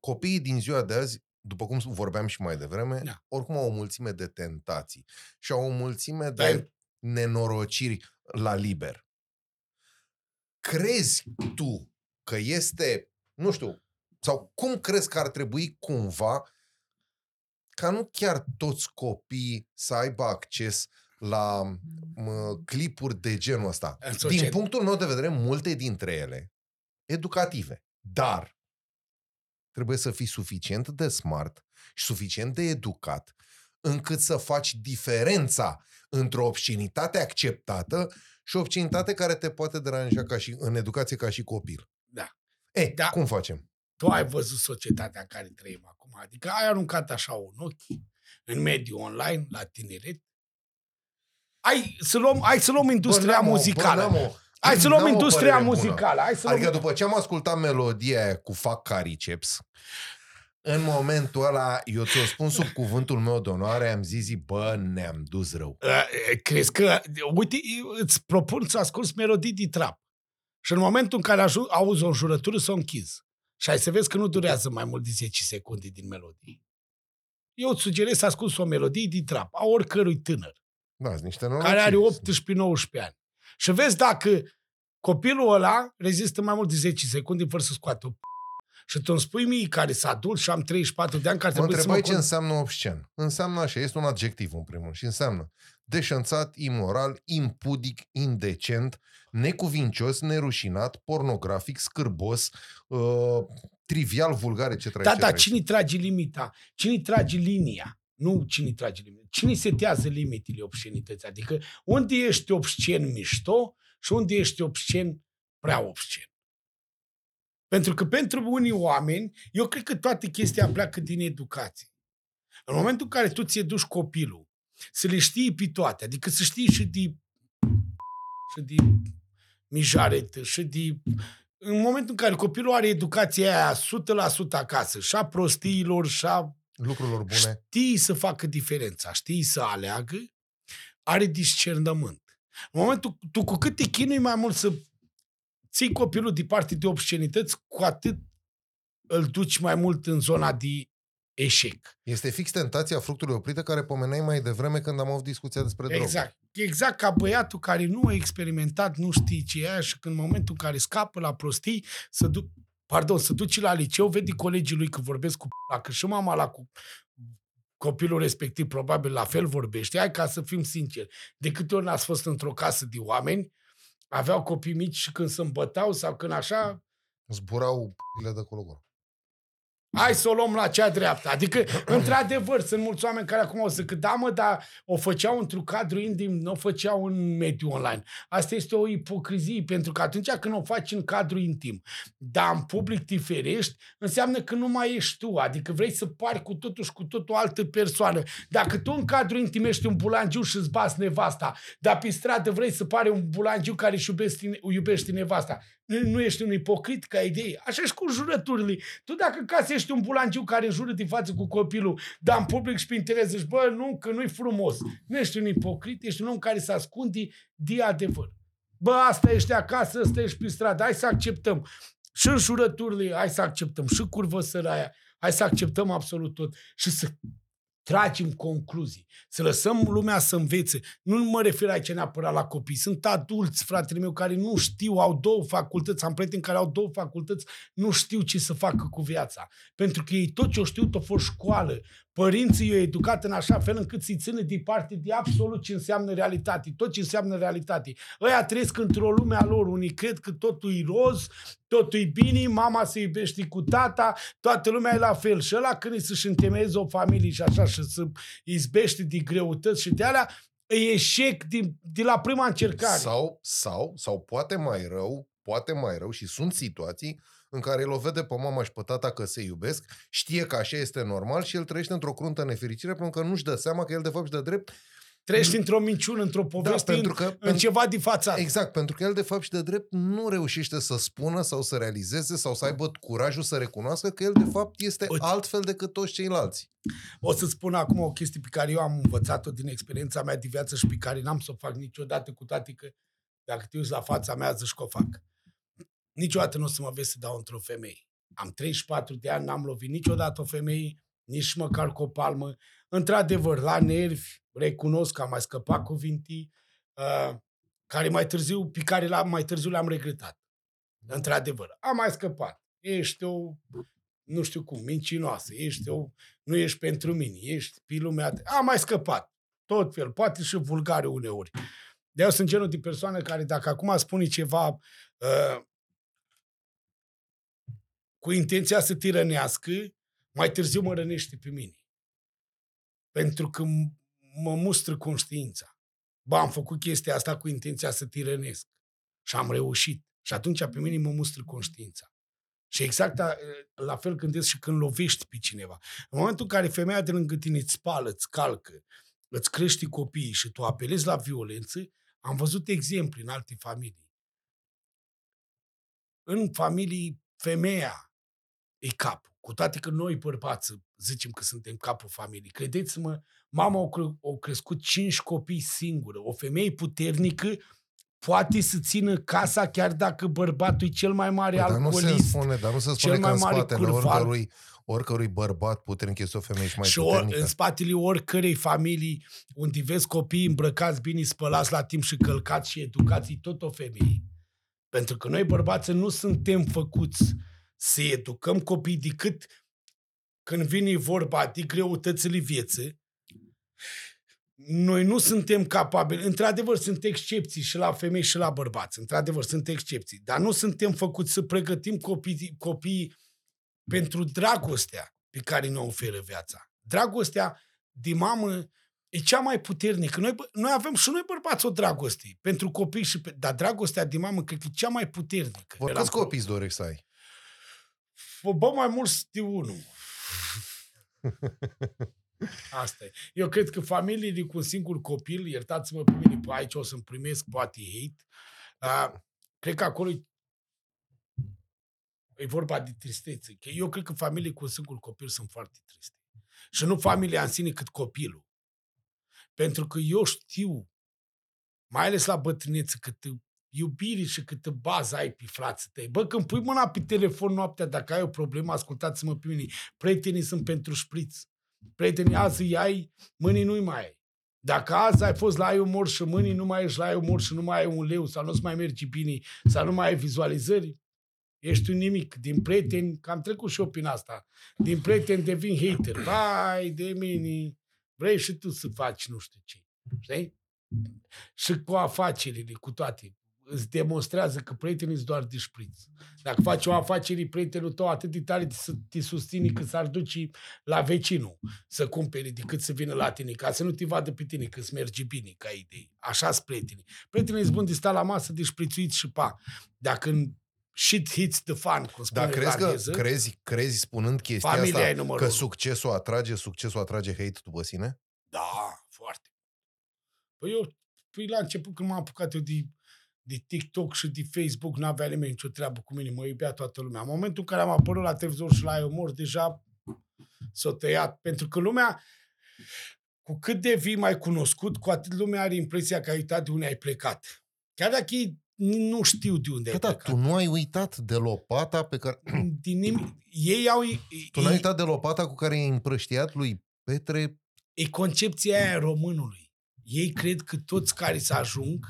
Copiii din ziua de azi, după cum vorbeam și mai devreme, Da. oricum au o mulțime de tentații și au o mulțime Da. de nenorociri la liber. Crezi tu că este, nu știu, sau cum crezi că ar trebui cumva ca nu chiar toți copiii să aibă acces la mă, clipuri de genul ăsta. În Din societate. punctul meu de vedere, multe dintre ele educative. Dar trebuie să fii suficient de smart și suficient de educat încât să faci diferența între o obscenitate acceptată și o obscenitate care te poate deranja ca și, în educație ca și copil. Da. E, Da. cum facem? Tu ai văzut societatea în care trăim acum. Adică ai aruncat așa un ochi în mediul online, la tineret. Hai să luăm, hai să luăm industria n-am o- muzicală. n-am o- hai să luăm n-am o industria părere bună. muzicală. Hai să luăm... Adică după ce am ascultat melodia aia cu fac cariceps, în momentul ăla, eu ți-o spun sub cuvântul meu de onoare, am zis, bă, ne-am dus rău. Uh, crezi că, uite, îți propun să asculti melodii de trap. Și în momentul în care aju- auzi o jurătură, să o închizi. Și ai să vezi că nu durează mai mult de 10 secunde din melodie. Eu îți sugerez să asculti o melodie de trap, a oricărui tânăr, Da, sunt niște care norociri. are 18-19 ani. Și vezi dacă copilul ăla rezistă mai mult de 10 secunde fără să scoată o p- și tu îmi spui mie, care s-a adult și am 34 de ani, care Mă trebuie să mă... întrebai ce con- înseamnă obscen. Înseamnă așa, este un adjectiv în primul rând și înseamnă deșanțat, imoral, impudic, indecent, necuvincios, nerușinat, pornografic, scârbos, uh, trivial, vulgar, etc. Da, etc., da, etc. cine trage limita? Cine trage linia? Nu cine trage limita. Cine setează limitele obscenității? Adică unde ești obscen mișto și unde ești obscen prea obscen. Pentru că pentru unii oameni, eu cred că toată chestia pleacă din educație. În momentul în care tu ți duci copilul să le știi pe toate, adică să știi și de și de mijaretă și de... În momentul în care copilul are educația aia 100% acasă, și a prostiilor, și a Lucrurilor bune. știi să facă diferența, știi să aleagă, are discernământ. În momentul, tu cu cât te chinui mai mult să ții copilul departe de obscenități, cu atât îl duci mai mult în zona de eșec. Este fix tentația fructului oprite care pomeneai mai devreme când am avut discuția despre droguri. Exact. Exact ca băiatul care nu a experimentat, nu știe ce e aia și când în momentul în care scapă la prostii, să du- pardon, să duci la liceu, vede colegii lui că vorbesc cu p***a, că și mama la cu copilul respectiv probabil la fel vorbește. Hai ca să fim sinceri. De câte ori n-ați fost într-o casă de oameni, aveau copii mici și când se îmbătau sau când așa, Zburau p***ile de colo Hai să o luăm la cea dreaptă. Adică, într-adevăr, sunt mulți oameni care acum o să că da, mă, dar o făceau într-un cadru intim, nu o făceau în mediul online. Asta este o ipocrizie, pentru că atunci când o faci în cadru intim, dar în public te ferești, înseamnă că nu mai ești tu. Adică vrei să pari cu totul și cu totul o altă persoană. Dacă tu în cadru intim ești un bulangiu și îți bați nevasta, dar pe stradă vrei să pare un bulangiu care își iubește, iubește nevasta, nu, nu ești un ipocrit ca idee. Așa și cu jurăturile. Tu dacă casă ești un bulangiu care înjură de față cu copilul, dar în public și pe interes zici, bă, nu, că nu-i frumos. Nu ești un ipocrit, ești un om care se ascunde de adevăr. Bă, asta ești acasă, ăsta ești pe stradă, hai să acceptăm. Și jurăturile, hai să acceptăm. Și curvă săraia, hai să acceptăm absolut tot. Și să tragem concluzii, să lăsăm lumea să învețe. Nu mă refer aici neapărat la copii. Sunt adulți, fratele meu, care nu știu, au două facultăți, am prieteni care au două facultăți, nu știu ce să facă cu viața. Pentru că ei tot ce o știu, tot fost școală. Părinții i-au educat în așa fel încât să-i țină departe de absolut ce înseamnă realitate, tot ce înseamnă realitate. Ăia trăiesc într-o lume a lor, unii cred că totul e roz, totul e bine, mama se iubește cu tata, toată lumea e la fel. Și ăla când e să-și întemeieze o familie și așa și să izbește de greutăți și de alea, e eșec de, de la prima încercare. Sau, sau, sau poate mai rău, poate mai rău și sunt situații în care el o vede pe mama și pe tata că se iubesc, știe că așa este normal și el trăiește într-o cruntă nefericire pentru că nu-și dă seama că el de fapt își dă drept Trăiești într-o minciună, într-o poveste, da, pentru că, în, în ceva de față. Exact, pentru că el de fapt și de drept nu reușește să spună sau să realizeze sau să aibă curajul să recunoască că el de fapt este Uite. altfel decât toți ceilalți. O să spun acum o chestie pe care eu am învățat-o din experiența mea de viață și pe care n-am să o fac niciodată, cu toate că dacă te uiți la fața mea, zici că o fac. Niciodată nu o să mă vezi să dau într-o femeie. Am 34 de ani, n-am lovit niciodată o femeie, nici măcar cu o palmă. Într-adevăr, la nervi, recunosc că am mai scăpat cuvintii, uh, care mai târziu, pe care la, mai târziu le-am regretat. Într-adevăr, am mai scăpat. Ești o, nu știu cum, mincinoasă, ești o, nu ești pentru mine, ești pe lumea... de- Am mai scăpat. Tot fel, poate și vulgare uneori. De eu sunt genul de persoană care dacă acum spune ceva uh, cu intenția să tirănească, mai târziu mă rănește pe mine. Pentru că m- mă mustră conștiința. Ba, am făcut chestia asta cu intenția să tirănesc. Și am reușit. Și atunci pe mine mă mustră conștiința. Și exact a, la fel gândesc și când lovești pe cineva. În momentul în care femeia de lângă tine îți spală, îți calcă, îți crește copiii și tu apelezi la violență, am văzut exemple în alte familii. În familii, femeia e capul. Cu toate că noi, bărbați, zicem că suntem capul familiei. Credeți-mă, mama a cre- a crescut cinci copii singură. O femeie puternică poate să țină casa chiar dacă bărbatul e cel mai mare Păi, dar nu se alcoolist. spune, dar nu se cel spune că mai în mare spatele curvar. oricărui, oricărui bărbat puternic este o femeie și mai și or, puternică. în spatele oricărei familii unde vezi copii îmbrăcați bine, spălați la timp și călcați și educați, e tot o femeie. Pentru că noi bărbații nu suntem făcuți să educăm copii decât când vine vorba de greutățile vieții, noi nu suntem capabili. Într-adevăr, sunt excepții și la femei și la bărbați. Într-adevăr, sunt excepții. Dar nu suntem făcuți să pregătim copiii, copiii pentru dragostea pe care ne oferă viața. Dragostea de mamă e cea mai puternică. Noi, bă- noi avem și noi bărbați o dragoste pentru copii, și pe, dar dragostea de mamă cred că e cea mai puternică. Vă Era câți pro- copii îți dorești să ai? Bă, mai mult știu unul. Asta e. Eu cred că familiile cu un singur copil, iertați-mă pe mine, pe aici o să-mi primesc poate hate, uh, cred că acolo e, e vorba de tristețe. Că eu cred că familiile cu un singur copil sunt foarte triste. Și nu familia în sine, cât copilul. Pentru că eu știu, mai ales la bătrânețe, cât iubire și câtă bază ai pe frații tăi. Bă, când pui mâna pe telefon noaptea, dacă ai o problemă, ascultați-mă pe mine, prietenii sunt pentru șpriț. Prietenii azi îi ai, mâinii nu-i mai ai. Dacă azi ai fost la ai umor și mâinii nu mai ești la ai umor și nu mai ai un leu sau nu-ți mai mergi bine sau nu mai ai vizualizări, ești un nimic. Din prieteni, că am trecut și eu prin asta, din prieteni devin hater. Vai de mine, vrei și tu să faci nu știu ce. Știi? Și cu afacerile, cu toate îți demonstrează că prietenii sunt doar de șpriț. Dacă faci o afacere, prietenul tău atât de tare să te susține că s-ar duce la vecinul să cumpere decât să vină la tine, ca să nu te vadă pe tine că îți merge bine ca idei. Așa sunt prietenii. Prietenii sunt buni de sta la masă, de șprițuit și pa. Dacă în shit hits the fan, cum spune Dar crezi, că, irlandeză, crezi, crezi spunând chestia Familia e asta numărul că unu. succesul atrage, succesul atrage hate după sine? Da, foarte. Păi eu, păi la început când m-am apucat eu de, de TikTok și de Facebook, n-avea nimeni nicio treabă cu mine, mă iubea toată lumea. În momentul în care am apărut la televizor și la umor, deja s-a tăiat. Pentru că lumea, cu cât devii mai cunoscut, cu atât lumea are impresia că ai uitat de unde ai plecat. Chiar dacă ei nu știu de unde Că ai da, plecat. tu nu ai uitat de lopata pe care... Din nimic. Ei au... Tu n-ai ei- uitat de lopata cu care i-ai împrăștiat lui Petre e concepția aia a românului. Ei cred că toți care să ajung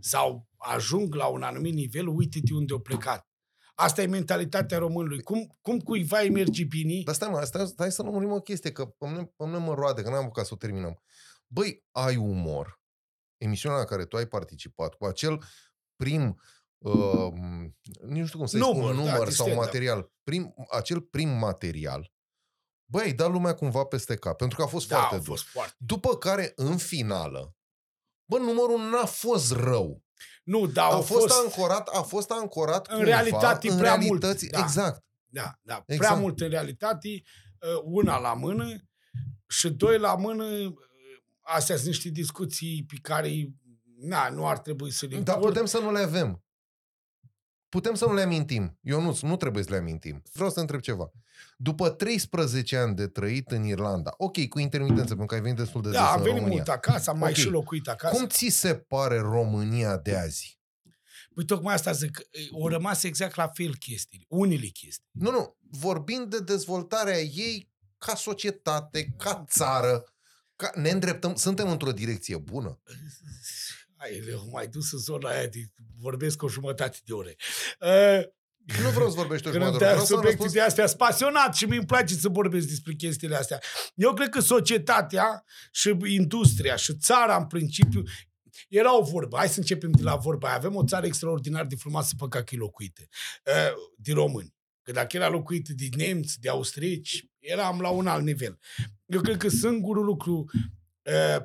sau ajung la un anumit nivel, uite de unde au plecat. Asta e mentalitatea românului. Cum, cum cuiva îi merge bine, Dar stai mă, stai, stai să lămurim o chestie, că pe mine, pe mine mă roade, că n-am apucat să o terminăm. Băi, ai umor. Emisiunea la care tu ai participat cu acel prim, uh, nici nu știu cum să-i Număr, spun, da, număr de sau stand-up. material, prim, acel prim material, băi, ai dat lumea cumva peste cap, pentru că a fost da, foarte a dur. fost foarte. După care, în finală, bă, numărul n-a fost rău. Nu, dar A au fost, fost, ancorat, a fost ancorat în cumva, realitate în prea mult, realități, da. Exact. da, da, Exact. prea mult în realitate, uh, una la mână și doi la mână, uh, astea sunt niște discuții pe care na, nu ar trebui să le Dar port. putem să nu le avem. Putem să nu le amintim. Eu nu, nu trebuie să le amintim. Vreau să te întreb ceva. După 13 ani de trăit în Irlanda, ok, cu intermitență, pentru că ai venit destul de des Da, am în venit România. mult acasă, am mai Ok. și locuit acasă. Cum ți se pare România de azi? Păi tocmai asta zic, că au rămas exact la fel chestiile, unele chestii. Nu, nu. Vorbind de dezvoltarea ei ca societate, ca țară, ca... ne îndreptăm, suntem într-o direcție bună. Ai, eu mai dus în zona aia de vorbesc o jumătate de ore. Uh, Nu vreau să vorbești o când îmi jumătate de oră, dai vreau să subiecte răspuns. de astea, sunt pasionat și mi-mi place să vorbesc despre chestiile astea. Eu cred că societatea și industria și țara în principiu era o vorbă. Hai să începem de la vorba aia. Avem o țară extraordinar de frumoasă pe care e locuită. Uh, de români. Că dacă era locuită de nemți, de austrieci, eram la un alt nivel. Eu cred că singurul lucru uh,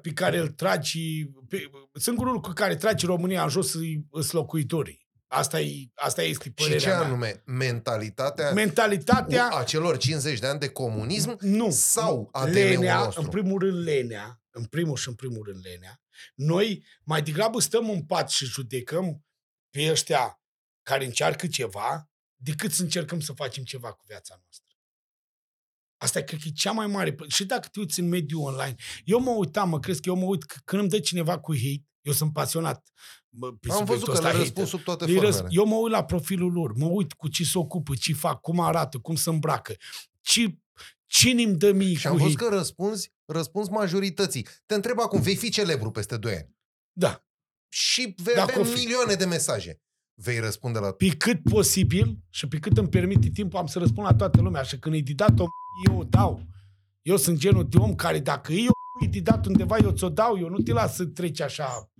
pe care îl tragi, pe, singurul lucru care trage România în jos sunt locuitorii. Asta, e, asta este Și părerea ce mea. anume? Mentalitatea Mentalitatea... a celor 50 de ani de comunism Nu. sau nu. ADN-ul lenea, nostru? în primul rând lenea, în primul și în primul rând lenea. Noi mai degrabă stăm în pat și judecăm pe ăștia care încearcă ceva, decât să încercăm să facem ceva cu viața noastră. Asta cred că e cea mai mare. Și dacă te uiți în mediul online, eu mă uitam, mă crezi că eu mă uit că când îmi dă cineva cu hate, eu sunt pasionat. bă, Pe Am văzut subiectul că ăsta le hater. răspuns sub toate Îi răs- formele. Eu mă uit la profilul lor, mă uit cu ce se ocupă, ce fac, cum arată, cum se îmbracă, ce, cine îmi dă mie Și cu am văzut hate. că răspunzi, răspunzi majorității. Te întreb acum, vei fi celebru peste 2 ani. Da. Și vei Dacă avea o fi. milioane de mesaje. Vei răspunde la... Pe cât posibil și pe cât îmi permite timpul am să răspund la toată lumea. Și când e de dat o eu o dau. Eu sunt genul de om care dacă e o de dat undeva, eu ți-o dau. Eu nu te las să treci așa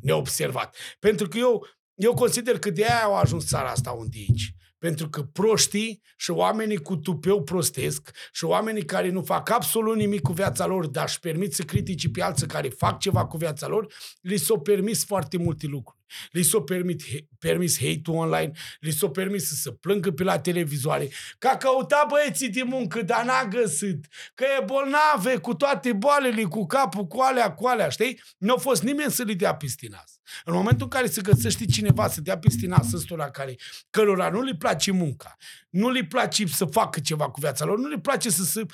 neobservat. Pentru că eu, eu consider că de aia au ajuns țara asta unde e aici. Pentru că proștii și oamenii cu tupeu prostesc și oamenii care nu fac absolut nimic cu viața lor, dar își permit să critici pe alții care fac ceva cu viața lor, li s-au permis foarte multe lucruri. Li s-au permit, permis hate-ul online, li s-au permis să se plângă pe la televizoare, că a căutat băieții de muncă, dar n-a găsit, că e bolnave cu toate boalele, cu capul, cu alea, cu alea, știi? Nu a fost nimeni să le dea pistinas. În momentul în care se găsește cineva să dea pistinas ăstora care, cărora nu le place munca, nu le place să facă ceva cu viața lor, nu le place să se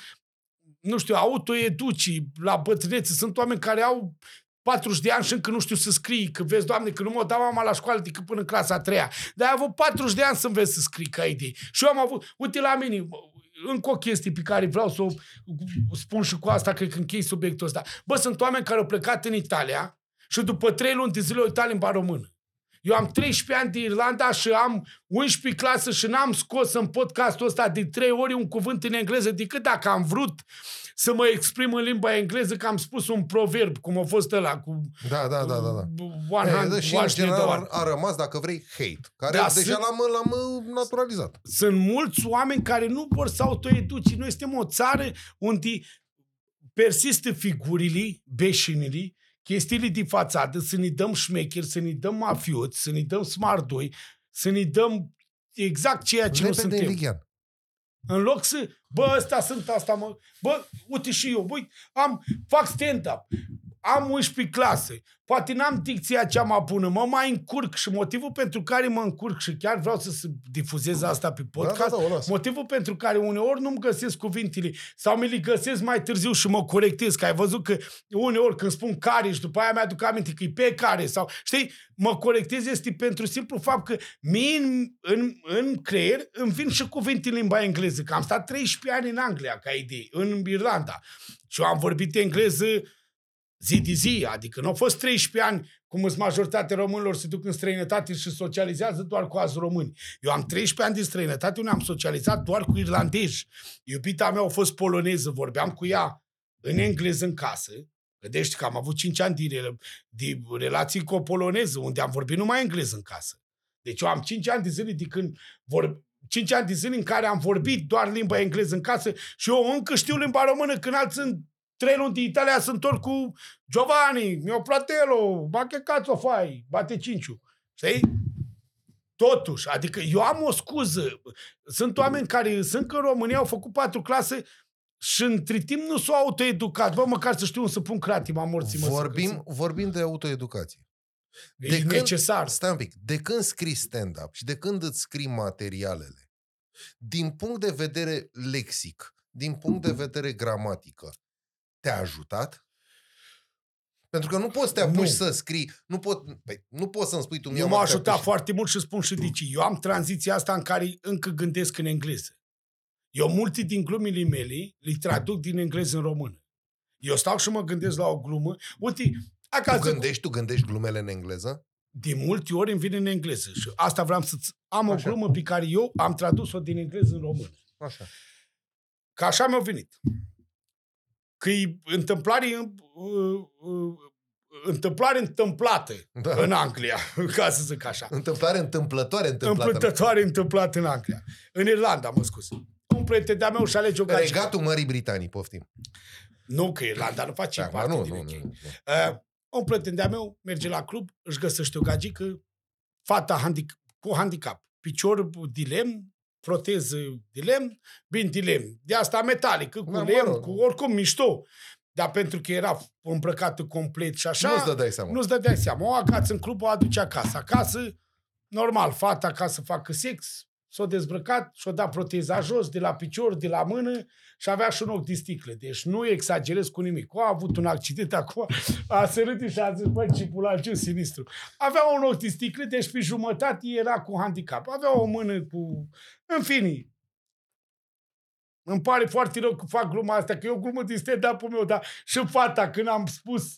nu știu, autoeduci la bătrânețe. Sunt oameni care au 40 de ani și încă nu știu să scrii, că vezi, Doamne, că nu mă dau mama la școală decât până în clasa a treia. Dar ai avut 40 de ani să înveți să scrii ca idei. Și eu am avut, uite la mine, încă o chestie pe care vreau să o spun și cu asta, cred că închei subiectul ăsta. Bă, sunt oameni care au plecat în Italia și după 3 luni de zile au uitat limba română. Eu am 13 ani de Irlanda și am 11 clasă și n-am scos în podcastul ăsta de 3 ori un cuvânt în engleză decât dacă am vrut să mă exprim în limba engleză că am spus un proverb, cum a fost ăla cu... Da, da, da, da. da. One hand, e, și în general a rămas, dacă vrei, hate, care da, deja sunt, l-am, l-am naturalizat. Sunt mulți oameni care nu vor să autoeduce. Noi suntem o țară unde persistă figurile, beșinile, chestiile de fațadă, să ne dăm șmecheri, să ne dăm mafioți, să ne dăm smardoi, să ne dăm exact ceea ce Repede nu suntem. Lighean. În loc să, bă, ăsta sunt asta, mă, bă, uite și eu, băi, am, fac stand-up, am 11 clase, poate n-am dicția cea mai bună, mă mai încurc și motivul pentru care mă încurc și chiar vreau să difuzez asta pe podcast, da, da, da, motivul pentru care uneori nu-mi găsesc cuvintele sau mi le găsesc mai târziu și mă corectez, că ai văzut că uneori când spun care și după aia mi-aduc aminte că e pe care sau, știi, mă corectez este pentru simplu fapt că mie în, în, în creier îmi vin și cuvinte în limba engleză, că am stat 13 ani în Anglia, ca idee, în Irlanda. Și eu am vorbit engleză zi de zi, adică nu au fost 13 ani cum sunt majoritatea românilor se duc în străinătate și socializează doar cu alți români. Eu am 13 ani din străinătate unde am socializat doar cu irlandezi. Iubita mea a fost poloneză, vorbeam cu ea în engleză în casă. Vedeți că am avut 5 ani de, de relații cu o poloneză, unde am vorbit numai engleză în casă. Deci eu am 5 ani de zile de când vor, 5 ani de zile în care am vorbit doar limba engleză în casă și eu încă știu limba română când alții sunt trei luni din Italia sunt întorc cu Giovanni, mio fratello, ma che cazzo fai? Bate cinciu. Știi? Totuși, adică eu am o scuză. Sunt oameni care sunt în România, au făcut patru clase și între timp nu s-au autoeducat. Bă, măcar să știu să pun cratima morții. Mă, vorbim, vorbim de autoeducație. De e când, necesar. Stai un pic. De când scrii stand-up și de când îți scrii materialele, din punct de vedere lexic, din punct de vedere gramatică, te-a ajutat? Pentru că nu poți să te apuci nu. să scrii, nu, pot, păi, nu poți să-mi spui tu mie. m-a ajutat foarte mult și spun și de ce. Eu am tranziția asta în care încă gândesc în engleză. Eu multe din glumile mele le traduc din engleză în română. Eu stau și mă gândesc la o glumă. Uite, acasă... Tu gândești, tu gândești glumele în engleză? De multe ori îmi vine în engleză. Și asta vreau să am așa. o glumă pe care eu am tradus-o din engleză în română. Așa. Ca așa mi-a venit că e întâmplare, uh, uh, întâmplare întâmplată da. în Anglia, ca să zic așa. Întâmplare întâmplătoare întâmplată. Întâmplătoare întâmplată în Anglia. În Irlanda, mă scuz. Un prieten de-a meu și alege o gagică. Regatul Mării Britanii, poftim. Nu, că Irlanda nu face da, parte nu, din nu, nu, nu. Uh, un prieten de-a meu merge la club, își găsește o gagică, fata handic- cu handicap, picior de lemn, proteză de lemn, bine de lemn, de asta metalică, cu Normal, lemn, cu oricum mișto. Dar pentru că era îmbrăcată complet și așa... Nu-ți dădeai seama. Nu-ți dădeai seama. O agață în club, o aduce acasă. Acasă, normal, fata ca să facă sex, s-a dezbrăcat și-a dat proteza jos, de la picior, de la mână și avea și un ochi de sticlă. Deci nu exagerez cu nimic. A avut un accident acum, a sărit și a zis, băi, ce pula, ce sinistru. Avea un ochi de sticlă, deci pe jumătate era cu handicap. Avea o mână cu... În fine, îmi pare foarte rău că fac gluma asta, că e o glumă din stand-up-ul meu, dar și fata, când am spus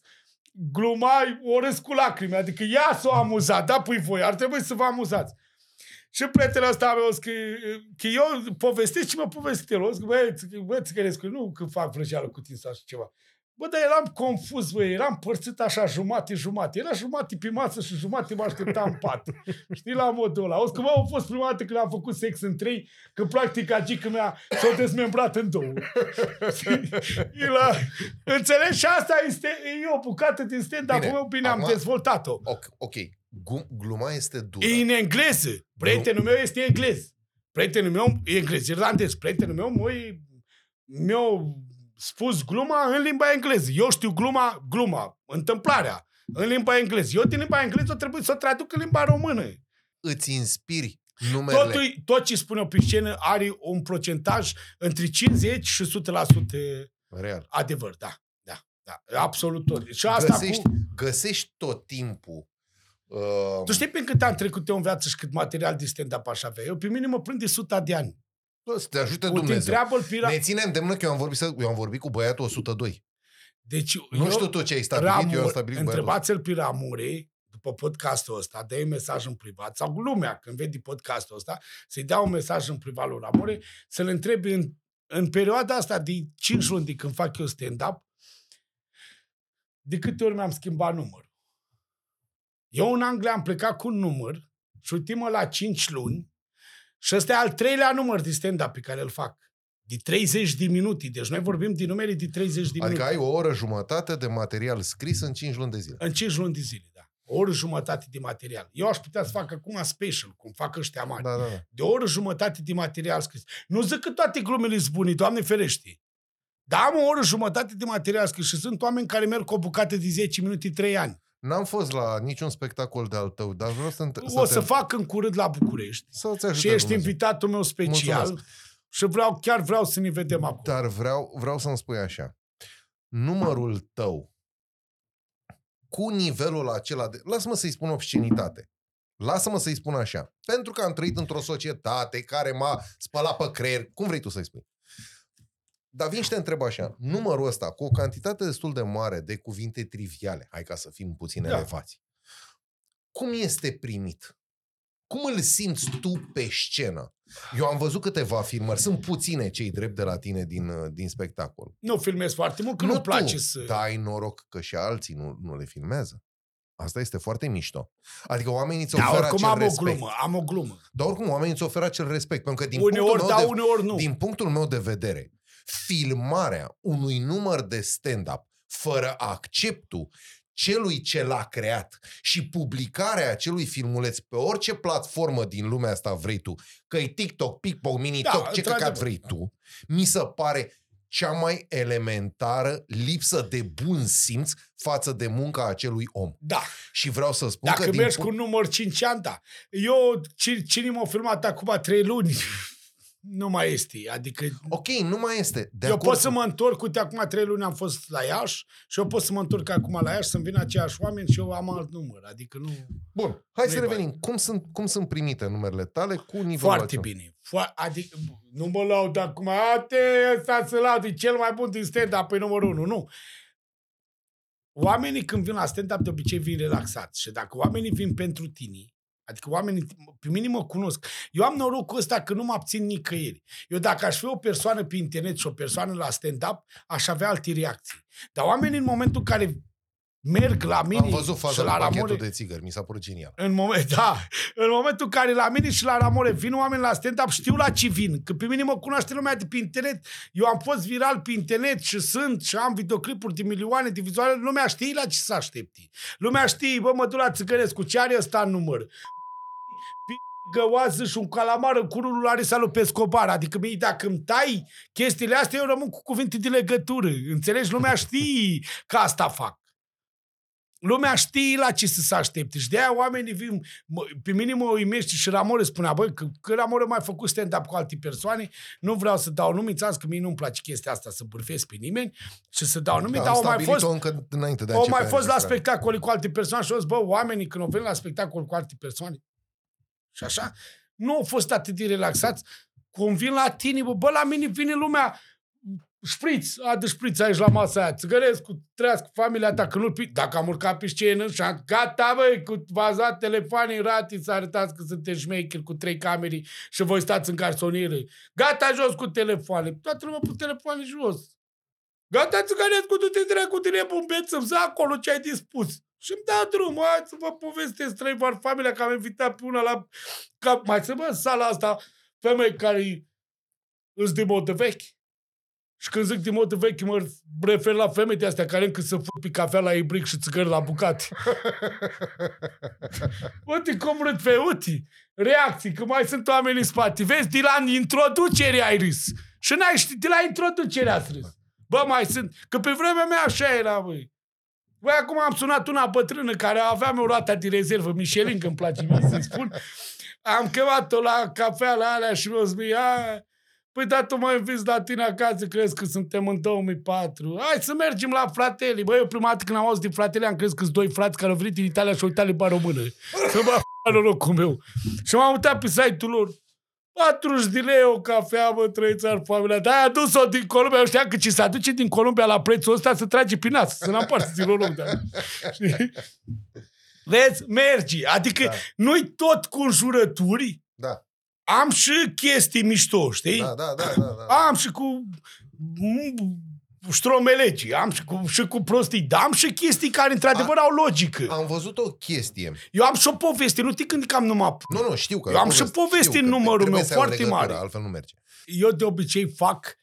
gluma, o râs cu lacrimi. Adică ea s-a amuzat, da, pui voi, ar trebui să vă amuzați. Și prietenul ăsta meu că, că eu povestesc și mă povestesc el. O zic, băieți, băieți, că nu că fac vrăjeală cu tine sau așa ceva. Bă, dar eram confuz, bă, eram părțit așa jumate-jumate. Era jumate pe masă și jumate mă așteptam în pat. Știi, la modul ăla. O să că mă, au fost prima dată când am făcut sex în trei, că practic agică mea s-a dezmembrat în două. e la... Înțelegi? Și asta este e o bucată din stand-up Bine, meu, bine, am acum- dezvoltat-o. Ok, ok. Gu- gluma este dură. E în engleză. Prietenul meu este englez. Prietenul meu e englez, irlandez. Prietenul meu mă- mi-a spus gluma în limba engleză. Eu știu gluma, gluma, întâmplarea în limba engleză. Eu din limba engleză trebuie să o traduc în limba română. Îți inspiri numerele. Totul, tot ce spune pe scenă are un procentaj între 50 și 100% Real. adevăr. Da, da, da. Absolut tot. Și asta Găsești, cu... găsești tot timpul uh, Tu știi prin cât am trecut eu în viață și cât material de stand-up aș avea? Eu pe mine mă prind de 100 de ani. bă, să te ajute Uite, Dumnezeu. întreabă-l pira... Ne ținem de mână că eu am vorbit, să, eu am vorbit cu băiatul 102. Deci, Nu eu, știu tu ce ai stabilit, Ramur, eu am stabilit cu băiatul. întrebați-l pe Ramure, după podcastul ăsta, dă mesaj în privat, sau lumea, când vede podcastul ăsta, să-i dea un mesaj în privat lui Ramure, să-l întrebi în, în perioada asta de 5 luni de când fac eu stand-up, de câte ori mi-am schimbat numărul. Eu în Anglia am plecat cu un număr și uite-mă la 5 luni și ăsta e al treilea număr de stand-up pe care îl fac. De 30 de minute. Deci noi vorbim din numere de 30 de minute. Adică ai o oră jumătate de material scris în 5 luni de zile. În 5 luni de zile, da. O oră jumătate de material. Eu aș putea să fac acum special, cum fac ăștia mari. Da, da, da. De o oră jumătate de material scris. Nu zic că toate glumele sunt bune, Doamne ferește. Dar am o oră jumătate de material scris și sunt oameni care merg cu o bucată de 10 minute, 3 ani. N-am fost la niciun spectacol de al tău, dar vreau să, o să te, fac în curând la București. să-ți ajute Și ești Dumnezeu. invitatul meu special. Mulțumesc. Și vreau, chiar vreau să ne vedem acum. Dar vreau, vreau să-mi spui așa. Numărul tău cu nivelul acela de... Lasă-mă să-i spun obscenitate. Lasă-mă să-i spun așa. Pentru că am trăit într-o societate care m-a spălat pe creier. Cum vrei tu să-i spui? Dar vin și te întreb așa. Numărul ăsta, cu o cantitate destul de mare de cuvinte triviale, hai ca să fim puțin Da. elevați, cum este primit? Cum îl simți tu pe scenă? Eu am văzut câteva filmări, sunt puține cei drept de la tine din, uh, din spectacol. Nu filmez foarte mult, că nu-mi tu, place să... dar ai noroc că și alții nu, nu le filmează. Asta este foarte mișto. Adică oamenii îți Da, oferă oricum acel am o respect. glumă, am o glumă. Dar oricum oamenii îți oferă acel respect. Pentru că din Uneori punctul, da, meu de, uneori nu. din punctul meu de vedere, filmarea unui număr de stand-up fără acceptul celui ce l-a creat și publicarea acelui filmuleț pe orice platformă din lumea asta vrei tu, că e TikTok, PikPok, Minitok, Da, ce căcat într-adevăr. vrei tu, mi se pare cea mai elementară lipsă de bun simț față de munca acelui om. Da. Și vreau să spun Dacă că din mergi punct- cu număr 5 ani, da. Eu, ci- cine m-a filmat acum 3 luni, nu mai este. Adică Ok, nu mai este. De eu acord pot să cu- mă întorc, uite, acum 3 luni am fost la Iași și eu pot să mă întorc acum la Iași să-mi vină aceiași oameni și eu am alt număr. Adică nu... Bun, hai să Nu-i revenim. Cum sunt, cum sunt primite numerele tale cu nivelul Foarte acela? bine. Fo- adică, nu mă laud acum, ate, ăsta să laud, e cel mai bun din stand-up, pe numărul 1. Nu. Oamenii când vin la stand-up de obicei vin relaxați și dacă oamenii vin pentru tine, adică oamenii pe mine mă cunosc. Eu am norocul ăsta că nu mă abțin nicăieri. Eu dacă aș fi o persoană pe internet și o persoană la stand-up, aș avea alte reacții. Dar oamenii în momentul în care merg la mine Am văzut și faza la la pachetul Ramone, de țigări, mi s-a părut genial. în, moment, da, în momentul în care la mine și la Ramore vin oameni la stand-up, știu la ce vin. Că pe mine mă cunoaște lumea de pe internet. Eu am fost viral pe internet și sunt și am videoclipuri de milioane de vizuale. Lumea știe la ce să aștepte. Lumea știe, bă, mă duc la Țigărescu, ce are ăsta în număr? P- găoază și un calamar în curul lui Larisa lui Pescobar. Adică, mie, dacă îmi tai chestiile astea, eu rămân cu cuvinte de legătură. Înțelegi? Lumea știe că asta fac. Lumea știe la ce să se aștepte și de-aia oamenii vin, mă, pe mine mă uimește și Ramore spunea, băi, că, că Ramore mai făcut stand-up cu alte persoane, nu vreau să dau nume, ți că mie nu-mi place chestia asta să bârfesc pe nimeni și să dau nume, Da, dar am au mai stabilit-o fost, încă înainte de a au începe mai fost la înregistrarea. spectacole cu alte persoane și au zis, bă, oamenii când au venit la spectacol cu alte persoane și așa, nu au fost atât de relaxați cum vin la tine, bă, bă, la mine vine lumea, șpriț, adă șpriț aici la masa aia, țigărescu, trăiască familia ta, că nu pi... Dacă am urcat pe scenă și am, gata, băi, cu vazat telefoane în rati, să arătați că sunteți șmecheri cu trei camere și voi stați în garsonieră. Gata, jos cu telefoane. Toată lumea cu telefoane jos. Gata, țigănescu, du-te dracu de nebun, bețăm, să acolo ce ai dispus. Și îmi da drum, hai să vă povestesc trei var familia, că am invitat pe una la... Ca, mai să văd sala asta, femei care îți de modă vechi. Și când zic de modă vechi, mă refer la femei de astea care încă să fac pe cafea la ibric și țigări la bucate. Uite cum râd feutii. Reacții, că mai sunt oameni în spate. Vezi, de la introducere ai râs. Și n-ai ști, de la introducere ați râs. Bă, mai sunt. Că pe vremea mea așa era, băi. Băi, acum am sunat una bătrână care avea o roata de rezervă, Michelin, că îmi place mie să spun. Am chemat-o la cafea la alea și mi-a zis, Păi da, tu mai învins la tine acasă, crezi că suntem în 2004. Hai să mergem la frateli. Băi, eu prima dată când am auzit din frateli, am crezut că sunt doi frați care au venit din Italia și au uitat limba română. Să mă norocul meu. Și m-am uitat pe site-ul lor. 40 de lei o cafea, bă, trăiți ar familia. Da, ai adus-o din Columbia. Eu știam că ce se aduce din Columbia la prețul ăsta să trage pe nas, să n-am din loc. Da. Vezi? Mergi. Adică da. nu-i tot cu jurături. Da am și chestii mișto, știi? Da, da, da, da, da. Am și cu ștromelecii, am și cu, și cu prostii, dar am și chestii care într-adevăr au logică. Am văzut o chestie. Eu am și o poveste, nu te gândi că am numai... Nu, nu, știu că... Eu am și poveste în numărul meu, foarte mare. Altfel nu merge. Eu de obicei fac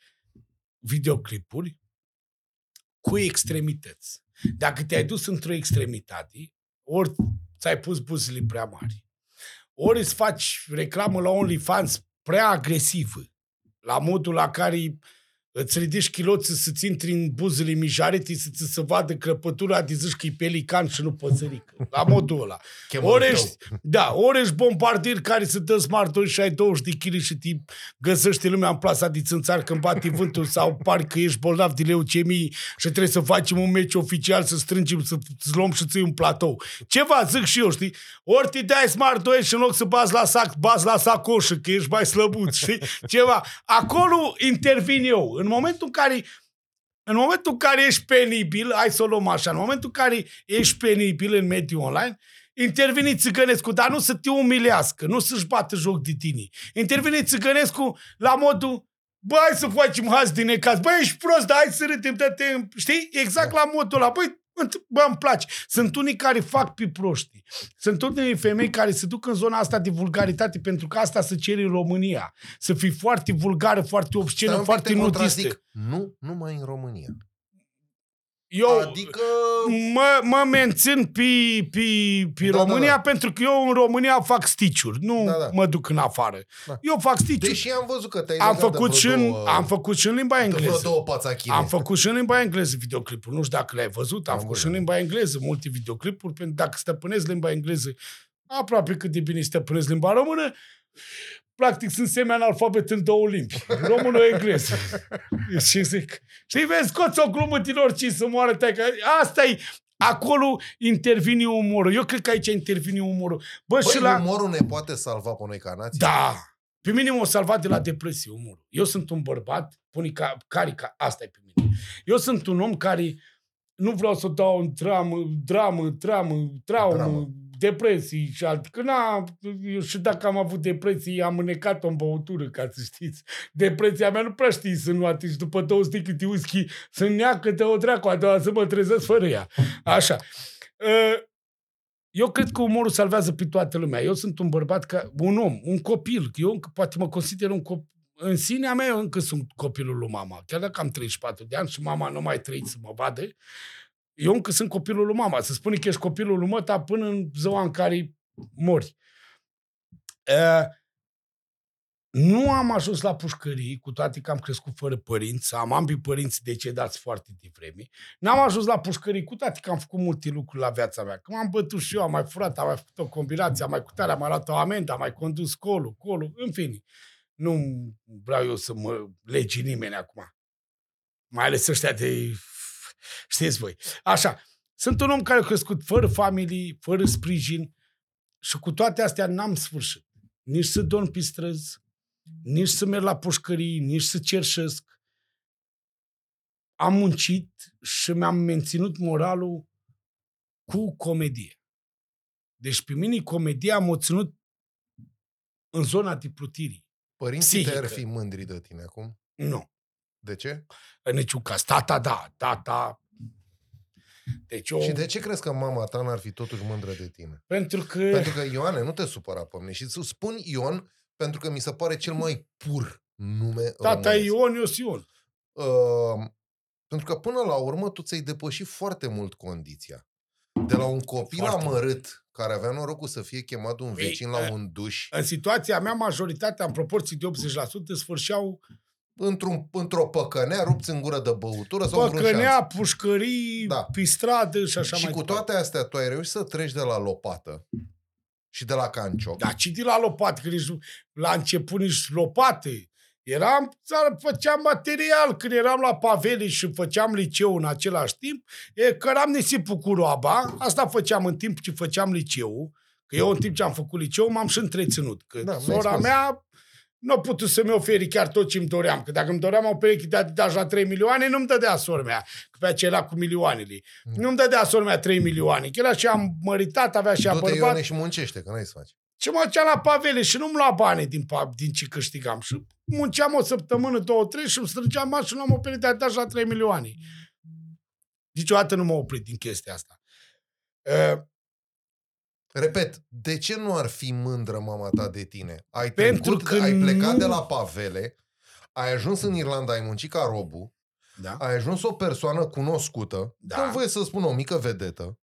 videoclipuri cu extremități. Dacă te-ai dus într-o extremitate, ori ți-ai pus buzele prea mari, ori îți faci reclamă la OnlyFans prea agresivă, la modul la care îți ridici chiloții să-ți intri în buzele mijarete să ți se vadă crăpătura de zici că e pelican și nu păsărică. La modul ăla. ori ești, da, ori ești bombardier care să dă smart și ai 20 de kg și te găsește lumea în plasa de țânțar când bate vântul sau pari că ești bolnav de leucemie și trebuie să facem un meci oficial, să strângem, să luăm și ții un platou. Ceva zic și eu, știi? Ori te dai smart și în loc să bazi la sac, bazi la sacoșă, că ești mai slăbuț, știi? Ceva. Acolo intervin eu. În momentul în care în momentul în care ești penibil, hai să o luăm așa, în momentul în care ești penibil în mediul online, intervine Țigănescu, dar nu să te umilească, nu să-și bată joc de tine. Intervine Țigănescu la modul, bă, hai să facem haz din ecaz, bă, ești prost, dar hai să râdem, dă știi? Exact la modul ăla, băi, Bă, îmi place. Sunt unii care fac pe proști. Sunt unii femei care se duc în zona asta de vulgaritate pentru că asta se cere în România. Să fii foarte vulgară, foarte obscenă, foarte nudistă. Nu numai în România. Eu adică... mă, mă mențin pe, pe, pe da, România da, da. pentru că eu în România fac sticiuri, nu da, da. mă duc în afară. Da. Eu fac sticiuri. Deși am văzut că te-ai am făcut, și în, două, am făcut și în limba engleză. două am făcut și în limba engleză videoclipuri. Nu știu dacă le-ai văzut, am, am făcut și în limba engleză multe videoclipuri, pentru că dacă stăpânesc limba engleză aproape cât de bine stăpânesc limba română, practic sunt semi-analfabet în două limbi, română-engleză. Și zic, și vezi, scoți o glumă din orice să moară că Asta e, acolo intervine umorul. Eu cred că aici intervine umorul. Bă, Băi, și la... umorul ne poate salva pe noi ca nație? Da. Pe mine m-a salvat de la depresie umorul. Eu sunt un bărbat, pune ca, care, ca, asta e pe mine. Eu sunt un om care nu vreau să dau în dramă, dramă, dramă, traumă, dramă depresii și alt. Că na, eu și dacă am avut depresii, am înecat-o în băutură, ca să știți. Depresia mea nu prea știi să nu atingi după două sticle de whisky, să neacă de o dracu, a doua să mă trezesc fără ea. Așa. Ă, eu cred că umorul salvează pe toată lumea. Eu sunt un bărbat, ca, un om, un copil. Eu încă poate mă consider un copil. În sinea mea eu încă sunt copilul lui mama. Chiar dacă am 34 de ani și mama nu mai trăit să mă vadă, eu încă sunt copilul lui mama. Să spune că ești copilul lui măta până în ziua în care mori. Uh, nu am ajuns la pușcării, cu toate că am crescut fără părinți, am ambii părinți decedați foarte devreme. N-am ajuns la pușcării, cu toate că am făcut multe lucruri la viața mea. Că m-am bătut și eu, am mai furat, am mai făcut o combinație, am mai cutare, am mai luat o amendă, am mai condus colul, colul, în fine. Nu vreau eu să mă legi nimeni acum. Mai ales ăștia de Știți voi. Așa. Sunt un om care a crescut fără familie, fără sprijin și cu toate astea n-am sfârșit. Nici să dorm pe străzi, nici să merg la pușcării, nici să cerșesc. Am muncit și mi-am menținut moralul cu comedie. Deci pe mine comedia m-a ținut în zona de plutirii. Părinții tăi ar fi mândri de tine acum? Nu. De ce? În niciun caz. Tata, da. Tata... Deci eu... Și de ce crezi că mama ta n-ar fi totuși mândră de tine? Pentru că... Pentru că, Ioane, nu te supăra pe mine. Și îți spun Ion pentru că mi se pare cel mai pur nume Tata românesc. Ion, eu sunt Ion. Uh, pentru că până la urmă tu ți-ai depășit foarte mult condiția. De la un copil Foarte amărât care avea norocul să fie chemat un Ei, vecin la eh, un duș În situația mea, majoritatea, în proporții de 80%, sfârșeau într-un, într-o păcănea rupți în gură de băutură sau într-un șanț. păcănea, pușcării, Da. pe stradă și așa Și mai cu departe. toate astea tu ai reușit să treci de la lopată și de la cancioc. Dar ci de la lopată, că nici, nu- la început nici lopate. Eram, țară, făceam material, când eram la Paveli și făceam liceu în același timp, e, căram nisipul cu roaba, asta făceam în timp ce făceam liceu, că eu în timp ce am făcut liceu m-am și întreținut, că Da, da, mi-ai sora spus. mea nu a putut să-mi oferi chiar tot ce îmi doream, că dacă îmi doream o pereche de Adidas la 3 milioane, nu-mi dădea sora mea, că pe aceea era cu milioanele. Mm. Nu-mi dădea sora mea 3 milioane, că era și am măritat, avea și a Du-te, bărbat. Ione, și muncește, că n-ai să faci. Și mă duceam la pavele și nu-mi lua bani din, pa- din ce câștigam. Și munceam o săptămână, două, trei și îmi strângeam bani și nu am o pereche de Adidas la 3 milioane. Niciodată nu m-a oprit din chestia asta. Uh, Repet, de ce nu ar fi mândră mama ta de tine? Ai Pentru trecut, că ai plecat nu- de la Pavele, ai ajuns în Irlanda, ai muncit ca robu, da. ai ajuns o persoană cunoscută, Da. da. voie să spun o mică vedetă,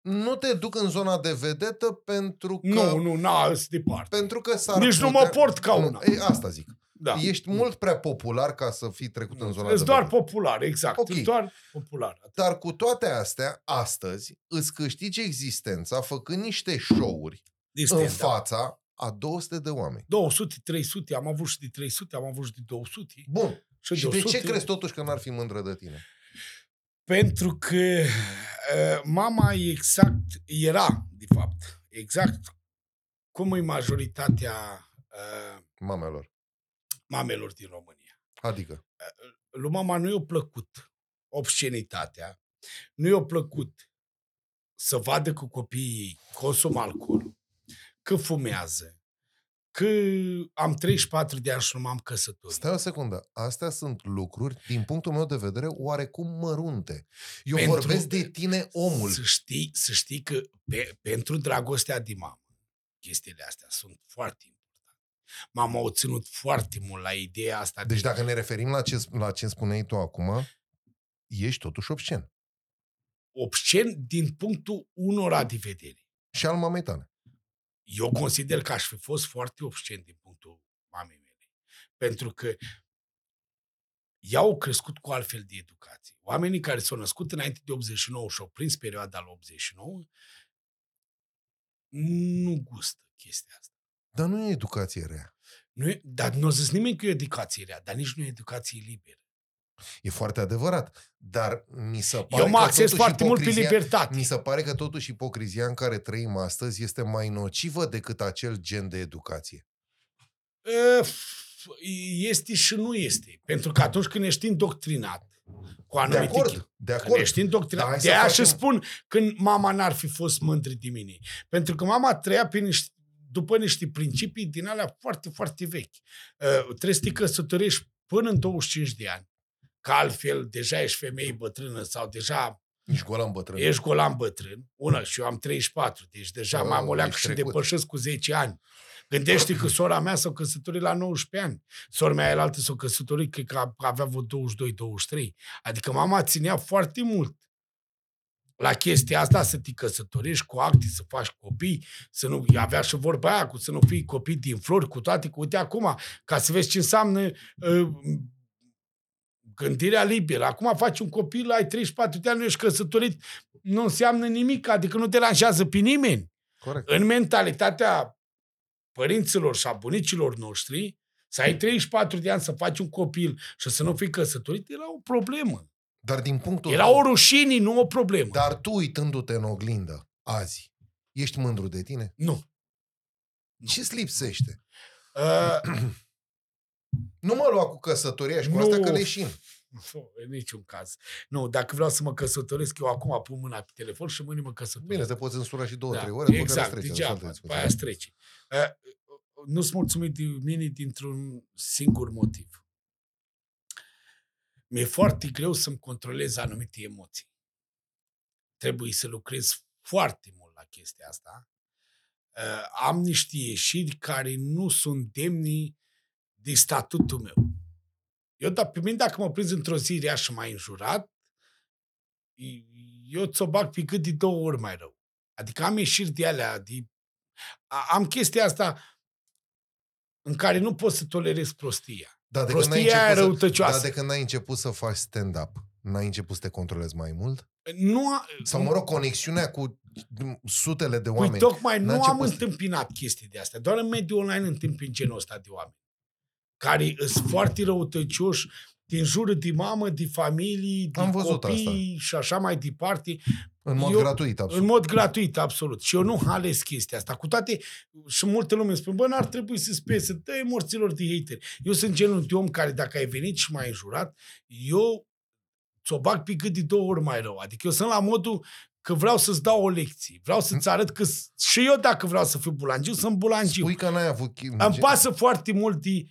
nu te duc în zona de vedetă pentru că... Nu, nu, n-a, sunt departe. Pentru că s-ar Nici nu putea... mă port ca una. Nu, e, asta zic. Da. Ești mult prea popular ca să fii trecut în zona Ești de doar vedetă. popular, exact. Ok. Okay. doar popular. Atât. Dar cu toate astea, astăzi îți câștigi existența făcând niște show-uri De în stand-up. fața a 200 de oameni. 200, 300, am avut și de 300, am avut și de 200. Bun. Și, Și de ce crezi totuși că n-ar fi mândră de tine? Pentru că uh, mama e exact, era, de fapt, exact cum e majoritatea uh, Mamelor. Mamelor din România. Adică. Lui mama nu i-a plăcut obscenitatea, nu i-a plăcut să vadă că copiii ei consumă alcool, că fumează, că am 34 de ani și nu m-am căsătorit. Stai o secundă. Astea sunt lucruri, din punctul meu de vedere, oarecum mărunte. Eu Pentru- vorbesc de tine, omul. Să știi, să știi că pe, pentru dragostea de mamă, chestiile astea sunt foarte importante. Mama a ținut foarte mult la ideea asta. Deci de, dacă ne referim la ce, la ce spuneai tu acum, ești totuși obscen. obscen din punctul unora de vedere. Și al mamei tale. Eu consider că aș fi fost foarte obscen din punctul mamei mele. Pentru că ea au crescut cu altfel de educație. Oamenii care s-au născut înainte de 89 și au prins perioada la 89 nu gustă chestia asta. Dar nu e educație rea. Nu e, dar nu o zis nimeni că e educație rea, dar nici nu e educație liberă. E foarte adevărat. Dar mi se pare Eu mă că acces totuși foarte mult pe ipocrizia- libertate. Mi se pare că totuși ipocrizia în care trăim astăzi este mai nocivă decât acel gen de educație. E, Este și nu este. Pentru că atunci când ești indoctrinat cu De anumite acord, de Când acord. ești Dar indoctrinat. hai De să aia facem- și spun când mama n-ar fi fost mândră de mine. Pentru că mama trăia pe niște, după niște principii din alea foarte, foarte vechi. Uh, trebuie să te căsătorești până în 25 de ani. Că altfel deja ești femeie bătrână sau deja Ești golan bătrân. ești golan bătrân. Una, și eu am 34, deci deja Oh, m-am o leacă ești și trecut. depășesc cu 10 ani. Gândește că sora mea s-a căsătorit la 19 ani. Sora mea elaltă s-a căsătorit, cred că avea vreo 22-23. Adică mama ținea foarte mult la chestia asta să te căsătorești cu acte, să faci copii, să nu avea și vorba aia cu să nu fii copii din flori, cu toate, cu uite acum, ca să vezi ce înseamnă uh, gândirea liberă. Acum faci un copil, ai 34 de ani, nu ești căsătorit, nu înseamnă nimic, adică nu deranjează pe nimeni. Corect. În mentalitatea părinților și a bunicilor noștri, să ai 34 de ani să faci un copil și să nu fii căsătorit, era o problemă. Dar din punctul Era tău- o rușine, nu o problemă. Dar tu, uitându-te în oglindă, azi, ești mândru de tine? Nu. Ce-ți lipsește? Uh, Nu mă lua cu căsătoria și cu Nu. astea că leșin. nu, în niciun caz. Nu, dacă vreau să mă căsătoresc, eu acum pun mâna pe telefon și mâine mă căsătoresc. Bine, te poți însura și două, Da, trei ore, după exact, care îți trece, degeaba, asta e după discuția. aia îți trece. Uh, nu-s mulțumit de mine dintr-un singur motiv. Mi-e foarte greu să-mi controlez anumite emoții. Trebuie să lucrez foarte mult la chestia asta. Uh, am niște ieșiri care nu sunt demni de statutul meu. Eu, dar pe mine, dacă mă prind într-o zi rea și mai înjurat, eu ți-o bag pe cât de două ori mai rău. Adică am ieșiri de alea, de... am chestia asta în care nu pot să tolerez prostia. Da, de prostia aia răutăcioasă. Să, da, de când ai început să faci stand-up, n-ai început să te controlezi mai mult? Nu a, Sau, mă rog, conexiunea cu sutele de păi oameni. Păi tocmai nu am întâmpinat chestii de astea. Doar în mediul online întâmpin genul ăsta de oameni. Care sunt foarte răutăcioși, din jură de mamă, de familii, de Am văzut copii asta. și așa mai departe. În mod eu, gratuit, absolut. În mod gratuit, absolut. Și eu nu ales chestia asta. Cu toate, și multe lume spun, bă, n-ar trebui să spese, dă morților de hateri. Eu sunt genul de om care, dacă ai venit și m-ai înjurat, eu ți-o bag pe cât de două ori mai rău. Adică eu sunt la modul că vreau să-ți dau o lecție. Vreau să-ți arăt că și eu dacă vreau să fiu bulangiu, sunt bulangiu. Spui că n-ai avut... Îmi pasă foarte mult de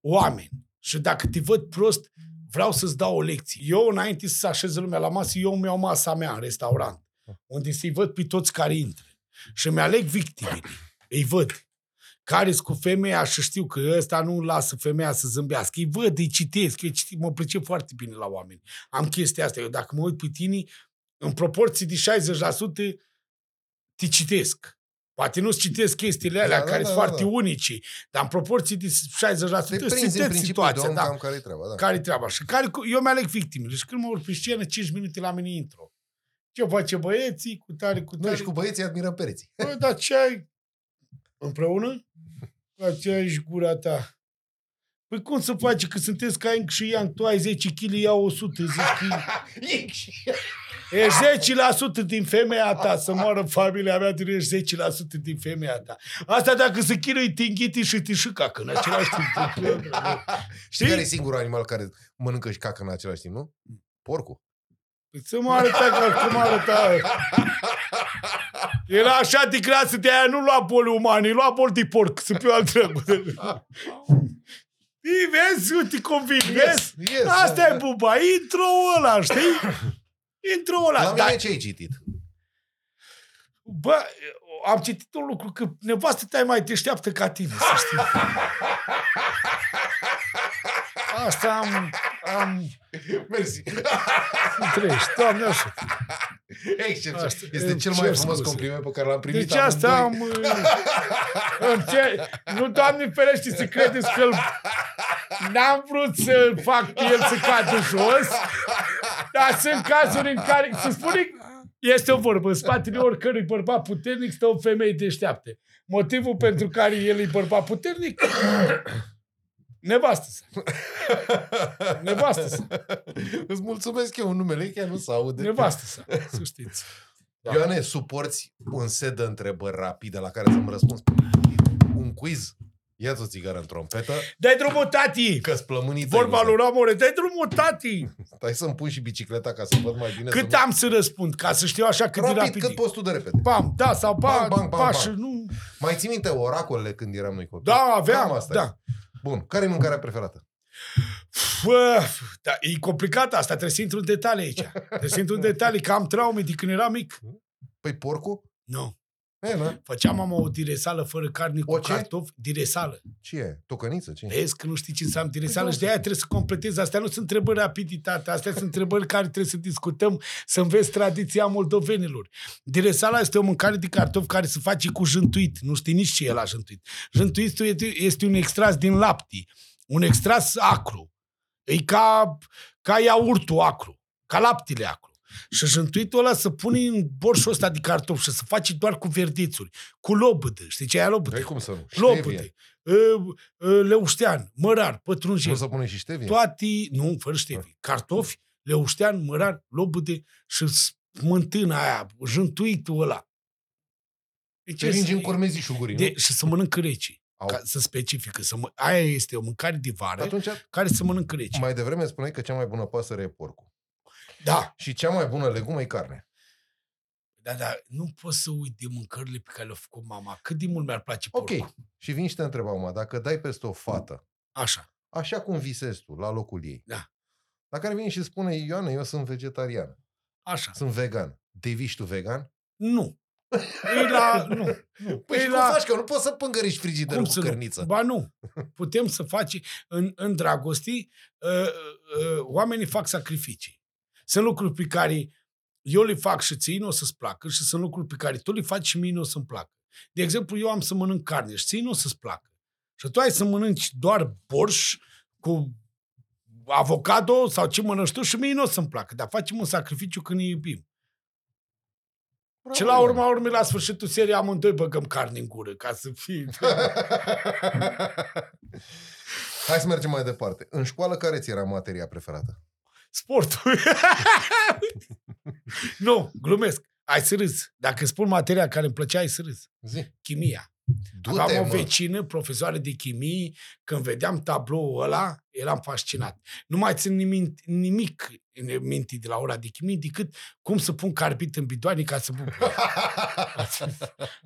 oameni. Și dacă te văd prost, vreau să-ți dau o lecție. Eu, înainte să se așeze lumea la masă, eu mi-au masa mea în restaurant, unde să-i văd pe toți care intră. Și mi-aleg victimele. Îi văd. care cu femeia și știu că ăsta nu lasă femeia să zâmbească. Îi văd, îi citesc. Eu citesc, mă plăce foarte bine la oameni. Am chestia asta. Eu dacă mă uit pe tine, în proporție de 60% te citesc. Poate nu-ți citesc chestiile alea da, care da, sunt da, foarte da. unice, dar în proporție de 60% sunteți situația. Da, care-i treaba, da. Care-i treaba. Și care, eu mi-aleg victimele. Și când mă urc pe scenă, 5 minute la mine intro. Ce face băieții, cu tare, cu tare. Noi și cu băieții admirăm pereții. Bă, dar ce ai împreună? Dar ce ai și gura ta? Păi cum să face că sunteți ca Inc și Yang, tu ai 10 kg, iau 100, 10 kg. E 10% din femeia ta, să moară familia mea, tu ești 10% din femeia ta. Asta dacă se chinui tinghiti și te și cacă în același timp. Știi care e singurul animal care mănâncă și cacă în același timp, nu? Porcul. Păi să mă arăta ca cum arăta. Era așa de grasă de aia, nu lua boli umani, lua boli de porc, să fiu al Ii, vezi, uite convin, yes, vezi? Yes, Asta da, e buba, intro ăla, știi? Intro ăla. La mine ce ai citit? Bă, am citit un lucru, că nevastă ta mai deșteaptă ca tine, să știi. Asta am... am... Mersi. Treci, doamne așa. Excepțional. Este cel mai frumos scuze. compliment pe care l-am primit Deci asta am... am ce... Nu, doamne ferește, să credeți că n-am vrut să fac el să cadă jos, dar sunt cazuri în care, să spune, este o vorbă, în spatele oricărui bărbat puternic stă o femeie deșteaptă. Motivul pentru care el e bărbat puternic Nevastă sa. Nevastă sa. Îți mulțumesc eu un numele, chiar nu se aude. Nevastă sa, să știți. Da. Ioane, suporți un set de întrebări rapide la care să-mi răspunzi? Un quiz? Ia-ți o țigară în trompetă. Dai drumul, tati! Că-ți plămânii Vorba lui Ramore, dai drumul, tati! Stai să-mi pun și bicicleta ca să văd mai bine. Cât să am să răspund, ca să știu așa cât rapid, de rapid. cât poți tu de repede. Bam, da, sau bam, bam, bam, bam, bam. nu... Mai ții minte oracolele când eram noi copii? Da, aveam, Cam asta da. E. Bun. Care e mâncarea preferată? Bă, da, e complicat asta, trebuie să intru în detalii aici. Trebuie să intru în detalii, că am traume de când eram mic. Păi porcul? Nu. E, nu? Făceam mama o diresală fără carne cu ce? cartofi. Diresală. Ce e? Tocăniță? Ce? Vezi că nu știi ce înseamnă diresală păi și de aia trebuie să completezi. Astea nu sunt întrebări rapiditate, astea sunt întrebări care trebuie să discutăm, să înveți tradiția moldovenilor. Diresala este o mâncare de cartofi care se face cu jântuit. Nu știi nici ce e la jântuit. Jântuitul este un extras din lapte un extras acru. E ca, ca iaurtul acru, ca laptele acru. Și jântuitul ăla să pune în borșul ăsta de cartofi și să faci doar cu verdețuri, cu lobădă. Știi ce e aia lobădă? Păi cum să nu? Lobădă. Leuștean, mărar, pătrunjel. Nu să pune și ștevie? Toate, nu, fără ștevie. Cartofi, leuștean, mărar, lobădă și smântâna aia, jântuitul ăla. Deci Te ringi în cormezișul gurii, de, Și să mănâncă rece. Au. Ca să specifică. Să mă... Aia este o mâncare de vară Atunci, care să mănâncă rece. Mai devreme spuneai că cea mai bună pasăre e porcul. Da. Și cea mai bună legumă e carne. Da, da, nu pot să uit de mâncările pe care le-a făcut mama. Cât de mult mi-ar place porcul. Ok. Și vin și te întreb acum, dacă dai peste o fată, Așa. așa cum visezi tu, la locul ei, da. La care vine și spune, Ioane, eu sunt vegetarian, Așa. sunt vegan. Deviși tu vegan? Nu. E la... Nu. nu. Păi E și la... cum faci? Că nu poți să pângăriști frigiderul cu să nu? cărniță. Ba nu. Putem să facem în, în dragostii, uh, uh, oamenii fac sacrificii. Sunt lucruri pe care eu le fac și ție nu o să-ți placă și sunt lucruri pe care tu le faci și mie nu o să-mi placă. De exemplu, eu am să mănânc carne și ție nu o să-ți placă. Și tu ai să mănânci doar borș cu avocado sau ce mănânci tu și mie nu o să-mi placă. Dar facem un sacrificiu când ne iubim. Bravo, și la Ioane. urma urmei, la sfârșitul serii, amândoi băgăm carne în gură ca să fie... Hai să mergem mai departe. În școală, care ți era materia preferată? Sportul. nu, glumesc. Ai să râzi. Dacă spun materia care îmi plăcea, ai să râzi. Zi. Chimia. Du-te, Aveam o mă. vecină, profesoară de chimie, când vedeam tabloul ăla, eram fascinat. Nu mai țin nimic, nimic în minte de la ora de chimie, decât cum să pun carbit în bidoane ca să bubuie.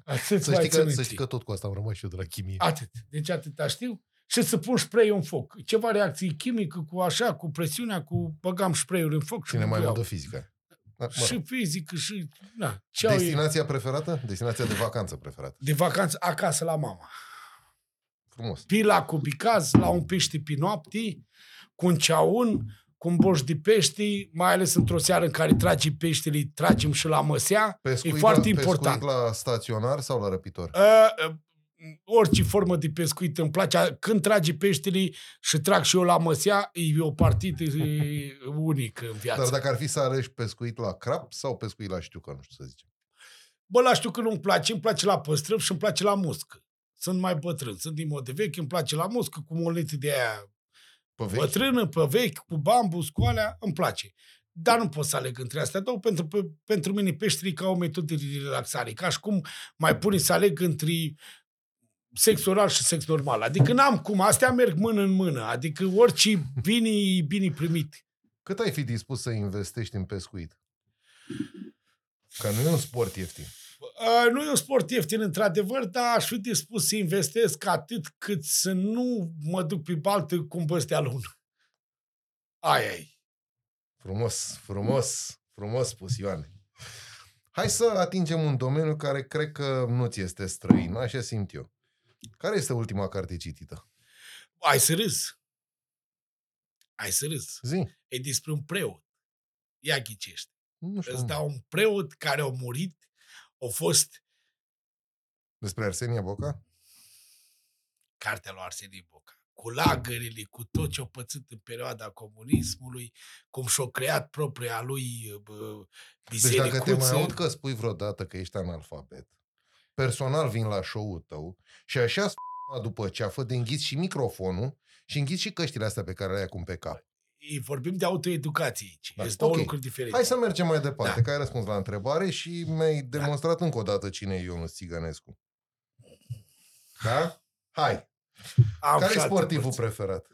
Atât să, mai știi țin că, minte. să știi că tot cu asta am rămas și eu de la chimie. Atât. Deci atâta știu. Și să pun spray în foc. Ceva reacție chimică cu așa, cu presiunea, cu băgam spray-ul în foc și Cine mai bubuiau. mă dă fizică? Da, mă Și rog. fizică și... Na, ce au ei? Destinația preferată? Destinația de vacanță preferată. De vacanță acasă la mama. Frumos. Pila cu bicaz, la un pește pe noapte, cu un ceaun, cu un boș de pești, mai ales într-o seară în care tragi peștele, tragem și la măsea. Pescuit e foarte la, important. Pescuit la staționar sau la răpitor? Uh, uh, orice formă de pescuit îmi place. Când tragi peștele și trag și eu la măsea, e o partidă e, unică în viață. Dar dacă ar fi să alegi pescuit la crap sau pescuit la știucă, nu știu să zicem. Bă, la știu că nu-mi place, îmi place la păstrăv și îmi place la muscă. Sunt mai bătrân, sunt din mod de vechi, îmi place la muscă, cu molețe de aia Pe vechi? bătrână, pe vechi, cu bambus, cu alea, îmi place. Dar nu pot să aleg între astea două, pentru, pe, pentru mine peștrii ca o metodă de relaxare. Ca și cum mai pune să aleg între sex oral și sex normal. Adică n-am cum, astea merg mână în mână. Adică orice bine e bine primit. Cât ai fi dispus să investești în pescuit? Că nu e un sport ieftin. Uh, nu e un sport ieftin, într-adevăr, dar aș fi dispus să investesc atât cât să nu mă duc pe baltă cum băstea lună. Aia e. Frumos, frumos, frumos spus, Ioane. Hai să atingem un domeniu care cred că nu ți este străin, așa simt eu. Care este ultima carte citită? Ai să râzi. Ai să râzi. Zi. E despre un preot. Ia ghicește. Nu știu. Îți dau un preot care a murit, a fost Despre Arsenia Boca? cartea lui Arsenie Boca. Cu lagările, cu tot ce a pățit în perioada comunismului, cum și-a creat propria lui bă, Deci dacă te mai bisericuță. aud că spui vreodată că ești analfabet, personal vin la show-ul tău și așa sp- după ceafă de înghiți și microfonul și înghiți și căștile astea pe care le ai acum pe cap. E, vorbim de autoeducație aici. Da, Este două ok. lucruri diferite. Hai să mergem mai departe, Da. că ai răspuns la întrebare și mi-ai demonstrat încă o dată cine e Ionus Țigănescu. Da? Hai. Am Care și e alte sportivul părți. preferat?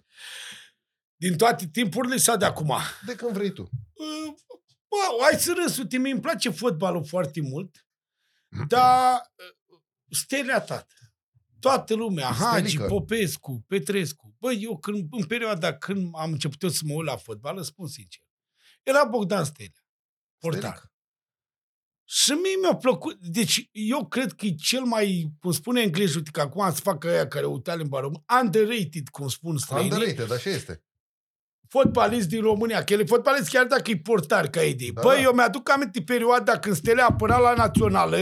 Din toate timpurile sau de acum? De când vrei tu. Uh, Bă, hai să râs, uite, mie îmi place fotbalul foarte mult, dar uh, stelea tată. Toată lumea, Hagi, Stelică. Popescu, Petrescu. Bă, eu când, în perioada când am început eu să mă uit la fotbal, îți spun sincer, era Bogdan Stelea, portar. Stelică. Și mie mi-a plăcut, deci eu cred că e cel mai, cum spune englezul, uite că acum să facă aia care uita limba română, underrated, cum spun străinii, Underrated, așa este. Fotbalist din România, că el e fotbalist chiar dacă e portar ca idee. Da, Da, Băi, da. eu mi-aduc aminte perioada când Stelea apăra la națională,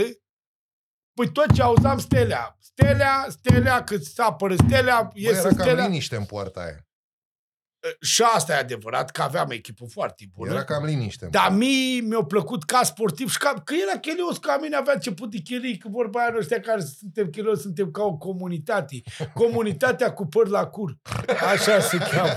păi tot ce auzam Stelea. Stelea, Stelea, cât să apără Stelea, Bă, iese era cam Stelea. liniște în poarta aia. Și asta e adevărat, că aveam echipă foarte bună. Era cam liniște. în Dar mie mi-a plăcut ca sportiv și ca, că era chelios, ca mine avea început de chelii, că vorba aia ăștia care suntem chelios, suntem ca o comunitate. Comunitatea cu păr la cur. Așa se cheamă.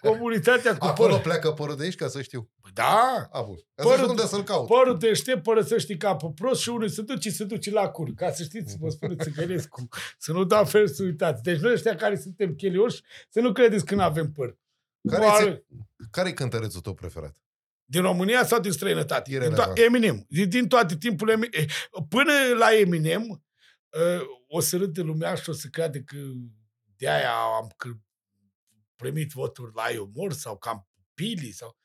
Comunitatea cu Acolo păr. pleacă părul de aici ca să știu. Da, A, bun. Ca să Părul- știu unde să-l caut. Părul deștept părăsește capul prost și unul se duce, se duce la cur. Ca să știți, vă spune Țigănescu. Să nu dau fel să uitați. Deci noi ăștia care suntem chelioși, să nu credeți că nu avem păr. Care Oare- ți- Care-i cântărețul tău preferat? Din România sau din străinătate? E Din relevant. Eminem. Din, din toate timpurile. Emi- eh, Până la Eminem, eh, o să râde lumea și o să crede că de aia am că primit voturi la umor sau că am Pili sau...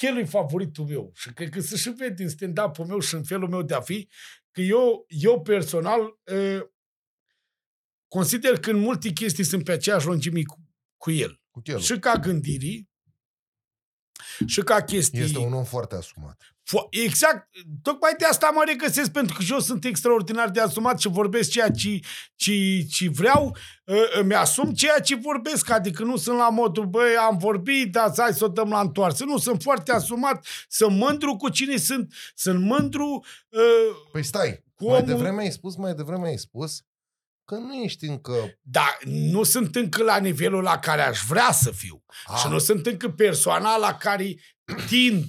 El e favoritul meu și cred că se și vede din stand-up-ul meu și în felul meu de a fi, că eu, eu personal uh, consider că în multe chestii sunt pe aceeași lungime cu, cu el. Cu el. Și ca gândirii, și ca chestii... Este un om foarte asumat. Fo- Exact, tocmai de asta mă regăsesc, pentru că și eu sunt extraordinar de asumat și vorbesc ceea ce, ce, ce vreau, Ă, îmi asum ceea ce vorbesc, adică nu sunt la modul, băi, am vorbit, dar hai să o dăm la întoarță. Nu, sunt foarte asumat, sunt mândru cu cine sunt, sunt mândru uh, Păi stai, Cu mai omul- devreme ai spus, mai devreme ai spus că nu ești încă... dar nu sunt încă la nivelul la care aș vrea să fiu. A, Și nu sunt încă persoana la care tind.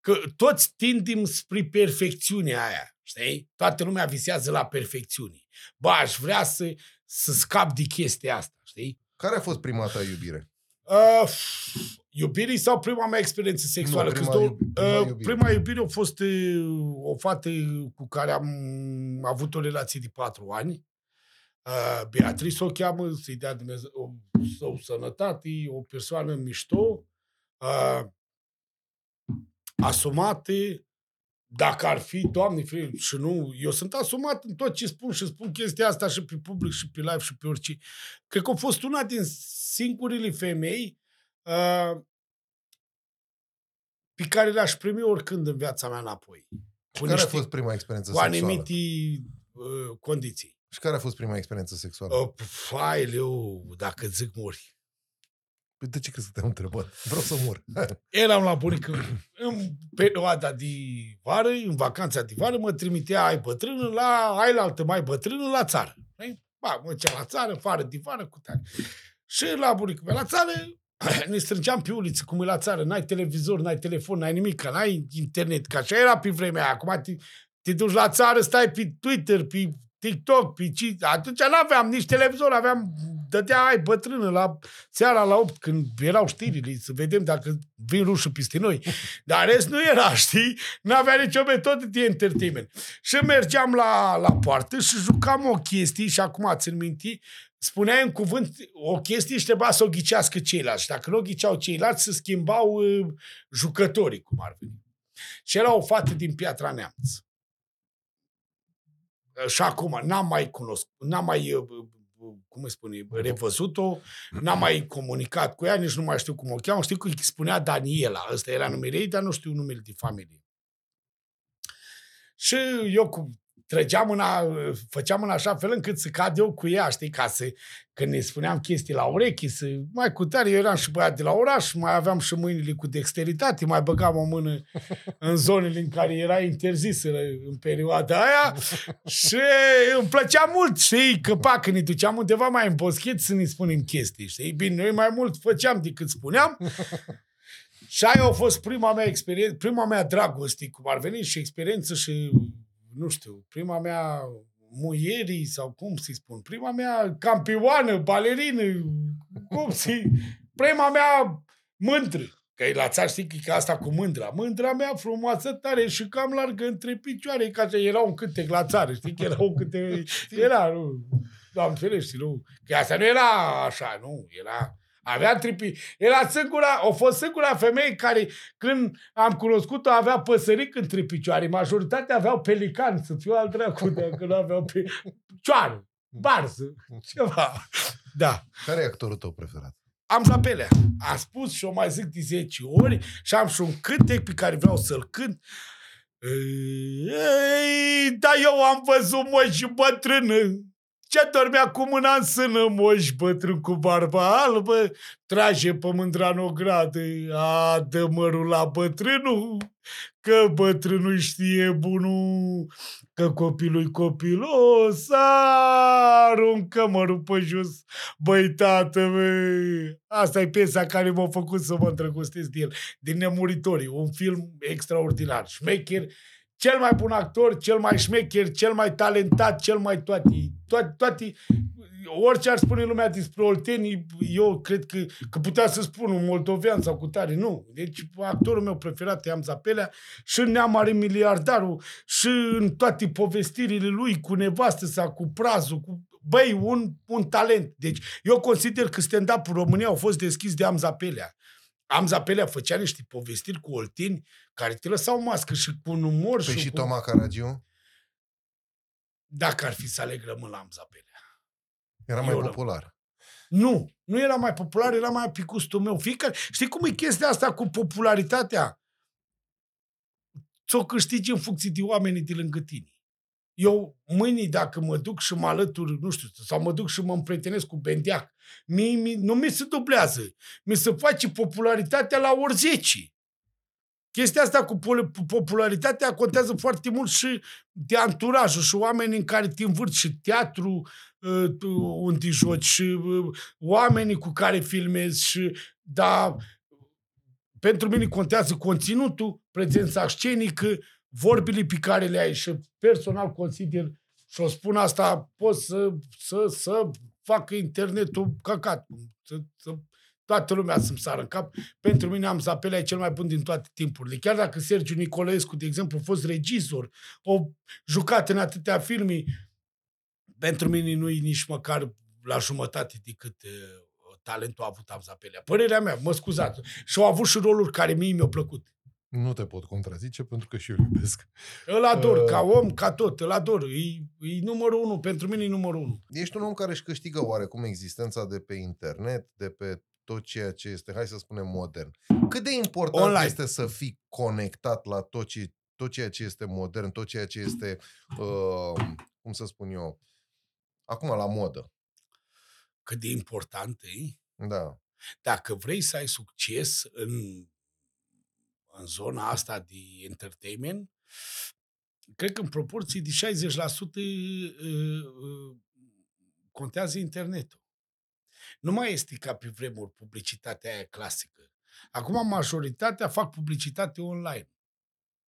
Că toți tindim spre perfecțiunea aia, știi? Toată lumea visează la perfecțiune. Bă, aș vrea să, să scap de chestia asta, știi? Care a fost prima ta iubire? Uh, iubirii sau prima mea experiență sexuală? Nu, Că-s prima două- iub- prima uh, iubire. prima iubire a fost uh, o fată cu care am avut o relație de patru ani. Uh, Beatrice o cheamă, să-i dea Dumnezeu o, o sănătate, o persoană mișto, uh, asumate, dacă ar fi, Doamne, fie, și nu, eu sunt asumat în tot ce spun și spun chestia asta și pe public și pe live și pe orice. Cred că a fost una din singurele femei uh, pe care le-aș primi oricând în viața mea înapoi. Și Cu care a niște- fost prima experiență Cu sexuală? anumite uh, condiții. Și care a fost prima experiență sexuală? Uh, fai, eu, dacă zic mori. Păi de ce crezi că te-am întrebat? Vreau să mor. Eram la bunică în perioada de vară, în vacanța de vară, mă trimitea ai bătrână la, ai la altă mai bătrână la țară. Știi? Ba, mă ducea la țară, fară de vară, cu tare. Și la bunică mea la țară, ne strângeam pe uliță, cum e la țară, n-ai televizor, n-ai telefon, n-ai nimic, n-ai internet, că așa era pe vremea aia. Acum te, te duci la țară, stai pe Twitter, pe TikTok, pe ci... Atunci n-aveam nici televizor, aveam, dădea ai bătrână la seara la 8, când erau știrile, să vedem dacă vin rușul peste noi. Dar în rest nu era, știi? N-avea nicio metodă de entertainment. Și mergeam la, la poartă și jucam o chestie, și acum țin minte, spuneai în cuvânt o chestie și trebuia să o ghicească ceilalți. Și dacă nu o ghiceau ceilalți, se schimbau uh, jucătorii, cum ar veni. Și era o fată din Piatra Neamț. Și acum n-am mai cunoscut, n-am mai, uh, uh, cum îi spune, revăzut-o, n-am mai comunicat cu ea, nici nu mai știu cum o cheamă. Știu că îi spunea Daniela, ăsta era numele ei, dar nu știu numele de familie. Și eu cu trăgeam în a, făceam în așa fel încât să cad eu cu ea, știi, ca să, când ne spuneam chestii la urechi, să, mai cu tare, eu eram și băiat de la oraș, mai aveam și mâinile cu dexteritate, mai băgam o mână în zonele în care era interzisă în perioada aia și îmi plăcea mult, știi, că pa, când ne duceam undeva mai în boschet să ne spunem chestii, știi, bine, noi mai mult făceam decât spuneam. Și aia a fost prima mea experiență, prima mea dragoste, cum ar veni, și experiență și, nu știu, prima mea muierii sau cum să-i spun, prima mea campioană, balerină, cum să prima mea mândră. Că e la țară știi că e asta cu mândra. Mândra mea frumoasă tare și cam largă între picioare, ca așa era un cântec la țară, știi că era un cântec, era, nu, doamne ferește, nu, că asta nu era așa, nu, era, avea tripi, era singura, a fost singura femeie care, când am cunoscut-o, avea păsăric între picioare, majoritatea aveau pelican, să fiu al dracu, dacă nu aveau pe cioară, barză, ceva, da Care e actorul tău preferat? am japelea. Am spus și o mai zic de 10 ori și am și un cântec pe care vreau să-l cânt. Ei, dar eu am văzut moș bătrână ce dormea cu mâna în sână, moș bătrân cu barba albă, trage pe mândra în ogradă, a, dă mărul la bătrânul, că bătrânul știe bunul, că copilul copilos, aruncă mărul pe jos, băi tată, băi. Asta e piesa care m-a făcut să mă îndrăgostesc de el, din Nemuritorii, un film extraordinar, șmecher, cel mai bun actor, cel mai șmecher, cel mai talentat, cel mai toate, toate, toate orice ar spune lumea despre oltenii, eu cred că, că putea să spun un moldovean sau cu tare, nu. Deci actorul meu preferat e Amza Pelea și în Neamare Miliardarul și în toate povestirile lui cu nevastă sa, cu prazul, cu băi, un, un talent. Deci eu consider că stand-up în România au fost deschis de Amza Pelea. Am Zapelea făcea niște povestiri cu olteni care te lăsau mască și cu un umor Păi și, și cu... Toma Caragiu Dacă ar fi să aleg, rămân la Am Zapelea. era mai Eu rămân. popular. Nu, nu era mai popular, era mai pe gustul meu. Fiecare, știi cum e chestia asta cu popularitatea? Ți-o câștigi în funcție de oamenii de lângă tine. Eu, mâine, dacă mă duc și mă alătur, nu știu, sau mă duc și mă împrietenesc cu Bendeac, mie, mie, nu mi se dublează. Mi se face popularitatea la ori 10. Chestia asta cu pol- popularitatea contează foarte mult și de anturajul și oamenii în care te învârți și teatru uh, tu, unde joci și uh, oamenii cu care filmezi și da, pentru mine contează conținutul, prezența scenică, vorbile pe care le ai și personal consider și o spun asta, pot să, să, să facă internetul căcat. Să, să, toată lumea să-mi sară în cap. Pentru mine am Zapelea e cel mai bun din toate timpurile. Chiar dacă Sergiu Nicolescu, de exemplu, a fost regizor, o jucat în atâtea filme, pentru mine nu e nici măcar la jumătate decât uh, talentul a avut am Zapelea. Părerea mea, mă scuzați. Și au avut și roluri care mie mi-au plăcut. Nu te pot contrazice pentru că și eu îl iubesc. Îl ador, Uh. ca om, ca tot, îl ador. E, e numărul unu, pentru mine e numărul unu. Ești un om care își câștigă oarecum existența de pe internet, de pe tot ceea ce este, hai să spunem, modern. Cât de important Online. este să fii conectat la tot, ce, tot ceea ce este modern, tot ceea ce este, uh, cum să spun eu, acum la modă. Cât de important e. Da. Dacă vrei să ai succes în, în zona asta de entertainment, cred că în proporție de 60% uh, uh, contează internetul. Nu mai este ca pe vremuri publicitatea aia clasică. Acum majoritatea fac publicitate online.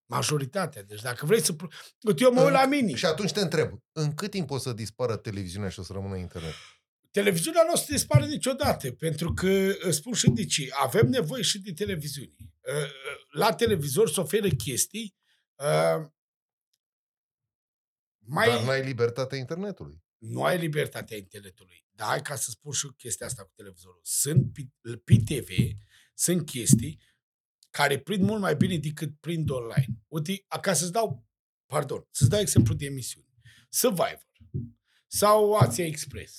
Majoritatea. Deci dacă vrei să... pro- Uite, eu mă uit la mini. Și atunci te întreb, în cât timp o să dispară televiziunea și o să rămână internet? Televiziunea nu o să dispare niciodată, pentru că, îți spun și de ce, avem nevoie și de televiziune. Uh, uh, La televizor se oferă chestii uh, mai... Dar n-ai libertatea internetului. nu ai libertatea intelectului. Dar hai ca să spun și chestia asta cu televizorul. Sunt pe, pe TV, sunt chestii care prind mult mai bine decât prind online. Uite, ca să-ți dau, pardon, să-ți dau exemplu de emisiuni. Survivor sau Asia Express.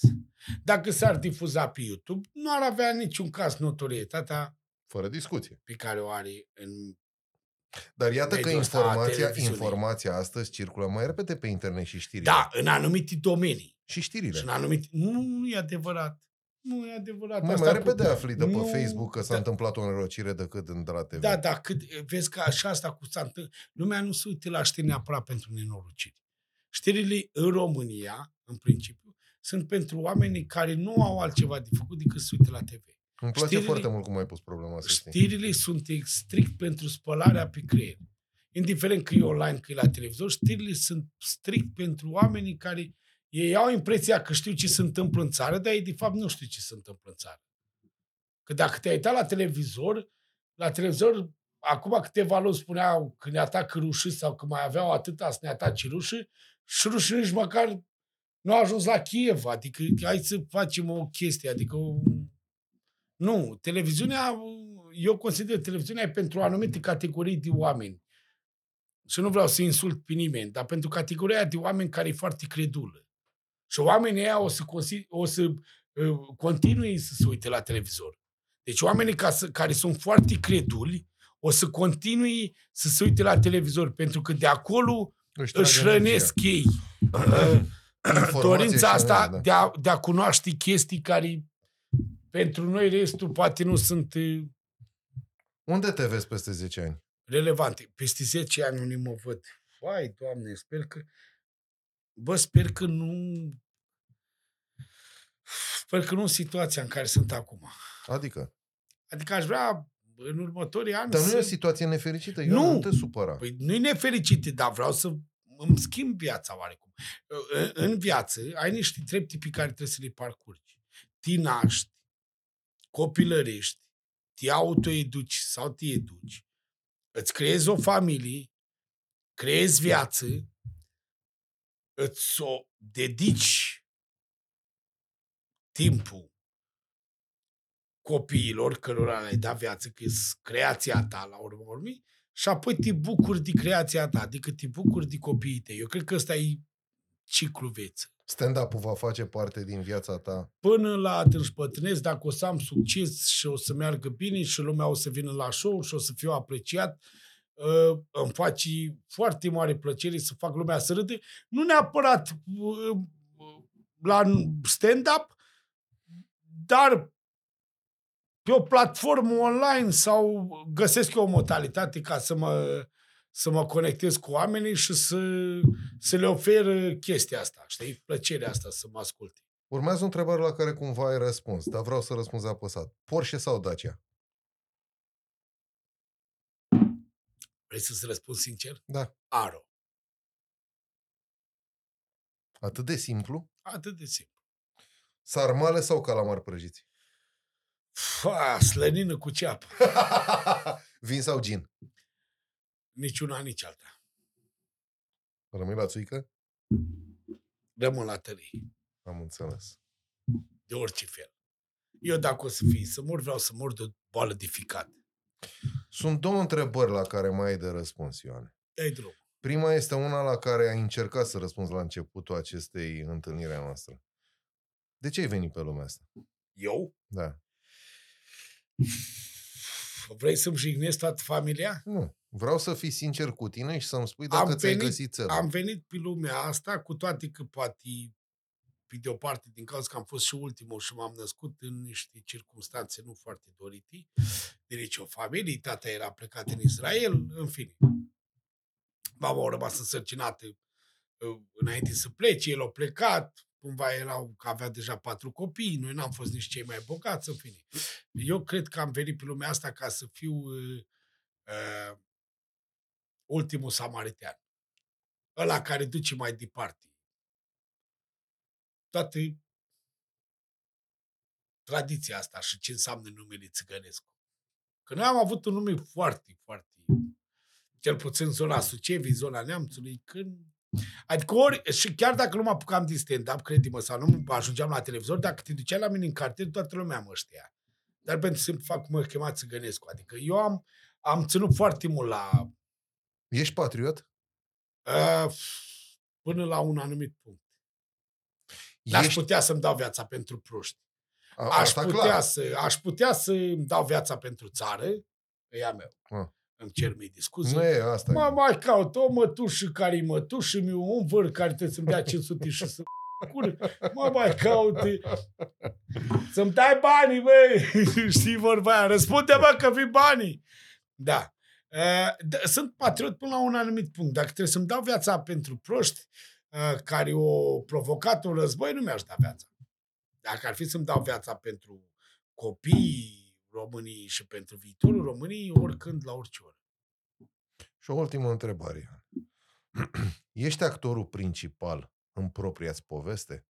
Dacă s-ar difuza pe YouTube, nu ar avea niciun caz notorietatea Fără discuție. pe care o are în... Dar iată că Mediul ăsta a informația, televiziunii. informația astăzi circulă mai repede pe internet și știrile. Da, în anumite domenii. Și știrile. Și în anumite... Nu, nu e adevărat. Nu e adevărat. Mai, Asta mai cu- repede afli de pe Nu, Facebook că s-a da. întâmplat o înrocire decât în de la TV. Da, da, cât, vezi că așa asta cu s-a întâmplat. Lumea nu se uită la știri neapărat pentru nenorociri. Știrile în România, în principiu, sunt pentru oamenii care nu au altceva de făcut decât să uite la TV. Îmi place știrile- foarte mult cum ai pus problema să știi. Știrile sunt strict pentru spălarea pe creier. Indiferent că e online, că e la televizor, știrile sunt strict pentru oamenii care ei au impresia că știu ce se întâmplă în țară, dar ei de fapt nu știu ce se întâmplă în țară. Că dacă te-ai uitat la televizor, la televizor, acum câteva luni spuneau că ne atacă rușii sau că mai aveau atâta să ne atace rușii și rușii nici măcar nu au ajuns la Kiev. Adică hai să facem o chestie, adică o... Nu, televiziunea, eu consider televiziunea e pentru anumite categorii de oameni. Și nu vreau să insult pe nimeni, dar pentru categoria de oameni care e foarte credulă. Și oamenii ăia o să, consi- o să uh, continue să se uite la televizor. Deci oamenii ca să, care sunt foarte creduli o să continue să se uite la televizor, pentru că de acolo Își trag își energia. rănesc ei uh, Informație dorința și asta energie, de a, de a cunoaște chestii care pentru noi restul poate nu sunt uh, Unde te vezi peste 10 ani? relevante. Peste 10 ani nu mă văd. Vai, Doamne, sper că... Bă, sper că nu... Sper că nu în situația în care sunt acum. Adică? Adică aș vrea în următorii ani Dar nu să... e o situație nefericită. Eu Nu. nu te supăra. Păi nu-i nefericit, dar vreau să îmi schimb viața oarecum. În- În viață ai niște trepte pe care trebuie să le parcurgi. Te naști, copilărești, te autoeduci sau te educi, îți creezi o familie, creezi viață, îți o dedici timpul copiilor cărora le-ai dat viață, că e creația ta la urmă urmii, și apoi te bucuri de creația ta, adică te bucuri de copiii tăi. Eu cred că ăsta e ciclu vieții. Stand-up-ul va face parte din viața ta? Până la te împătrânesc, dacă o să am succes și o să meargă bine și lumea o să vină la show și o să fiu apreciat, uh, îmi face foarte mare plăcere să fac lumea să râde. Nu neapărat uh, la stand-up, dar pe o platformă online sau găsesc eu o modalitate ca să mă, să mă conectez cu oamenii și să, să le ofer chestia asta, știi? Plăcerea asta să mă asculte. Urmează o întrebare la care cumva ai răspuns, dar vreau să răspunzi apăsat. Porsche sau Dacia? Vrei să-ți răspund sincer? Da. Aro. Atât de simplu? Atât de simplu. Sarmale sau calamari prăjiți? Fa, slănină cu ceapă. Vin sau gin? Nici una, nici alta. Rămâi la țuică? Rămân la tării. Am înțeles. De orice fel. Eu dacă o să fii să mor, vreau să mor de o boală de ficat. Sunt două întrebări la care mai ai de răspuns, Ioane. Dai drum. Prima este una la care ai încercat să răspunzi la începutul acestei întâlniri a noastră. De ce ai venit pe lumea asta? Eu? Da. Vrei să-mi jignesc toată familia? Nu. Vreau să fii sincer cu tine și să-mi spui dacă Am ți-ai venit- găsit țelul. Am venit pe lumea asta, cu toate că poate pe de o parte, din cauza că am fost și ultimul și m-am născut în niște circunstanțe nu foarte dorite, de nici o familie, tata era plecat în Israel, în fine. Mama a rămas însărcinată uh, înainte să plece, el a plecat, cumva erau că avea deja patru copii, noi n-am fost nici cei mai bogați, în fine. Eu cred că am venit pe lumea asta ca să fiu uh, uh, ultimul samaritean. Ăla care duce mai departe. Toată tradiția asta și ce înseamnă numele țigănescu. Că noi am avut un nume foarte, foarte, cel puțin zona Sucevii, zona Neamțului, când Adică ori, și chiar dacă nu mă apucam din stand-up, crede-mă, sau nu ajungeam la televizor, dacă te duceai la mine în cartier, toată lumea mă știa. Dar pentru simplu fac cum mă chema Țigănescu. Adică eu am, am ținut foarte mult la... Ești patriot? Uh, până la un anumit punct. N-aș Ești... putea să-mi dau viața pentru proști. A, Aș asta putea, clar. să, aș putea să-mi dau viața pentru țară, e a meu. Ah. Îmi cer mii de scuze. Nu e asta. Mă mai caut o mătușă care e mătușă, mi un văr care trebuie să-mi dea 500 și să cură. Mă mai caut să-mi dai banii, băi. Știi vorba aia? Răspunde, bă, că vii banii. Da. Uh, d- Sunt patriot până la un anumit punct. Dacă trebuie să-mi dau viața pentru proști uh, care au provocat un război, nu mi-aș da viața. Dacă ar fi să-mi dau viața pentru copiii României și pentru viitorul României, oricând, la orice oră. Și o ultimă întrebare. Ioan. Ești actorul principal în propria poveste?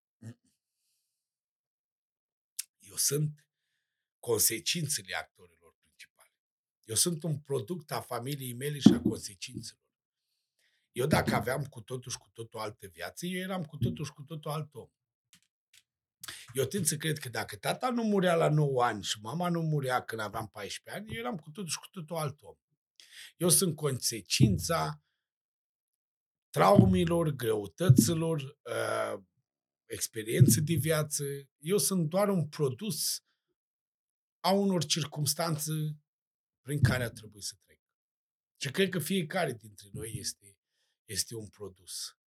Eu sunt consecințele actorilor principale. Eu sunt un product a familiei mele și a consecințelor. Eu dacă aveam cu totul și cu totul altă viață, eu eram cu totul și cu totul alt om. Eu tind să cred că dacă tata nu murea la 9 ani și mama nu murea când aveam 14 ani, eu eram cu totul și cu totul alt om. Eu sunt consecința traumilor, greutăților, uh, experiențe de viață. Eu sunt doar un produs a unor circumstanțe prin care a trebuit să trec. Și cred că fiecare dintre noi este, este un produs.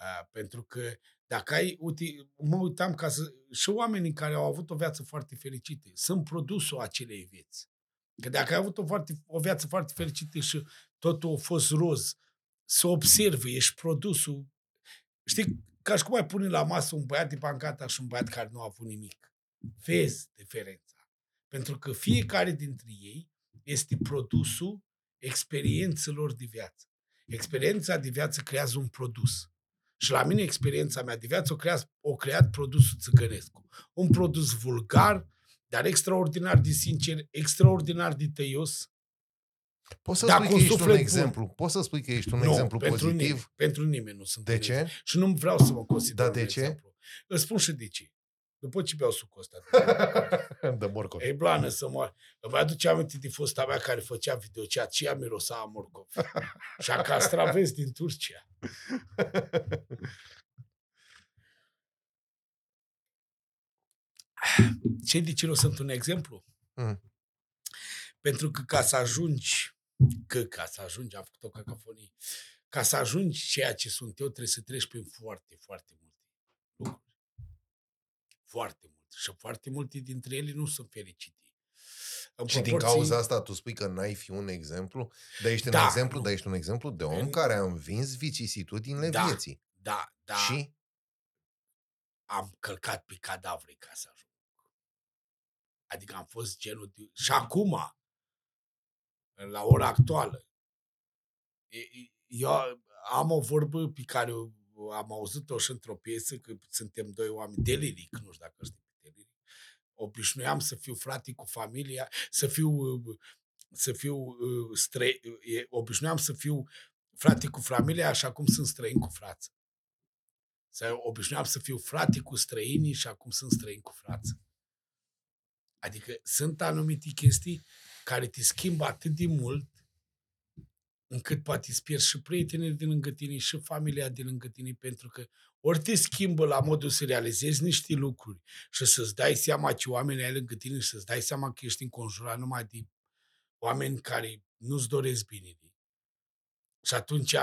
Uh, pentru că dacă ai, uite, mă uitam ca să, și oamenii care au avut o viață foarte fericită, sunt produsul acelei vieți. Că dacă ai avut o, foarte, o viață foarte fericită și totul a fost roz, să observi, ești produsul. Știi, ca și cum ai pune la masă un băiat de bancata și un băiat care nu a avut nimic. Vezi diferența. Pentru că fiecare dintre ei este produsul experiențelor de viață. Experiența de viață creează un produs. Și la mine experiența mea de viață o, creat, o creat produsul țigănescu. Un produs vulgar, dar extraordinar de sincer, extraordinar de tăios. Poți să Dacă spui un că ești un suflet bun. exemplu. Poți să spui că ești un nu, exemplu pentru pozitiv. Nimeni, pentru nimeni nu sunt De un ce? exemplu. Și nu vreau să mă consider Da, un de ce? exemplu. Îți spun și de ce. După ce beau sucul ăsta. de morcov. E blană să moară. Îmi aduce aminte de fosta mea care făcea videochat și ea mirosa a morcov. și a castravez din Turcia. Ce de ce nu sunt un exemplu? Mm. Pentru că ca să ajungi, că ca să ajungi, am făcut o cacofonie, ca să ajungi ceea ce sunt eu, trebuie să treci prin foarte, foarte multe lucruri. Foarte multe. Și foarte multe dintre ele nu sunt fericite. În Și din proporții- cauza asta tu spui că n-ai fi un exemplu? Dar ești un Da, exemplu, nu. dar ești un exemplu de om În- care a învins vicisitudinile Da. vieții. Da, da. Și am călcat pe cadavre ca să ajung. Adică am fost genul de... Și acum, la ora actuală, e- e- eu am o vorbă pe care o- am auzit-o și într-o piesă, că suntem doi oameni de liric, nu știu dacă știi pe liric. Obișnuiam să fiu frate cu familia, să fiu uh, să fiu uh, stră... e- obișnuiam să fiu frate cu familia așa cum sunt străin cu frață. Să obișnuiam să fiu frate cu străinii și acum sunt străin cu frață. Adică sunt anumite chestii care te schimbă atât de mult încât poate îți pierzi și prietenii din lângă tine și familia din lângă tine, pentru că ori te schimbă la modul să realizezi niște lucruri și să-ți dai seama ce oameni ai lângă tine și să-ți dai seama că ești înconjurat numai de oameni care nu-ți doresc bine. Și atunci,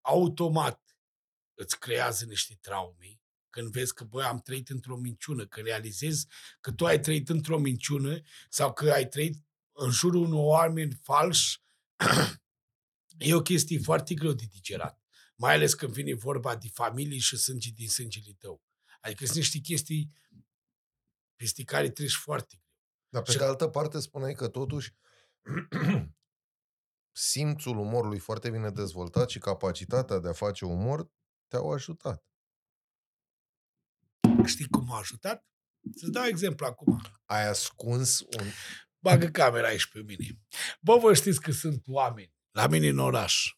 automat, îți creează niște traume când vezi că, băi, am trăit într-o minciună, că realizezi că tu ai trăit într-o minciună sau că ai trăit în jurul unor oameni falși, e o chestie foarte greu de digerat. Mai ales când vine vorba de familie și sânge din sângele tău. Adică sunt niște chestii peste care treci foarte greu. Dar pe Și- de altă parte spuneai că totuși simțul umorului foarte bine dezvoltat și capacitatea de a face umor te-au ajutat. Știi cum m-a ajutat? Să-ți dau exemplu acum. Ai ascuns un... Bagă camera aici pe mine. Bă, vă știți că sunt oameni la mine în oraș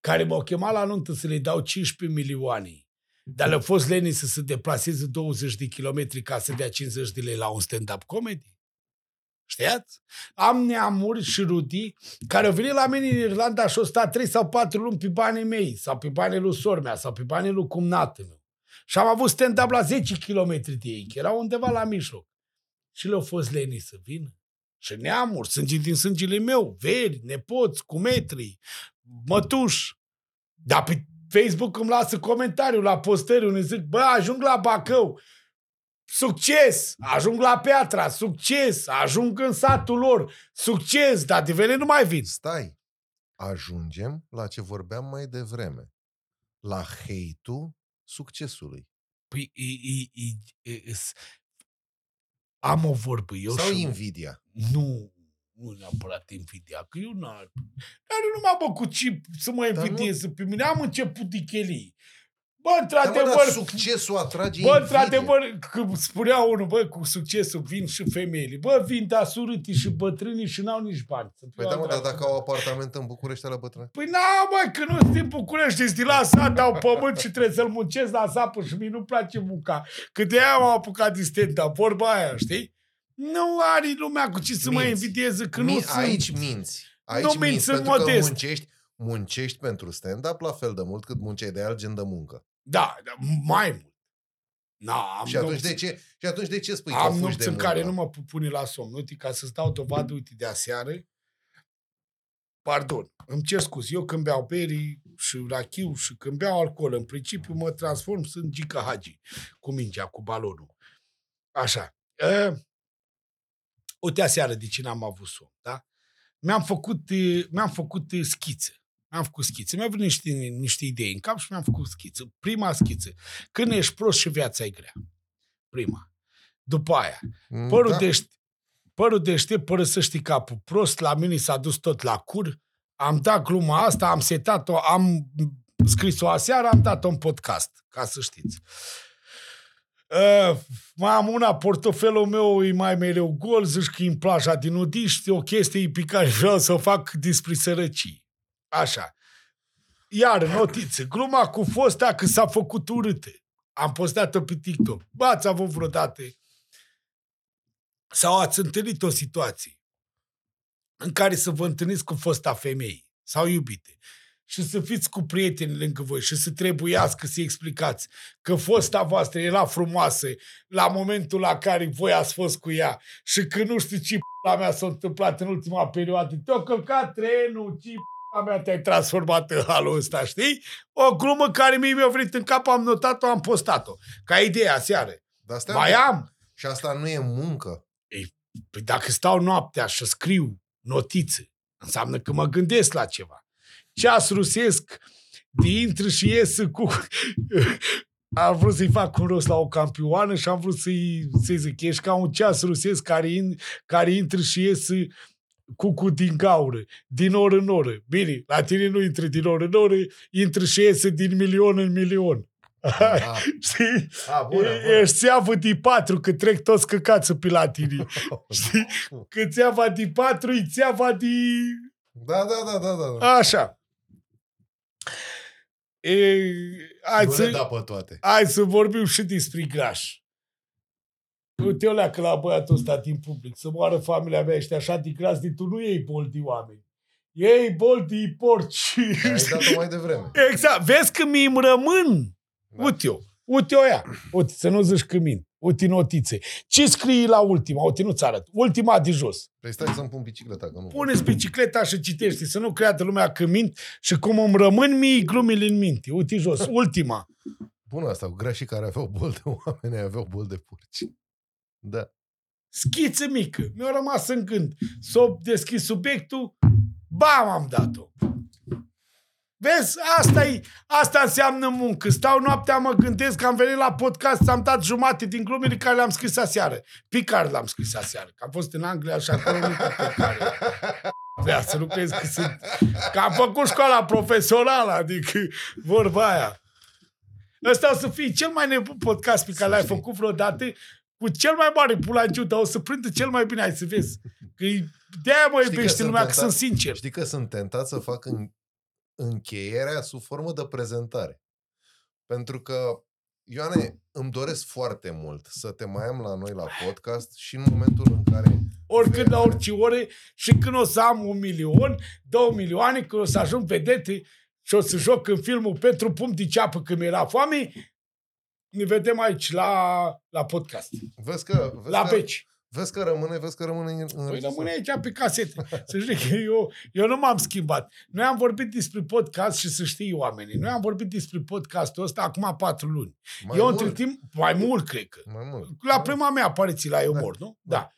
care m-au chemat la nuntă să le dau 15 milioane, dar le-au fost leni să se deplaseze 20 de kilometri ca să dea 50 de lei la un stand-up comedy. Știați? Am neamuri și rudii care au venit la mine în Irlanda și au stat 3 sau 4 luni pe banii mei, sau pe banii lui sormea, sau pe banii lui cumnatul meu. Și am avut stand-up la 10 km de ei, că erau undeva la mijloc. Și le-au fost leni să vină. Și neamuri, sânge din sângele meu, veri, nepoți, cumetri, mătuși. Dar pe Facebook îmi lasă comentariu la postări unde zic, bă, ajung la Bacău, succes, ajung la Piatra, succes, ajung în satul lor, succes, dar de vele nu mai vin. Stai, ajungem la ce vorbeam mai devreme. La hate-ul succesului. Păi, e, e, e, e, e, am o vorbă, eu Sau și... invidia. Nu, nu neapărat invidia, că eu n-ar... Dar eu nu m-am bă cu ce să mă Dar invidieze pe mine, am început de chelii. Bă, Dar, mă, într-adevăr, dar succesul atrage bă, invidie. într-adevăr, că spunea unul, bă, cu succesul vin și femeile. Bă, vin dar surâtii și bătrânii și n-au nici bani. Să Păi fiu da, mă, dar adevărat. dacă au apartament în București la bătrâni. Păi n-au, mă, că nu sunt din București, sunt din la sat, au pământ și trebuie să-l muncesc la sapă și mie nu-mi place munca. Că de aia m-am apucat din stand vorba aia, știi? Nu are lumea cu ce să mă Minți. invidieze, că nu Mi- sunt. aici minți. Aici Nu minți, minți, sunt pentru că modest. muncești, muncești pentru stand-up la fel de mult cât munceai de alt gen de muncă. Da, da, mai mult. Na, am și, atunci nopți, de ce, și atunci de ce spui că am fugi nopți de în muncă? care nu mă pune la somn. Uite, ca să-ți dau dovadă, uite, de aseară, pardon, îmi cer scuze, eu când beau beri și rachiu și când beau alcool, în principiu mă transform, sunt Gica Hagi, cu mingea, cu balonul. Așa. Uh, uite, aseară de ce n-am avut somn, da? Mi-am făcut, eh, mi-am făcut eh, schiță. Mi-am făcut schiță. Mi-au venit niște, niște idei în cap și mi-am făcut schiță. Prima schiță. Când ești prost și viața e grea. Prima. După aia, Mm, părul, da. da. dești, părul deștept părăsește capul. Prost la mine s-a dus tot la cur. Am dat gluma asta, am setat-o, am scris-o aseară, am dat-o în podcast, ca să știți. Uh, mai am una, portofelul meu e mai mereu gol, zici că e în plaja din Udiști, o chestie pe care vreau să o fac despre sărăcii. Așa. Iar notiță, gluma cu fosta că s-a făcut urâtă. Am postat-o pe TikTok. Bă, ați avut vreodată sau ați întâlnit o situație în care să vă întâlniți cu fosta femeie sau iubite și să fiți cu prieteni lângă voi și să trebuiască să explicați că fosta voastră era frumoasă la momentul la care voi ați fost cu ea și că nu știu ce la mea s-a întâmplat în ultima perioadă. Te-a călcat trenul, ce a mea te-ai transformat în halul ăsta, știi? O glumă care mie mi-a venit în cap, am notat-o, am postat-o. Ca idee aseară. Dar stai Mai un pic. am. Și asta nu e muncă. Păi dacă stau noaptea și scriu notițe, înseamnă că mă gândesc la ceva. Ceas rusesc de intră și ies cu... Am vrut să-i fac un rost la o campioană și am vrut să-i, să zic, ești ca un ceas rusesc care, in, care intră și ies cucu din gaură, din oră în oră. Bine, la tine nu intră din oră în oră, intră și iese din milion în milion. Ah, Știi? ah, bună, E- bună. Ești țeavă de patru, că trec toți căcață pe la tine. Știi? Că țeava de patru e țeava de... Da, da, da, da, da. da. Așa. E, hai, Nu le să, da pe toate. hai să vorbim și despre graș. Uite, eu leacă la băiatul ăsta din public, să moară familia mea, ești așa de gras, de tu nu iei bol de oameni. Ei bol de porci. Ai dat-o mai devreme. Exact. Vezi că mi îmi rămân. Da. Uite eu. Uite o ea. Uite, să nu zici că mint. Uite notițe. Ce scrii la ultima? Uite, nu-ți arăt. Ultima de jos. Păi stai să-mi pun bicicleta, că nu. Puneți bicicleta și citește, să nu creadă lumea că mint și cum îmi rămân mie glumele în minte. Uite jos, ultima. Bună asta, cu grașii care aveau bol de oameni, aveau bol de porci. Da. Schiță mică. Mi-a rămas în gând. S-a deschis subiectul, bam, am dat-o. Vezi, asta, e, asta înseamnă muncă. Stau noaptea, mă gândesc că am venit la podcast, am dat jumate din glumele care le-am scris aseară. Picard l-am scris aseară, că am fost în Anglia și acolo nu cu Picard. Vrea să nu crezi că sunt... Că am făcut școala profesională, adică vorba aia. Ăsta o să fie cel mai nebun podcast pe care l-ai știi. făcut vreodată cu cel mai mare pulangiu, dar o să prindă cel mai bine, hai să vezi. Că de-aia mă Știi că iubește sunt lumea, că tentat? sunt sincer. Știi că sunt tentat să fac în, încheierea sub formă de prezentare. Pentru că, Ioane, îmi doresc foarte mult să te mai am la noi la podcast și în momentul în care Oricând, la orice ore și când o să am un milion, două milioane, când o să ajung vedete și o să joc în filmul Pentru Pum de Ceapă când mi-era foame, ne vedem aici la, la podcast. vezi că, vezi La că, Beci. vezi că rămâne, vezi că rămâne în, în Păi rămâne aici pe casete. Să știi că eu, eu nu m-am schimbat. Noi am vorbit despre podcast și să știi oamenii. Noi am vorbit despre podcastul ăsta acum patru luni. mai eu mult, între timp, mai mult cred că. Mai mult. La prima mea apariție la Eumor, Da. nu? Da. Da.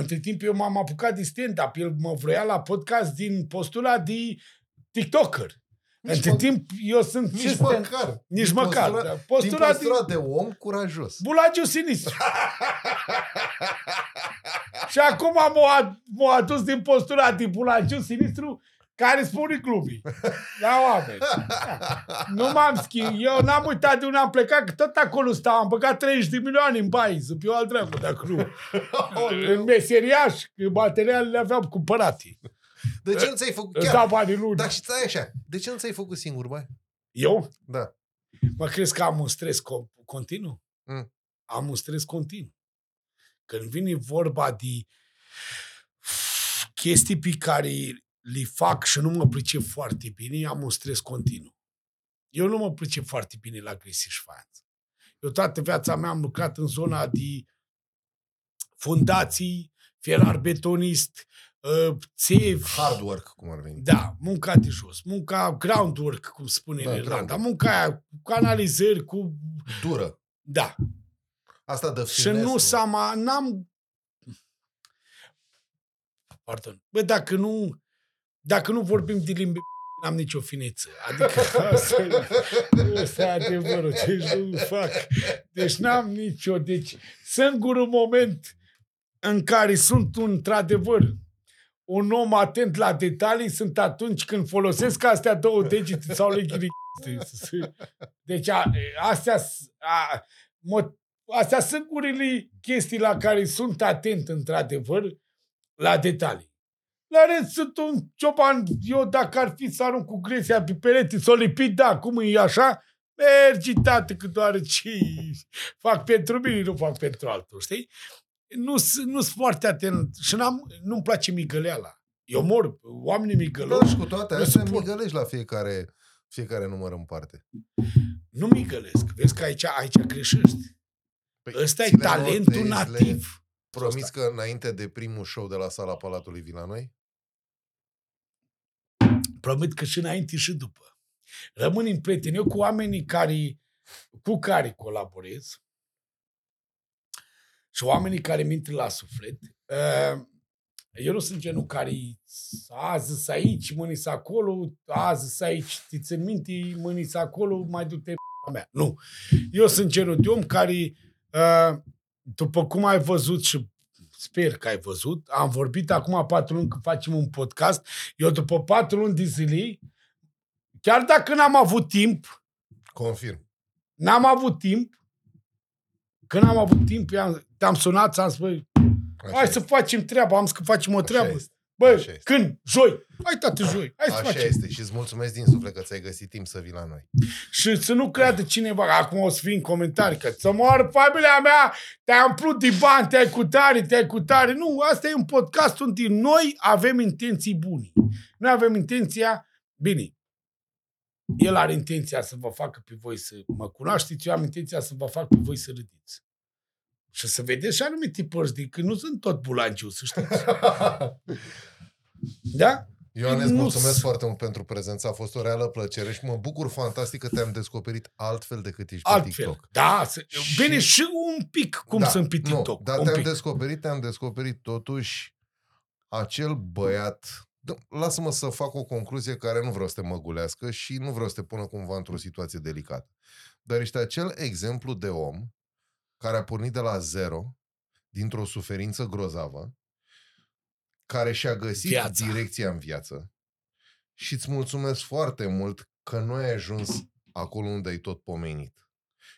Între timp eu m-am apucat de stand-up. El mă vrea la podcast din postura de TikToker. Nici Între mă- timp eu sunt și Nici stand- măcar. Nici Din măcar. Postura, da. din Postura de postura de om curajos. Bulagiu sinistru. și acum m-a, m-a adus din postura de Bulagiu sinistru care spune glumii la oameni. Da. Nu m-am schimbat. Eu n-am uitat de unde am plecat, că tot acolo stau. Am băgat 30 de milioane în bai, să fiu al dracu de acolo. în meseriaș, că materialele aveam cumpărate. De ce nu ți-ai făcut Îți chiar? dau banii luni. Dar și stai așa, de ce nu ți-ai făcut singur, băi? Eu? Da. Mă crezi că am un stres co- continuu? Mm. Am un stres continuu. Când vine vorba de chestii pe care le fac și nu mă pricep foarte bine, am un stres continuu. Eu nu mă pricep foarte bine la gresie și față. Eu toată viața mea am lucrat în zona de fundații, ferar betonist, uh, țevi, Hard work, cum ar veni. da, munca de jos, munca groundwork, cum spune Da, în Irlanda, groundwork. munca aia cu canalizări, cu... Dură. Da. Asta de Și finesse. nu s-a ma... N-am... Pardon. Bă, dacă nu... Dacă nu vorbim de limbi n-am nicio fineță. Adică asta e, asta e adevărul. Deci nu fac. Deci n-am nicio... Deci singurul moment în care sunt într-adevăr un om atent la detalii sunt atunci când folosesc astea două degete sau le ghiri. Deci a, astea, s- a, mo, astea sunt gurile chestii la care sunt atent într-adevăr la detalii. La rest sunt un cioban, eu dacă ar fi să arunc cu gresia pe perete, să o lipit, da, cum e așa, Mergi, tată, că doar ce fac pentru mine, nu fac pentru altul, știi? Nu sunt foarte atent și n-am, nu-mi place migăleala. Eu mor, oamenii Da, migăloși și cu toate nu astea suport. migălești la fiecare, fiecare număr în parte. nu migălesc. Vezi că aici, aici greșești. Păi, Ăsta e ține talentul notele, nativ. Promis că înainte de primul show de la sala Palatului vii la noi? Promit că și înainte și după. Rămân în prieten. Eu cu oamenii care, cu care colaborez și oamenii care mi intră la suflet, uh, eu nu sunt genul care azi să aici, mâini să acolo, azi să aici, ți țin minte, mâini să acolo, mai du-te p***a mea. Nu. Eu sunt genul de om care, uh, după cum ai văzut și sper că ai văzut, am vorbit acum patru luni că facem un podcast, eu după patru luni de zile, chiar dacă n-am avut timp, Confirm. n-am avut timp, când am avut timp, i-am- te-am sunat, ți-am spus, băi, Așa hai este. să facem treaba, am zis că facem o Așa treabă. este. Bă, Așa este. când? Joi. Hai, tată, joi. Hai să Așa facem. este și îți mulțumesc din suflet că ți-ai găsit timp să vii la noi. Și să nu creadă cineva, acum o să fii în comentarii, că să moară familia mea, te-ai umplut de bani, te-ai cu tare, te-ai cu tare. Nu, asta e un podcast unde noi avem intenții bune. Noi avem intenția, bine, el are intenția să vă facă pe voi să mă cunoașteți, eu am intenția să vă fac pe voi să râdeți. Și să vedeți și anumite părți de că nu sunt tot bulanciu, să știți. Da? Ioane, îți Nu mulțumesc s- foarte mult pentru prezență. A fost o reală plăcere și mă bucur fantastic că te-am descoperit altfel decât ești pe Altfel. TikTok. Da, să, Și- bine și un pic cum da, sunt pe Nu, TikTok. dar un te-am pic. descoperit, te-am descoperit totuși acel băiat... Da, Lasă-mă să fac o concluzie care nu vreau să te măgulească și nu vreau să te pună cumva într-o situație delicată. Dar ești acel exemplu de om care a pornit de la zero, dintr-o suferință grozavă, care și-a găsit Viața. direcția în viață și îți mulțumesc foarte mult că nu ai ajuns acolo unde ai tot pomenit.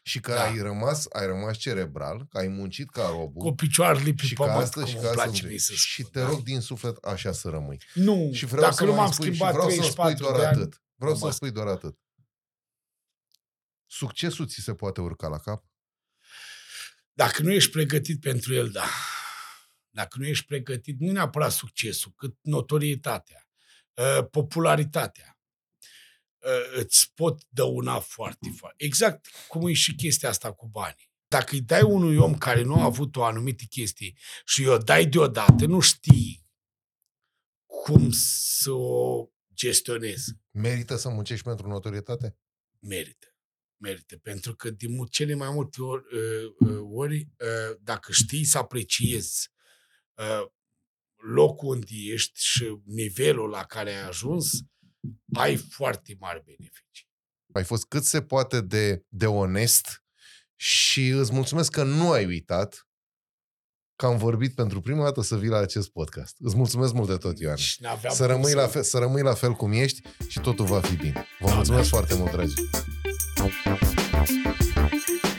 Și că Da. ai rămas, ai rămas cerebral, că ai muncit ca robul Cu picioarele pe și ca pământ, astăzi cum și îmi ca place astăzi. mie să Și spun, te da? rog din suflet așa să rămâi. Nu, Și vreau dacă să nu mai m-am spui, și schimbat vreau să spui 34 doar de ani, atât. Vreau să rămas. spui doar atât. Succesul ți se poate urca la cap? Dacă nu ești pregătit pentru el, da. Dacă nu ești pregătit, nu neapărat succesul, cât notorietatea, uh, popularitatea, uh, îți pot dăuna foarte, foarte. Exact cum e și chestia asta cu banii. Dacă îi dai unui om care nu a avut o anumită chestie și o dai deodată, nu știi cum să o gestionezi. Merită să muncești pentru notorietate? merită. Merită. Pentru că de mu- cele mai multe ori, uh, uh, ori uh, dacă știi să apreciezi uh, locul unde ești și nivelul la care ai ajuns, ai foarte mari beneficii. Ai fost cât se poate de, de onest și îți mulțumesc că nu ai uitat că am vorbit pentru prima dată să vii la acest podcast. Îți mulțumesc mult de tot, Ioane. Și n-aveam Să cum rămâi, la fel, să rămâi la fel cum ești și totul va fi bine. Vă Da, mulțumesc da. foarte mult, dragi. Thank you.